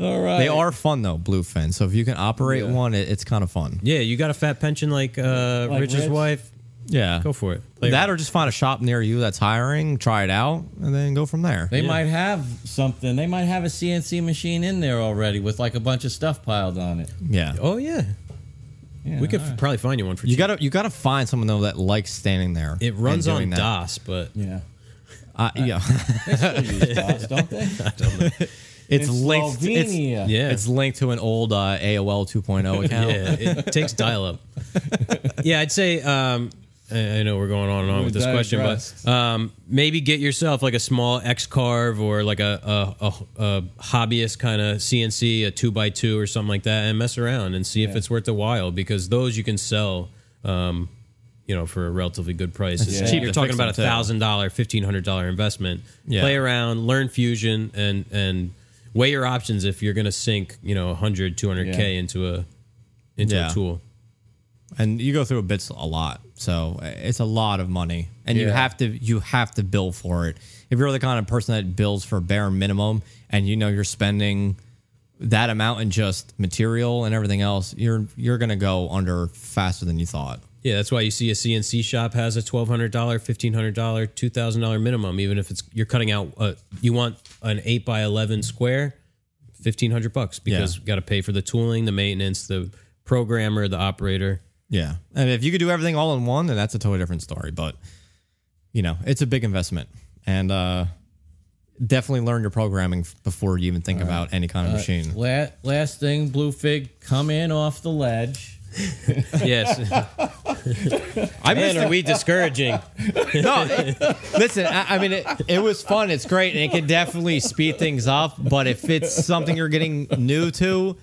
All right. they are fun though, Blue Fig. So if you can operate one, it, it's kind of fun. Yeah, you got a fat pension like, uh, Like Rich's Rich? wife. Yeah, Go for it. Play that around. or just find a shop near you that's hiring, try it out, and then go from there. They might have something. They might have a CNC machine in there already with like a bunch of stuff piled on it. Yeah. Oh yeah, Yeah, we could right. probably find you one for You cheap. gotta you gotta find someone though that likes standing there. It runs on that. DOS, but Yeah. Uh, yeah, They use DOS, don't they? it's In linked. It's, yeah, it's linked to an old uh, AOL 2.0 account. yeah, it takes dial up. yeah, I'd say. Um, I I know we're going on and on with this question, but um, maybe get yourself like a small X carve or like a a, a, a hobbyist kind of CNC, a two by two or something like that, and mess around and see if it's worth the while because those you can sell. Um, you know, for a relatively good price. It's Yeah. cheap. cheap You're talking about a thousand dollar, fifteen hundred dollar investment. Yeah. Play around, learn fusion, and and weigh your options if you're going to sink, you know, 100, 200 k into a into Yeah. a tool. and you go through bits a lot so it's a lot of money and you have to you have to bill for it if you're the kind of person that bills for bare minimum and you know you're spending that amount in just material and everything else you're you're gonna go under faster than you thought Yeah, that's why you see a CNC shop has a twelve hundred dollar, fifteen hundred dollar, two thousand dollar minimum. Even if it's you're cutting out, uh, you want an eight by eleven square, fifteen hundred bucks because Yeah. you got to pay for the tooling, the maintenance, the programmer, the operator. Yeah and if you could do everything all in one then that's a totally different story but you know it's a big investment and uh definitely learn your programming before you even think about any kind of machine La- last thing, Blue Fig, come in off the ledge. Yes, I man, are we discouraging? no, it- listen. I, I mean, it, it was fun. It's great, and it can definitely speed things up. But if it's something you're getting new to,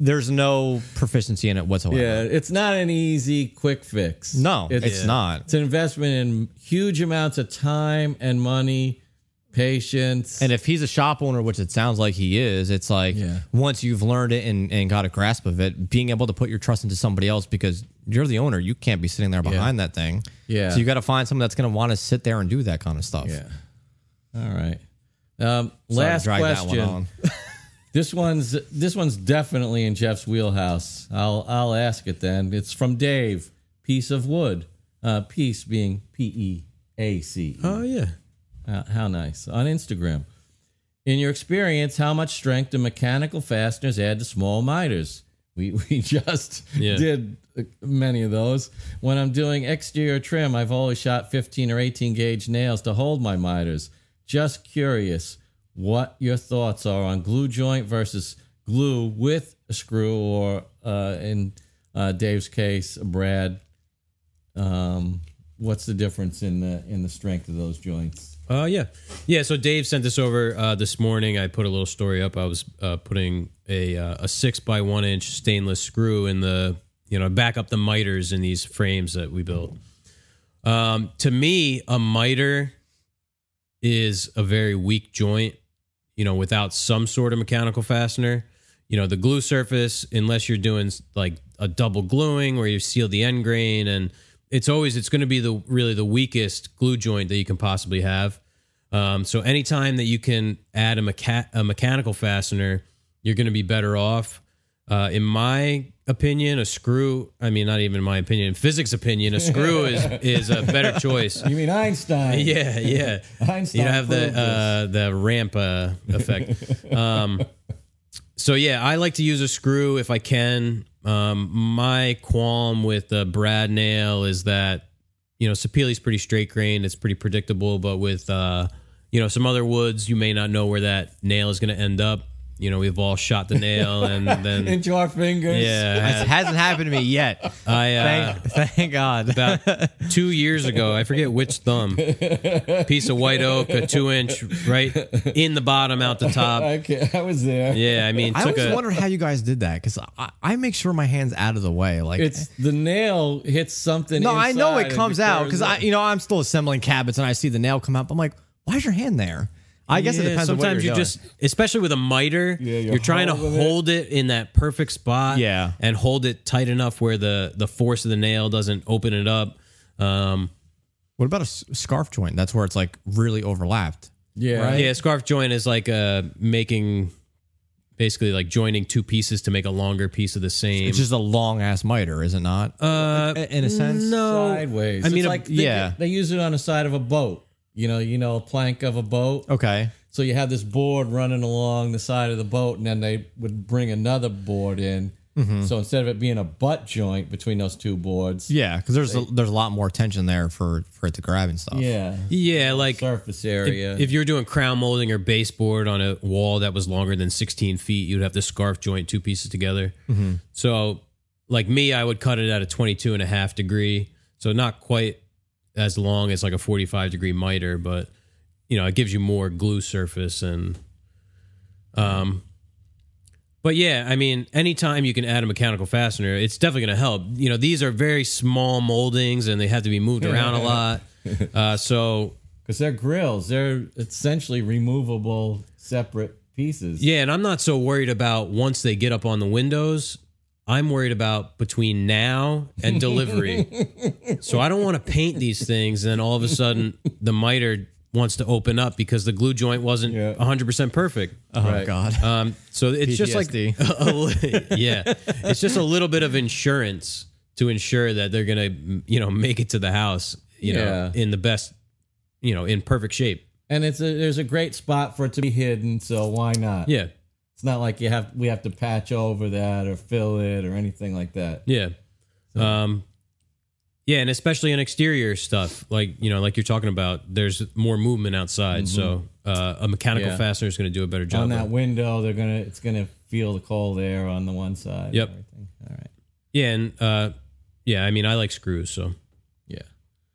there's no proficiency in it whatsoever. Yeah, it's not an easy quick fix. No, it's not. It's an investment in huge amounts of time and money, patience. And if he's a shop owner, which it sounds like he is, it's like Yeah. once you've learned it and, and got a grasp of it, being able to put your trust into somebody else because you're the owner, you can't be sitting there behind that thing. Yeah. So you got to find someone that's going to want to sit there and do that kind of stuff. yeah. All right. Um, Sorry to last drag that one question. This one's this one's definitely in Jeff's wheelhouse. I'll I'll ask it then. It's from Dave. Piece of wood. Uh, piece being P E A C. Oh yeah, Uh, how nice. On Instagram. In your experience, how much strength do mechanical fasteners add to small miters? We, we just Yeah. did uh, many of those. When I'm doing exterior trim, I've always shot 15 or 18 gauge nails to hold my miters. just curious what your thoughts are on glue joint versus glue with a screw, or uh, in uh, Dave's case, Brad. Um, what's the difference in the in the strength of those joints? Uh, yeah, yeah. So Dave sent this over uh, this morning. I put a little story up. I was uh, putting a uh, a six by one inch stainless screw in the you know back up the miters in these frames that we built. Um, to me, a miter is a very weak joint. You know, without some sort of mechanical fastener. You know, the glue surface, unless you're doing like a double gluing where you seal the end grain and it's always it's going to be the really the weakest glue joint that you can possibly have. Um, so anytime that you can add a, mecha- a mechanical fastener, you're going to be better off. Uh, in my opinion, a screw. I mean, not even my opinion, in physics opinion, a screw is is a better choice. You mean Einstein? Yeah, yeah. Einstein You have the uh, the ramp uh, effect. um, so yeah, I like to use a screw if I can. Um, my qualm with the Brad nail is that you know Sapeli's pretty straight grained. It's pretty predictable, but with uh, you know some other woods, you may not know where that nail is going to end up. You know, we've all shot the nail and then into our fingers. yeah, It hasn't happened to me yet. I uh, Thank, thank God. about two years ago. I forget which thumb. Piece of white oak, a two inch, right in the bottom, out the top. Okay, I was there. Yeah, I mean, I took always a wondered how you guys did that because I, I make sure my hands out of the way. Like It's the nail hits something. no, I know it comes out because I, you know, I'm still assembling cabinets and I see the nail come out. I'm like, why's your hand there? I guess it Yeah, depends. on what Sometimes you're you doing. just, especially with a miter, Yeah, you're you're trying to holding it. hold it in that perfect spot. Yeah. and hold it tight enough where the the force of the nail doesn't open it up. Um, What about a s- scarf joint? That's where it's like really overlapped. yeah, Right. yeah, scarf joint is like uh making, basically like joining two pieces to make a longer piece of the same. It's just a long ass miter, is it not? uh, in a sense. no, sideways. I mean, It's a- like they, yeah. they use it on the side of a boat. You know, you know, a plank of a boat. Okay. So you have this board running along the side of the boat, and then they would bring another board in. Mm-hmm. So instead of it being a butt joint between those two boards, Yeah, because there's a, there's a lot more tension there for for it to grab and stuff. yeah, yeah, like surface if, area. if you're doing crown molding or baseboard on a wall that was longer than 16 feet, you'd have to scarf joint two pieces together. So, like me, I would cut it at a 22 and a half degree. So, not quite as long as like a 45 degree miter, but you know, it gives you more glue surface and, um, but yeah, I mean, anytime you can add a mechanical fastener, it's definitely going to help. You know, these are very small moldings and they have to be moved around a lot. Uh, so because they're grills, they're essentially removable separate pieces. Yeah, and I'm not so worried about once they get up on the windows. I'm worried about between now and delivery. so I don't want to paint these things, and then all of a sudden the miter wants to open up because the glue joint wasn't Yeah. 100% perfect. Oh Right. God. Um, so it's just like, PTSD. a yeah, it's just a little bit of insurance to ensure that they're gonna, you know, make it to the house, you know, in the best, you know, in perfect shape. and it's a there's a great spot for it to be hidden. So why not? Yeah, It's not like you have we have to patch over that or fill it or anything like that. Yeah. Um yeah, and especially in exterior stuff, like you know, like you're talking about, there's more movement outside, so uh, a mechanical Mm-hmm. Yeah. fastener is going to do a better job. on of- that window, they're gonna it's gonna feel the cold air on the one side. and Yep. everything. All right. yeah, and uh, yeah, I mean, I like screws, so Yeah.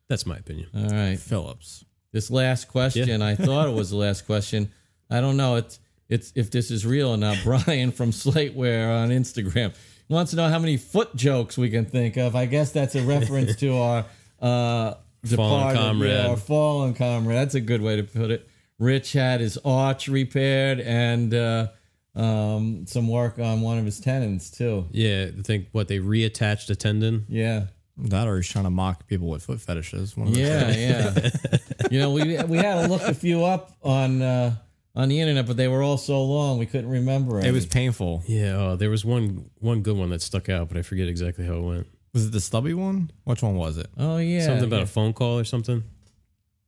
that's my opinion. All right. Phillips. This last question, I thought it was the last question. I don't know. It's it's if this is real or not. Brian from Slateware on Instagram wants to know how many foot jokes we can think of. I guess that's a reference to our uh, departed, comrade. yeah, our fallen comrade. That's a good way to put it. Rich had his arch repaired and uh, um, some work on one of his tendons too. Yeah, I think what they reattached a tendon. Yeah. That or he's trying to mock people with foot fetishes. One of Yeah, yeah. you know, we we had to look a few up on uh, on the internet, but they were all so long we couldn't remember. It any. was painful. Yeah, oh, there was one one good one that stuck out, but I forget exactly how it went. Was it the stubby one? Which one was it? oh yeah, Something about a phone call or something.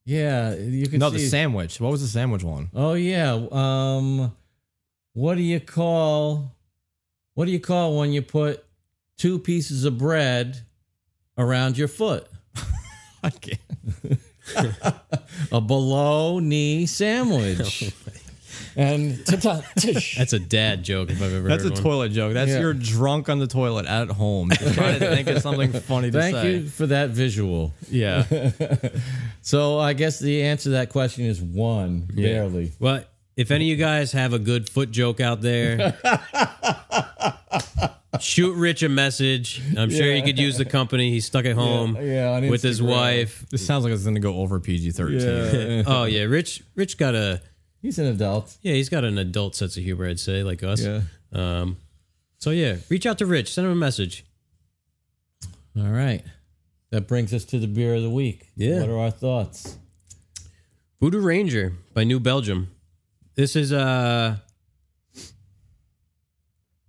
yeah. You can No, see. the sandwich. What was the sandwich one? Oh yeah. Um, what do you call? What do you call when you put two pieces of bread around your foot? I can't. a below knee sandwich. and. That's a dad joke if I've ever That's a one. toilet joke. That's Yeah. you're drunk on the toilet at home, just trying to think of something funny to Thank say. you for that visual. Yeah, So I guess the answer to that question is one, barely. Well, if any of you guys have a good foot joke out there, shoot Rich a message. I'm sure he could use the company. He's stuck at home yeah, on with his wife. this sounds like it's going to go over PG thirteen. oh yeah, Rich. Rich got a He's an adult. yeah. He's got an adult sense of humor. I'd say like us. Yeah. Um. So yeah, reach out to Rich. Send him a message. All right. That brings us to the beer of the week. Yeah. What are our thoughts? Voodoo Ranger by New Belgium. This is uh,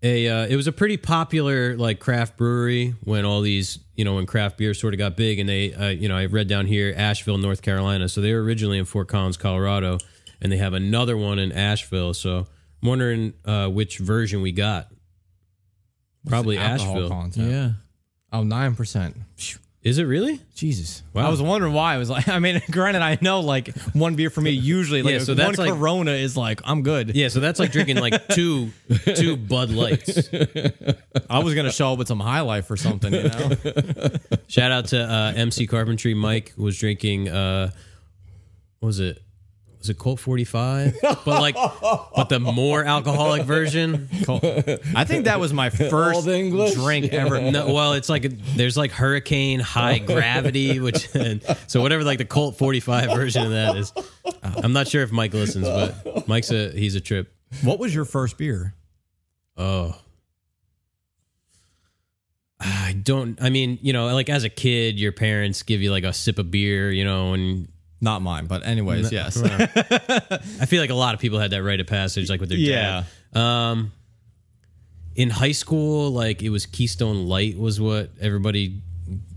a uh, it was a pretty popular like craft brewery when all these you know when craft beer sort of got big and they uh, you know I read down here Asheville North Carolina so they were originally in Fort Collins Colorado and they have another one in Asheville so I'm wondering uh, which version we got probably Asheville content. Yeah. Oh, nine percent. is it really Jesus. Wow. I was wondering why. I was like, I mean, granted, I know like one beer for me usually, like Yeah, so one that's like- Corona is like I'm good. yeah so that's like drinking like two two Bud Lights I was gonna show up with some High Life or something, you know. Shout out to uh, MC Carpentry. Mike was drinking. Uh, what was it? Was it Colt 45? But like, but the more alcoholic version. I think that was my first Old English? drink ever. No, well, it's like there's like Hurricane High Gravity, which so whatever like the Colt 45 version of that is. Uh, I'm not sure if Mike listens, but Mike's a he's a trip. What was your first beer? Oh. I don't I mean, you know, like as a kid, your parents give you like a sip of beer, you know, and Not mine, but anyways, yes. I feel like a lot of people had that rite of passage, like with their Yeah. dad. Um, in high school, like it was Keystone Light was what everybody,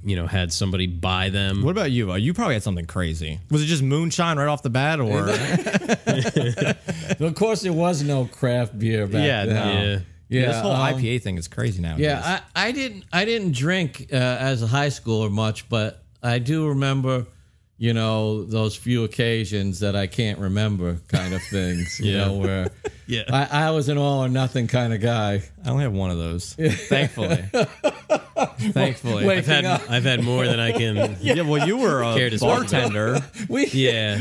you know, had somebody buy them. What about you? Uh, You probably had something crazy. Was it just moonshine right off the bat, or of course, there was no craft beer back Yeah, then. no. Yeah. Yeah, this whole um, IPA thing is crazy now? Yeah, I, I didn't I didn't drink uh, as a high schooler much, but I do remember, you know, those few occasions that I can't remember kind of things. You Yeah. know, where Yeah. I, I was an all or nothing kind of guy. I only have one of those. Thankfully, thankfully. I've had up. I've had more than I can. yeah, well, you were a bartender. We Yeah,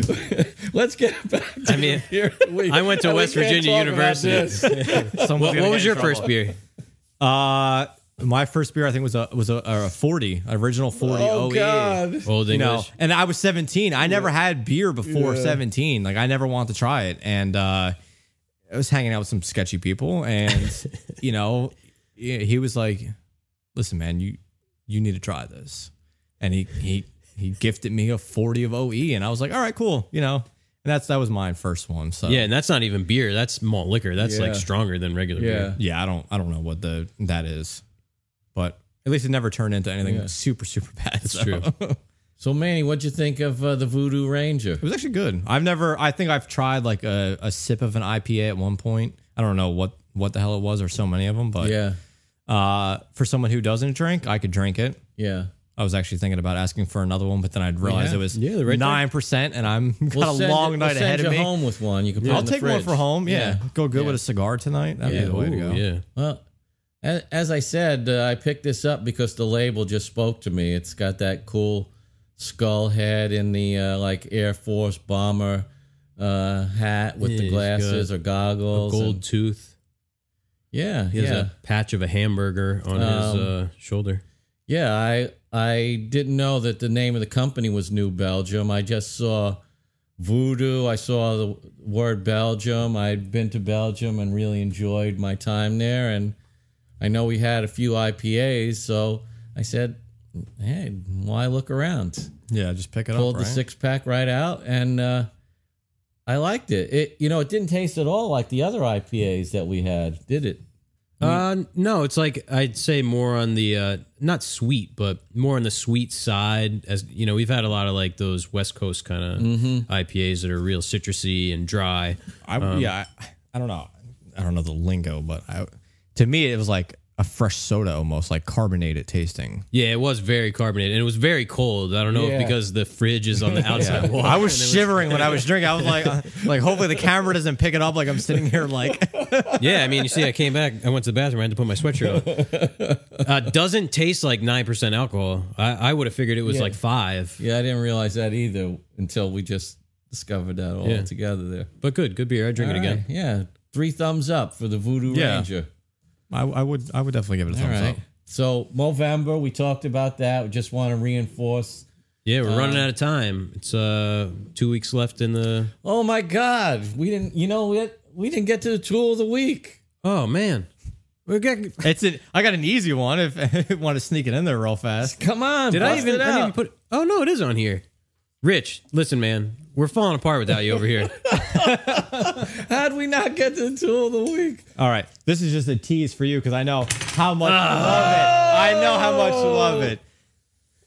let's get back. To I mean, the beer of the week. I went to We West Virginia University. What, what was your trouble. first beer? Uh, my first beer, I think, was a was a, a forty, original forty. Oh OE. God! Old You know, and I was 17. I never had beer before Yeah. 17. Like I never wanted to try it. And uh I was hanging out with some sketchy people and you know, he he was like, "Listen, man, you you need to try this." And he he he gifted me a 40 of OE and I was like, "All right, cool." You know. And that's that was my first one. So Yeah, and that's not even beer. That's malt liquor. That's Yeah. like stronger than regular Yeah. beer. Yeah, I don't I don't know what the that is. At least it never turned into anything Yeah. super super bad. That's true. So Manny, what'd you think of uh, the Voodoo Ranger? It was actually good. I've never. I think I've tried like a, a sip of an IPA at one point. I don't know what what the hell it was. or so many of them, but Yeah, uh, for someone who doesn't drink, I could drink it. yeah. I was actually thinking about asking for another one, but then I'd realize Yeah. it was Yeah, they're right there. nine percent, and I'm got We'll a send long you- night we'll ahead send of you me. home with one. You can put it I'll in the take one fridge. for home. Yeah, go good with a cigar tonight. That'd be the way to go. Yeah. Well, as, I said, uh, I picked this up because the label just spoke to me. It's got that cool skull head in the uh, like Air Force bomber uh, hat with Yeah, the glasses or goggles. Gold and- tooth. yeah, He has yeah, a patch of a hamburger on his Um, uh, shoulder. yeah. I I didn't know that the name of the company was New Belgium. I just saw Voodoo. I saw the word Belgium. I'd been to Belgium and really enjoyed my time there. And I know we had a few IPAs, so I said, "Hey, why look around?" Yeah, just pick it Pulled up. Pulled the right? six pack right out, and uh, I liked it. It you know it didn't taste at all like the other IPAs that we had, did it? Uh, no, it's like I'd say more on the uh, not sweet, but more on the sweet side. As you know, we've had a lot of like those West Coast kind of Mm-hmm. IPAs that are real citrusy and dry. I, yeah, I, I don't know. I don't know the lingo, but I, to me, it was like a fresh soda almost like carbonated tasting. Yeah, it was very carbonated and it was very cold. I don't know Yeah. if because the fridge is on the outside wall. I was and it shivering when I was drinking. I was like, uh, like hopefully the camera doesn't pick it up. Like I'm sitting here like, Yeah, I mean, you see, I came back. I went to the bathroom. I had to put my sweatshirt on. Uh, doesn't taste like nine percent alcohol. I, I would have figured it was Yeah. like five. Yeah, I didn't realize that either until we just discovered that all Yeah. together there. But good, good beer. I drink it All again. right, Yeah, three thumbs up for the Voodoo Yeah. Ranger. I, I would, I would definitely give it a All thumbs right. up. So Movember, we talked about that. We just want to reinforce. Yeah, we're running out of time. It's uh two weeks left in the. Oh my God, we didn't. You know we we didn't get to the tool of the week. Oh man, we're getting. It's an, I got an easy one if you want to sneak it in there real fast. Come on, Did I bust even? it I didn't even put. Oh no, it is on here. Rich, listen, man, we're falling apart without you over here. How'd we not get to the tool of the week? All right, this is just a tease for you because I know how much you love it. I know how much you love it.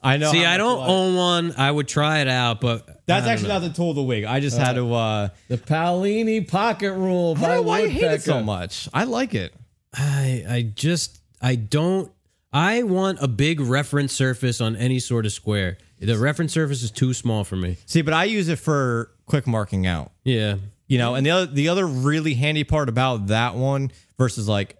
I know. See, how I much don't love it. own one. I would try it out, but That's I don't actually know. not the tool of the week. I just had to. uh The Paolini Pocket Rule I by don't know why you hate Woodpecker. it so much. I like it. I I just I don't I want a big reference surface on any sort of square. The reference surface is too small for me. See, but I use it for quick marking out. Yeah. You know, and the other the other really handy part about that one versus like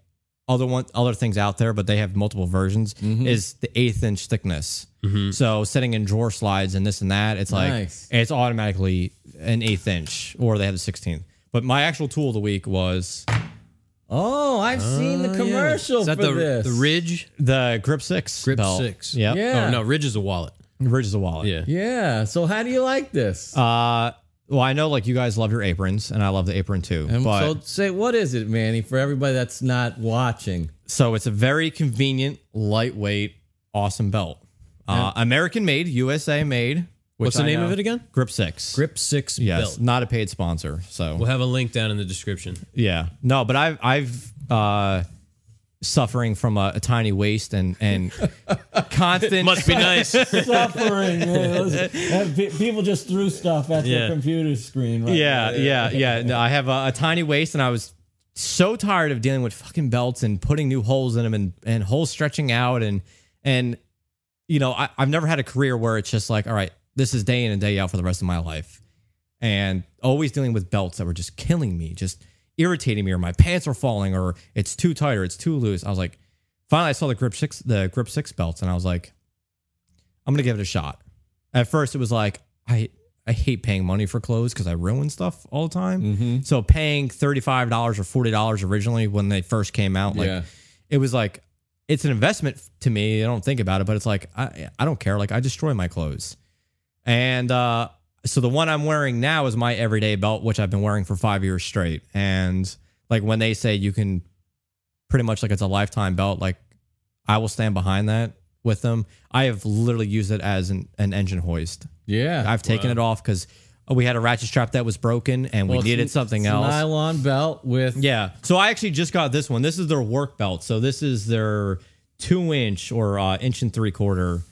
other one other things out there, but they have multiple versions, mm-hmm. is the eighth inch thickness. Mm-hmm. So setting in drawer slides and this and that, it's like Nice. it's automatically an eighth inch, or they have the sixteenth. But my actual tool of the week was Oh, I've oh, seen the Oh, yeah. commercial Is that for the this. the Ridge? the Grip Six. Grip belt. Six. Yep. Oh, yeah. Oh no, Ridge is a wallet. Ridge is a wallet. Yeah. Yeah. So how do you like this? Uh, well, I know like you guys love your aprons, and I love the apron too. And but so say what is it, Manny, for everybody that's not watching? So it's a very convenient, lightweight, awesome belt. Uh, American made, USA made. What's the I name of it again? Grip Six. Grip Six Yes, belt. not a paid sponsor. So We'll have a link down in the description. yeah, no, but I've I've uh, suffering from a, a tiny waist and and constant. Must be nice. Suffering. man. Listen, pe- People just threw stuff at Yeah. their computer screen. Right yeah, yeah, yeah. No, I have a, a tiny waist, and I was so tired of dealing with fucking belts and putting new holes in them and and holes stretching out and and you know I, I've never had a career where it's just like all right, this is day in and day out for the rest of my life, and always dealing with belts that were just killing me, just irritating me, or my pants are falling, or it's too tight or it's too loose. I was like, finally, I saw the grip six, the grip six belts, and I was like, I'm gonna give it a shot. At first, it was like I I hate paying money for clothes because I ruin stuff all the time. Mm-hmm. So paying thirty five dollars or forty dollars originally when they first came out, like Yeah. it was like it's an investment to me. I don't think about it, but it's like I I don't care. Like I destroy my clothes, and uh, so the one I'm wearing now is my everyday belt, which I've been wearing for five years straight. And like when they say you can pretty much like it's a lifetime belt, like I will stand behind that with them. I have literally used it as an, an engine hoist. Yeah. I've taken it off because we had a ratchet strap that was broken and we Well, it's needed something else. Nylon belt with Yeah. So I actually just got this one. This is their work belt. So this is their two inch or uh, inch and three quarter.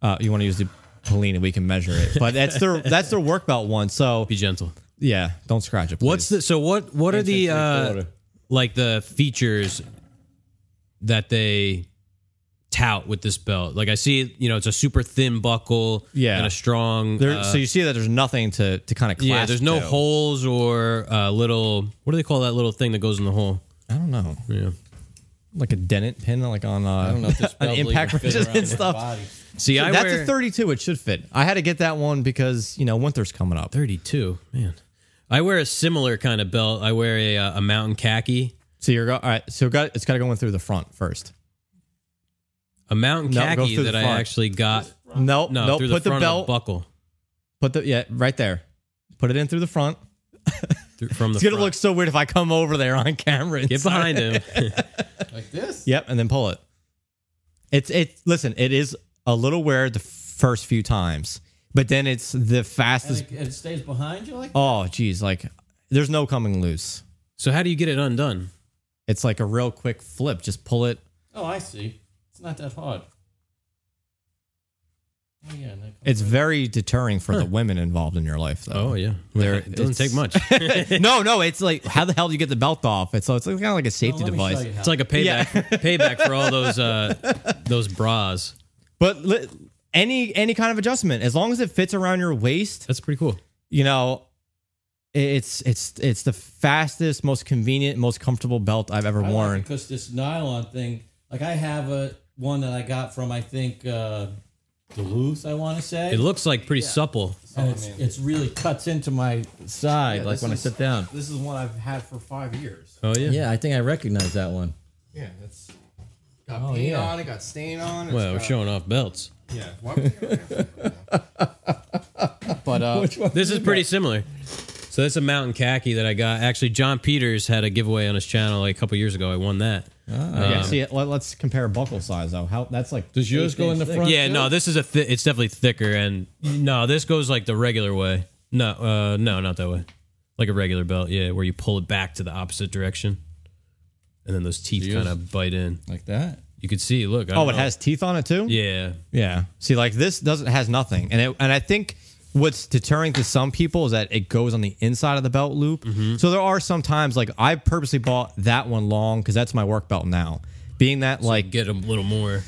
Uh, you want to use the Paolini, we can measure it. But that's their that's their work belt one. So Be gentle. yeah, don't scratch it. Please. What's the so what what are the uh like the features that they tout with this belt? Like I see, you know, it's a super thin buckle, Yeah. and a strong. there? uh, so you see that there's nothing to to kind of yeah, there's no holes or uh, little. What do they call that little thing that goes in the hole? I don't know, Yeah. like a dennant pin, like on uh, I don't know if this on belt will impact even fit wrenches around and your stuff. body. See, I That's wear a 32. It should fit. I had to get that one because you know winter's coming up. 32. Man, I wear a similar kind of belt. I wear a uh, a mountain khaki. So you're all right. So got it's got to go in through the front first. A mountain No, khaki that I actually got. Nope, No, nope. Put the the, belt. buckle Put the yeah right there. Put it in through the front. through, from the. It's gonna front. look so weird if I come over there on camera. and Get behind him. Like this? Yep, and then pull it. It's it. Listen, it is a little weird the first few times, but then it's the And fastest. it, it stays behind you like Oh, geez, like there's no coming loose. so how do you get it undone? It's like a real quick flip. Just pull it. Oh, I see. It's not that hard. Oh, yeah, It's very deterring for the women involved in your life, though. Oh yeah, There- it doesn't take much. no, no, it's like how the hell do you get the belt off? It's so it's kind of like a safety device. It's like a payback payback for all those uh those bras. But li- any any kind of adjustment, as long as it fits around your waist, That's pretty cool. you know, it's it's it's the fastest, most convenient, most comfortable belt I've ever I like worn. it because this nylon thing, like I have a one that I got from I think uh, Duluth. I want to say. It looks like pretty supple. and it's, it's really cuts into my side, like this when I sit down. This is one I've had for five years. Oh yeah. Yeah, I think I recognize that one. Yeah, it's got Oh, paint yeah. on it, got stain on it. Well, we're showing off belts. Yeah. but uh, This is pretty similar. So this is a mountain khaki that I got. Actually, John Peters had a giveaway on his channel like a couple years ago. I won that. yeah, see, let, us compare buckle size though. How that's like Does yours go in the thick. front? Yeah, too? no, this is a. Th- it's definitely thicker, and no, this goes like the regular way. No, uh, no, not that way. Like a regular belt, yeah, where you pull it back to the opposite direction, and then those teeth kind of bite in. like that. You could see. Look. I Oh, don't it know. has teeth on it too. Yeah, Yeah. See, like this doesn't has nothing, and it, and I think what's deterring to some people is that it goes on the inside of the belt loop. Mm-hmm. So there are some times like I purposely bought that one long because that's my work belt now. Being that like get a little more.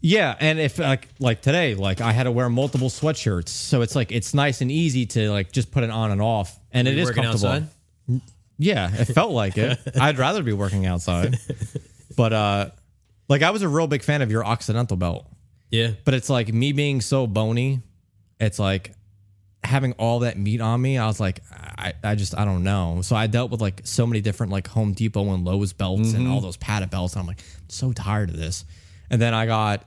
yeah, and if like like today like I had to wear multiple sweatshirts, so it's like it's nice and easy to like just put it on and off, and it You is comfortable. outside? Yeah, it felt like it. I'd rather be working outside, but uh, like I was a real big fan of your Occidental belt. Yeah, But it's like me being so bony, it's like having all that meat on me. I was like, I, I just, I don't know. So I dealt with like so many different like Home Depot and Lowe's belts and all those padded belts. And I'm like, I'm so tired of this. And then I got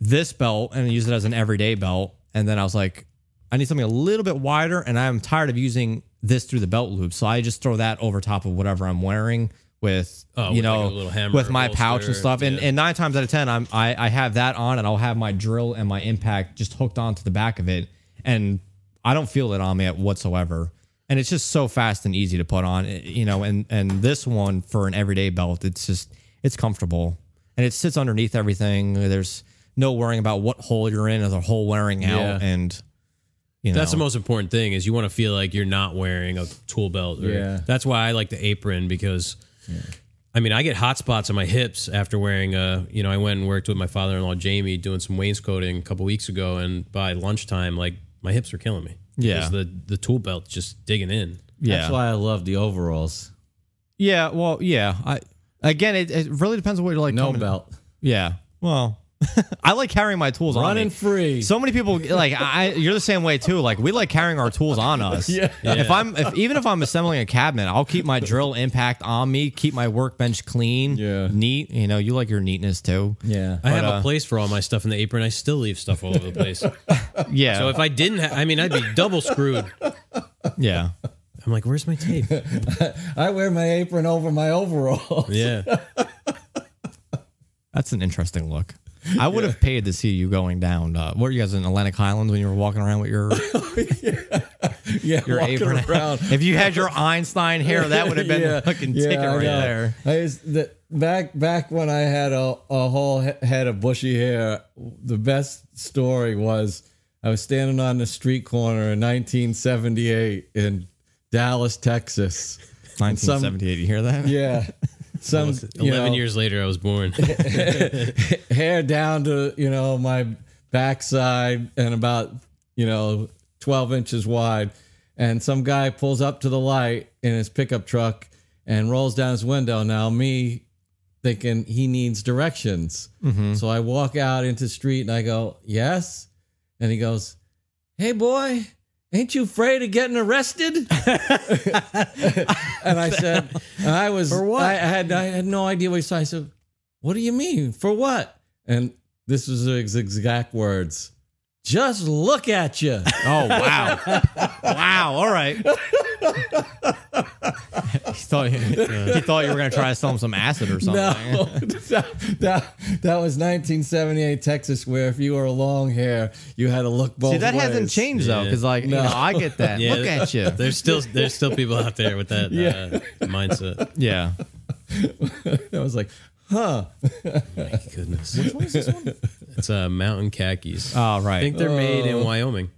this belt and I used it as an everyday belt. And then I was like, I need something a little bit wider. And I'm tired of using this through the belt loop. So I just throw that over top of whatever I'm wearing with, Oh, you with, like, know, hammer with my pouch and stuff. And, Yeah. and nine times out of ten, I'm I, I have that on, and I'll have my drill and my impact just hooked onto the back of it, and I don't feel it on me whatsoever. And it's just so fast and easy to put on, eh, you know. And and this one for an everyday belt, it's just it's comfortable, and it sits underneath everything. There's no worrying about what hole you're in or the hole wearing out, Yeah. and you know That's the most important thing is you want to feel like you're not wearing a tool belt. or- Yeah. That's why I like the apron because I mean, I get hot spots on my hips after wearing a, you know, I went and worked with my father-in-law Jamie doing some wainscoting a couple weeks ago and by lunchtime like my hips were killing me. Yeah. Because the the tool belt just digging in. yeah. That's why I love the overalls. Yeah, well, yeah. I again, it, it really depends on what you're like. No belt. Yeah. Well, I like carrying my tools on Running me. free. So many people like I. You're the same way too. Like we like carrying our tools on us. Yeah. If I'm if even if I'm assembling a cabinet, I'll keep my drill impact on me. Keep my workbench clean. Yeah. Neat. You know, you like your neatness too. yeah. I have uh, a place for all my stuff in the apron. I still leave stuff all over the place. Yeah. so if I didn't, ha- I mean, I'd be double screwed. yeah. I'm like, where's my tape? I wear my apron over my overalls. Yeah, That's an interesting look. I would have paid to see you going down. Uh, were you guys in Atlantic Highlands when you were walking around with your yeah, your walking apron? around. if you had your Einstein hair, that would have been the fucking ticket right there. I used, the, back back when I had a, a whole head of bushy hair, the best story was I was standing on the street corner in 1978 in Dallas, Texas. And some- 1978. You hear that? Yeah. Some you eleven know, years later, I was born. hair down to you know my backside and about you know 12 inches wide. And some guy pulls up to the light in his pickup truck and rolls down his window. Now me thinking he needs directions. Mm-hmm. So i walk out into the street and i go yes? And he goes hey boy ain't you afraid of getting arrested and i said and i was For what? I, I had i had no idea what he said i said what do you mean? For what? And this was his exact words. Just look at you. Oh wow, wow! All right. he thought he thought you were gonna try to sell him some acid or something. No, that, that, that was 1978 Texas, where if you were a long hair, you had to look both See, that hasn't changed though, Yeah. because like you No. know, I get that. Yeah. Look at you. There's still there's still people out there with that Yeah. uh, mindset. Yeah. I was like, huh? My goodness. Which one is this one? It's uh, Mountain Khakis. Oh, right. I think they're made in Oh. Wyoming.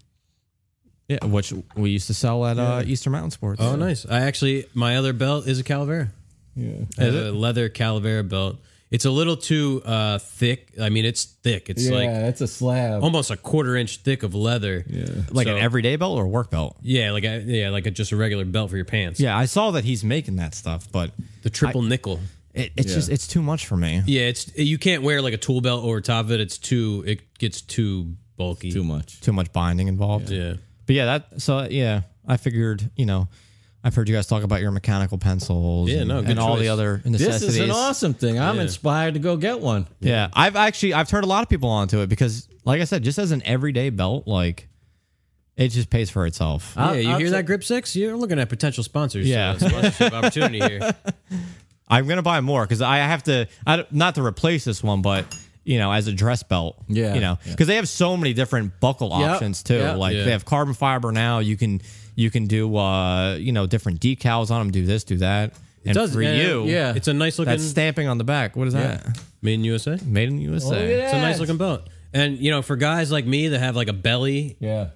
Yeah, which we used to sell at uh, Eastern Mountain Sports. Oh, nice. I actually, my other belt is a Calavera. Yeah. I a leather Calavera belt. It's a little too uh, thick. I mean, it's thick. It's yeah, like it's a slab. almost a quarter inch thick of leather. yeah. Like So- an everyday belt or a work belt? Yeah, like a, yeah, like a, just a regular belt for your pants. Yeah, I saw that he's making that stuff, but the triple nickel. it, it's Yeah. just it's too much for me. Yeah, it's you can't wear like a tool belt over top of it. It's too it gets too bulky. Too much. Too much binding involved. Yeah. But yeah, that so yeah, I figured you know, I've heard you guys talk about your mechanical pencils. Yeah, and, no, good and all the other necessities. This is an awesome thing. I'm Yeah. inspired to go get one. Yeah, I've actually I've turned a lot of people onto it because, like I said, just as an everyday belt, like it just pays for itself. I'll- yeah, you I'll hear ta- that grip six? You're looking at potential sponsors. Yeah. uh, sponsorship opportunity here. I'm gonna buy more because I have to, I, not to replace this one, but you know, as a dress belt. Yeah, you know, yeah. because they have so many different buckle Yep, options too. yep. Like Yeah. they have carbon fiber now. You can you can do uh you know different decals on them. Do this, do that. and does, for and, you, yeah. It's a nice looking that's stamping on the back. What is that? made in USA. Made in USA. Look at It's a nice looking belt. And you know, for guys like me that have like a belly Yeah.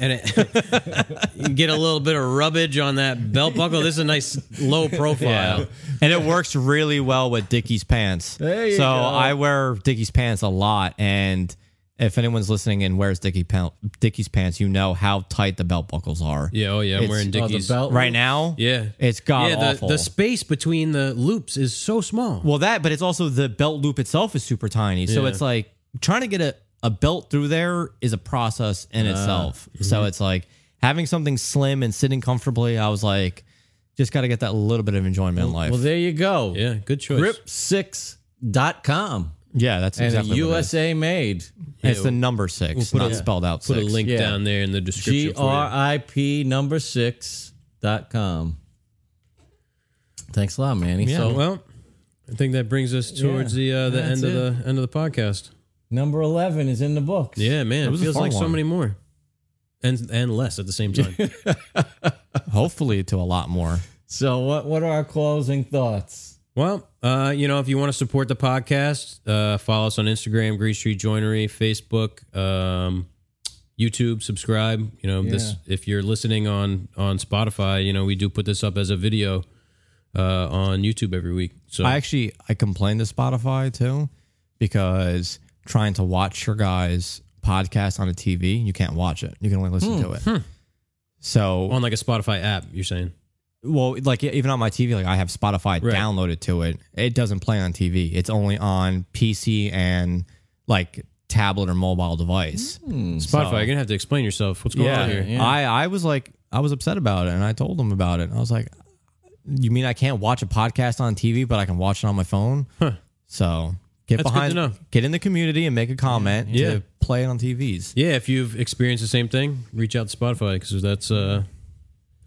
And it, you get a little bit of rubbage on that belt buckle, this is a nice low profile. Yeah. and it works really well with Dickies pants. There you so go. I wear Dickies pants a lot, and if anyone's listening and wears Dickie pa- Dickies pants, you know how tight the belt buckles are. Yeah, oh yeah, I'm It's- wearing Oh, Dickies. belt Right now, Yeah. it's god yeah, the, awful. the space between the loops is so small. well, that, but it's also the belt loop itself is super tiny. So Yeah. it's like trying to get a, a belt through there is a process in Ah. itself. Mm-hmm. So it's like having something slim and sitting comfortably. I was like, just got to get that little bit of enjoyment in life. Well, there you go. yeah, good choice. Grip6.com. yeah, that's And exactly a what it is. USA made. It's the number six, put not a- spelled out Put a link Yeah. down there in the description. G for you. R I P number six dot com. Thanks a lot, Manny. Yeah, so Well, I think that brings us towards the uh, the That's end of the end of the podcast. Number eleven is in the books. Yeah, man, it was a feels fun like so many more, and and less at the same time. Hopefully, to a lot more. So what what are our closing thoughts? well, uh, you know, if you want to support the podcast, uh, follow us on Instagram, Greene Street Joinery, Facebook, um, YouTube. Subscribe. You know, this if you're listening on on Spotify, you know, we do put this up as a video uh, on YouTube every week. So I actually I complained to Spotify too because trying to watch your guys' podcast on a TV, you can't watch it. You can only listen hmm. to it. Hmm. So, on like a Spotify app, you're saying. well, like even on my TV, like I have Spotify Right. downloaded to it. It doesn't play on TV. It's only on PC and like tablet or mobile device. Hmm. Spotify, you're gonna have to explain yourself. What's going yeah, on here? yeah. I I was like I was upset about it, and I told them about it. I was like, "You mean I can't watch a podcast on TV, but I can watch it on my phone?" So get That's good behind, to know. get in the community, and make a comment Yeah. to play it on TVs. Yeah, if you've experienced the same thing, reach out to Spotify because that's uh,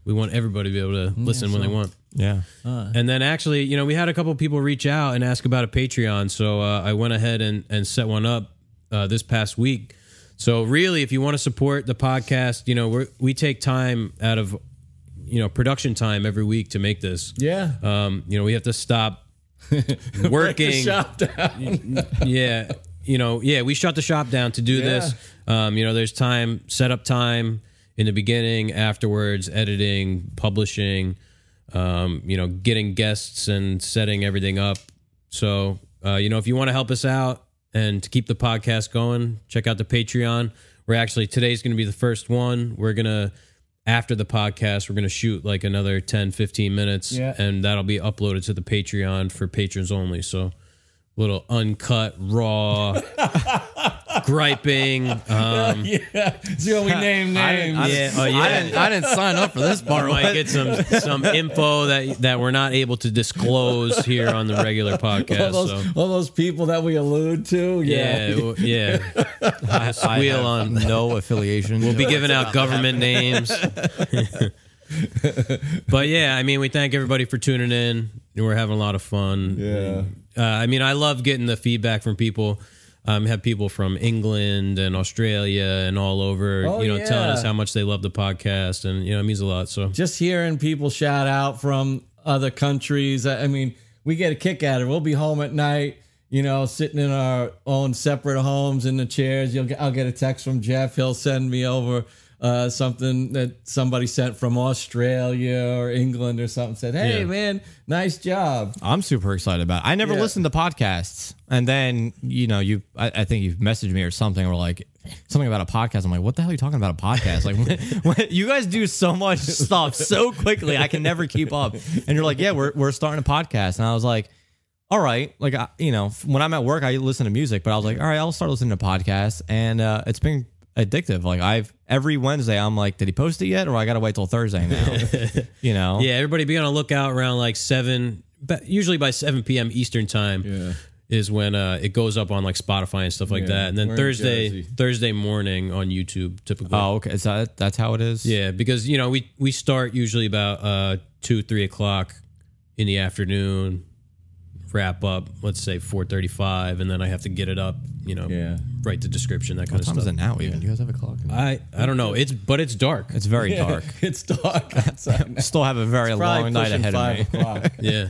we want everybody to be able to listen when they want. Yeah, And then actually, you know, we had a couple people reach out and ask about a Patreon, so uh, I went ahead and and set one up uh, this past week. So really, if you want to support the podcast, you know, we we take time out of you know production time every week to make this. Yeah. Um, you know, we have to stop The working. shop down. yeah you know yeah we shut the shop down to do Yeah. this um you know there's time setup time in the beginning afterwards editing publishing um you know getting guests and setting everything up so uh you know if you want to help us out and to keep the podcast going check out the patreon we're actually today's going to be the first one we're going to after the podcast we're going to shoot like another 10 15 minutes Yeah. and that'll be uploaded to the patreon for patrons only so little uncut, raw, griping. Um, yeah. So we name names. yeah, oh, yeah. I didn't I didn't sign up for this part. might get some some info that that we're not able to disclose here on the regular all podcast. those, So all those people that we allude to. yeah, Yeah. yeah. I Squeal have on. no affiliation. We'll be giving out government names. but yeah, I mean, we thank everybody for tuning in. We're having a lot of fun. Yeah. Uh, I mean, I love getting the feedback from people. Um, have people from England and Australia and all over, Oh, you know, telling us how much they love the podcast, and you know, it means a lot. So Just hearing people shout out from other countries. I I mean, we get a kick out of it. We'll be home at night. you know, sitting in our own separate homes in the chairs. You'll get, I'll get a text from Jeff. He'll send me over uh, something that somebody sent from Australia or England or something. Said, "Hey, Yeah. man, nice job." I'm super excited about. It. I never Yeah. listened to podcasts, and then you know you. I, I think you've messaged me or something, or like something about a podcast. I'm like, what the hell are you talking about a podcast? Like, when, when- you guys do so much stuff so quickly, I can never keep up. And you're like, yeah, we're we're starting a podcast, and I was like. All right, like I, you know, when I'm at work, I listen to music, but I was like, all right, I'll start listening to podcasts, and uh, it's been addictive. Like I've every Wednesday, I'm like, did he post it yet, or I got to wait till Thursday now? you know, Yeah, everybody be on a lookout around like seven, but usually by seven p.m. Eastern time. Yeah. Is when uh, it goes up on like Spotify and stuff like Yeah, that, and then we're Thursday Thursday morning on YouTube typically. Oh, okay. Is that that's how it is? Yeah, because you know we we start usually about uh two three o'clock in the afternoon, wrap up let's say four thirty five, and then I have to get it up. You know, Yeah. write the description that kind What of time is stuff. it now? Even do you guys have a clock? I I don't know. It's but it's dark. It's very dark. it's dark outside. now. Still have a very Probably long night pushing ahead of five me. o'clock. yeah.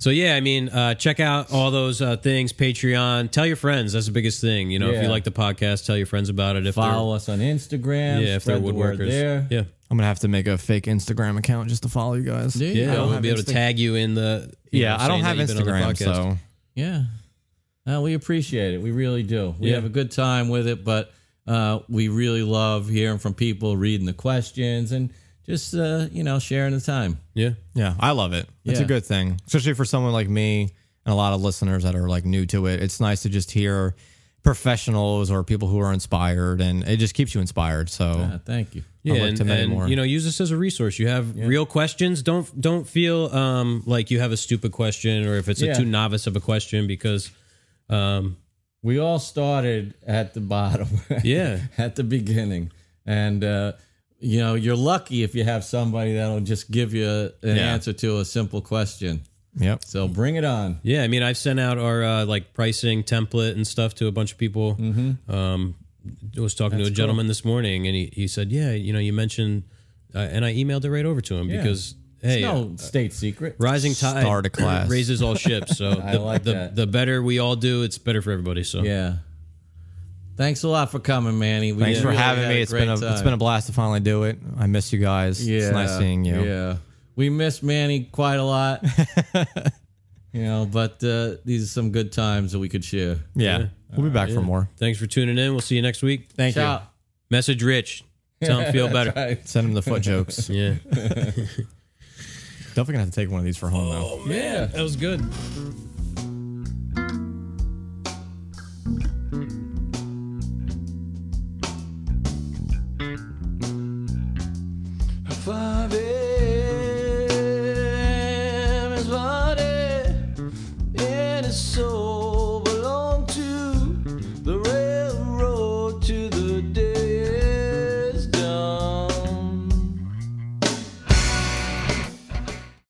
So yeah, I mean, uh, check out all those uh, things. Patreon. Tell your friends. That's the biggest thing. You know, if Yeah. you like the podcast, tell your friends about it. If Follow us on Instagram. yeah, if they're spread the word woodworkers, there. yeah, I'm gonna have to make a fake Instagram account just to follow you guys. yeah, I don't we'll have be able to Insta- tag you in the. you Yeah, know, I don't saying have that you've been on the Instagram, podcast. so Yeah. Uh, we appreciate it. We really do. We Yeah. have a good time with it, but uh, we really love hearing from people, reading the questions, and just, uh, you know, sharing the time. yeah. yeah, I love it. It's a good thing, especially for someone like me and a lot of listeners that are like new to it. It's nice to just hear professionals or people who are inspired, and it just keeps you inspired. So Uh, thank you. Yeah, and, to many and, more. you know, use this as a resource. You have real questions. Don't don't feel um, like you have a stupid question or if it's Yeah. a too novice of a question because, um, We all started at the bottom. Yeah. at the beginning. And, uh, you know, you're lucky if you have somebody that'll just give you an Yeah. answer to a simple question. yep. So bring it on. yeah, I mean, I've sent out our uh, like pricing template and stuff to a bunch of people. Mm-hmm. Um, I was talking to a That's gentleman this morning, and he, he said, "Yeah, you know, you mentioned," uh, and I emailed it right over to him Yeah. because hey, It's uh, no state secret. rising tide Start a class. raises all ships. So I the, like the, that. the better we all do, it's better for everybody. So Yeah. Thanks a lot for coming, Manny. We Thanks for really having me. It's been a great it's been a blast to finally do it. I miss you guys. yeah, It's nice seeing you. Yeah, we miss Manny quite a lot. you know, but uh, these are some good times that we could share. Yeah. We'll be back for Yeah. more. Thanks for tuning in. We'll see you next week. Thank you. Message Rich. Tell him feel better. Right. Send him the foot jokes. Yeah. Definitely gonna have to take one of these for home though. Yeah. That was good.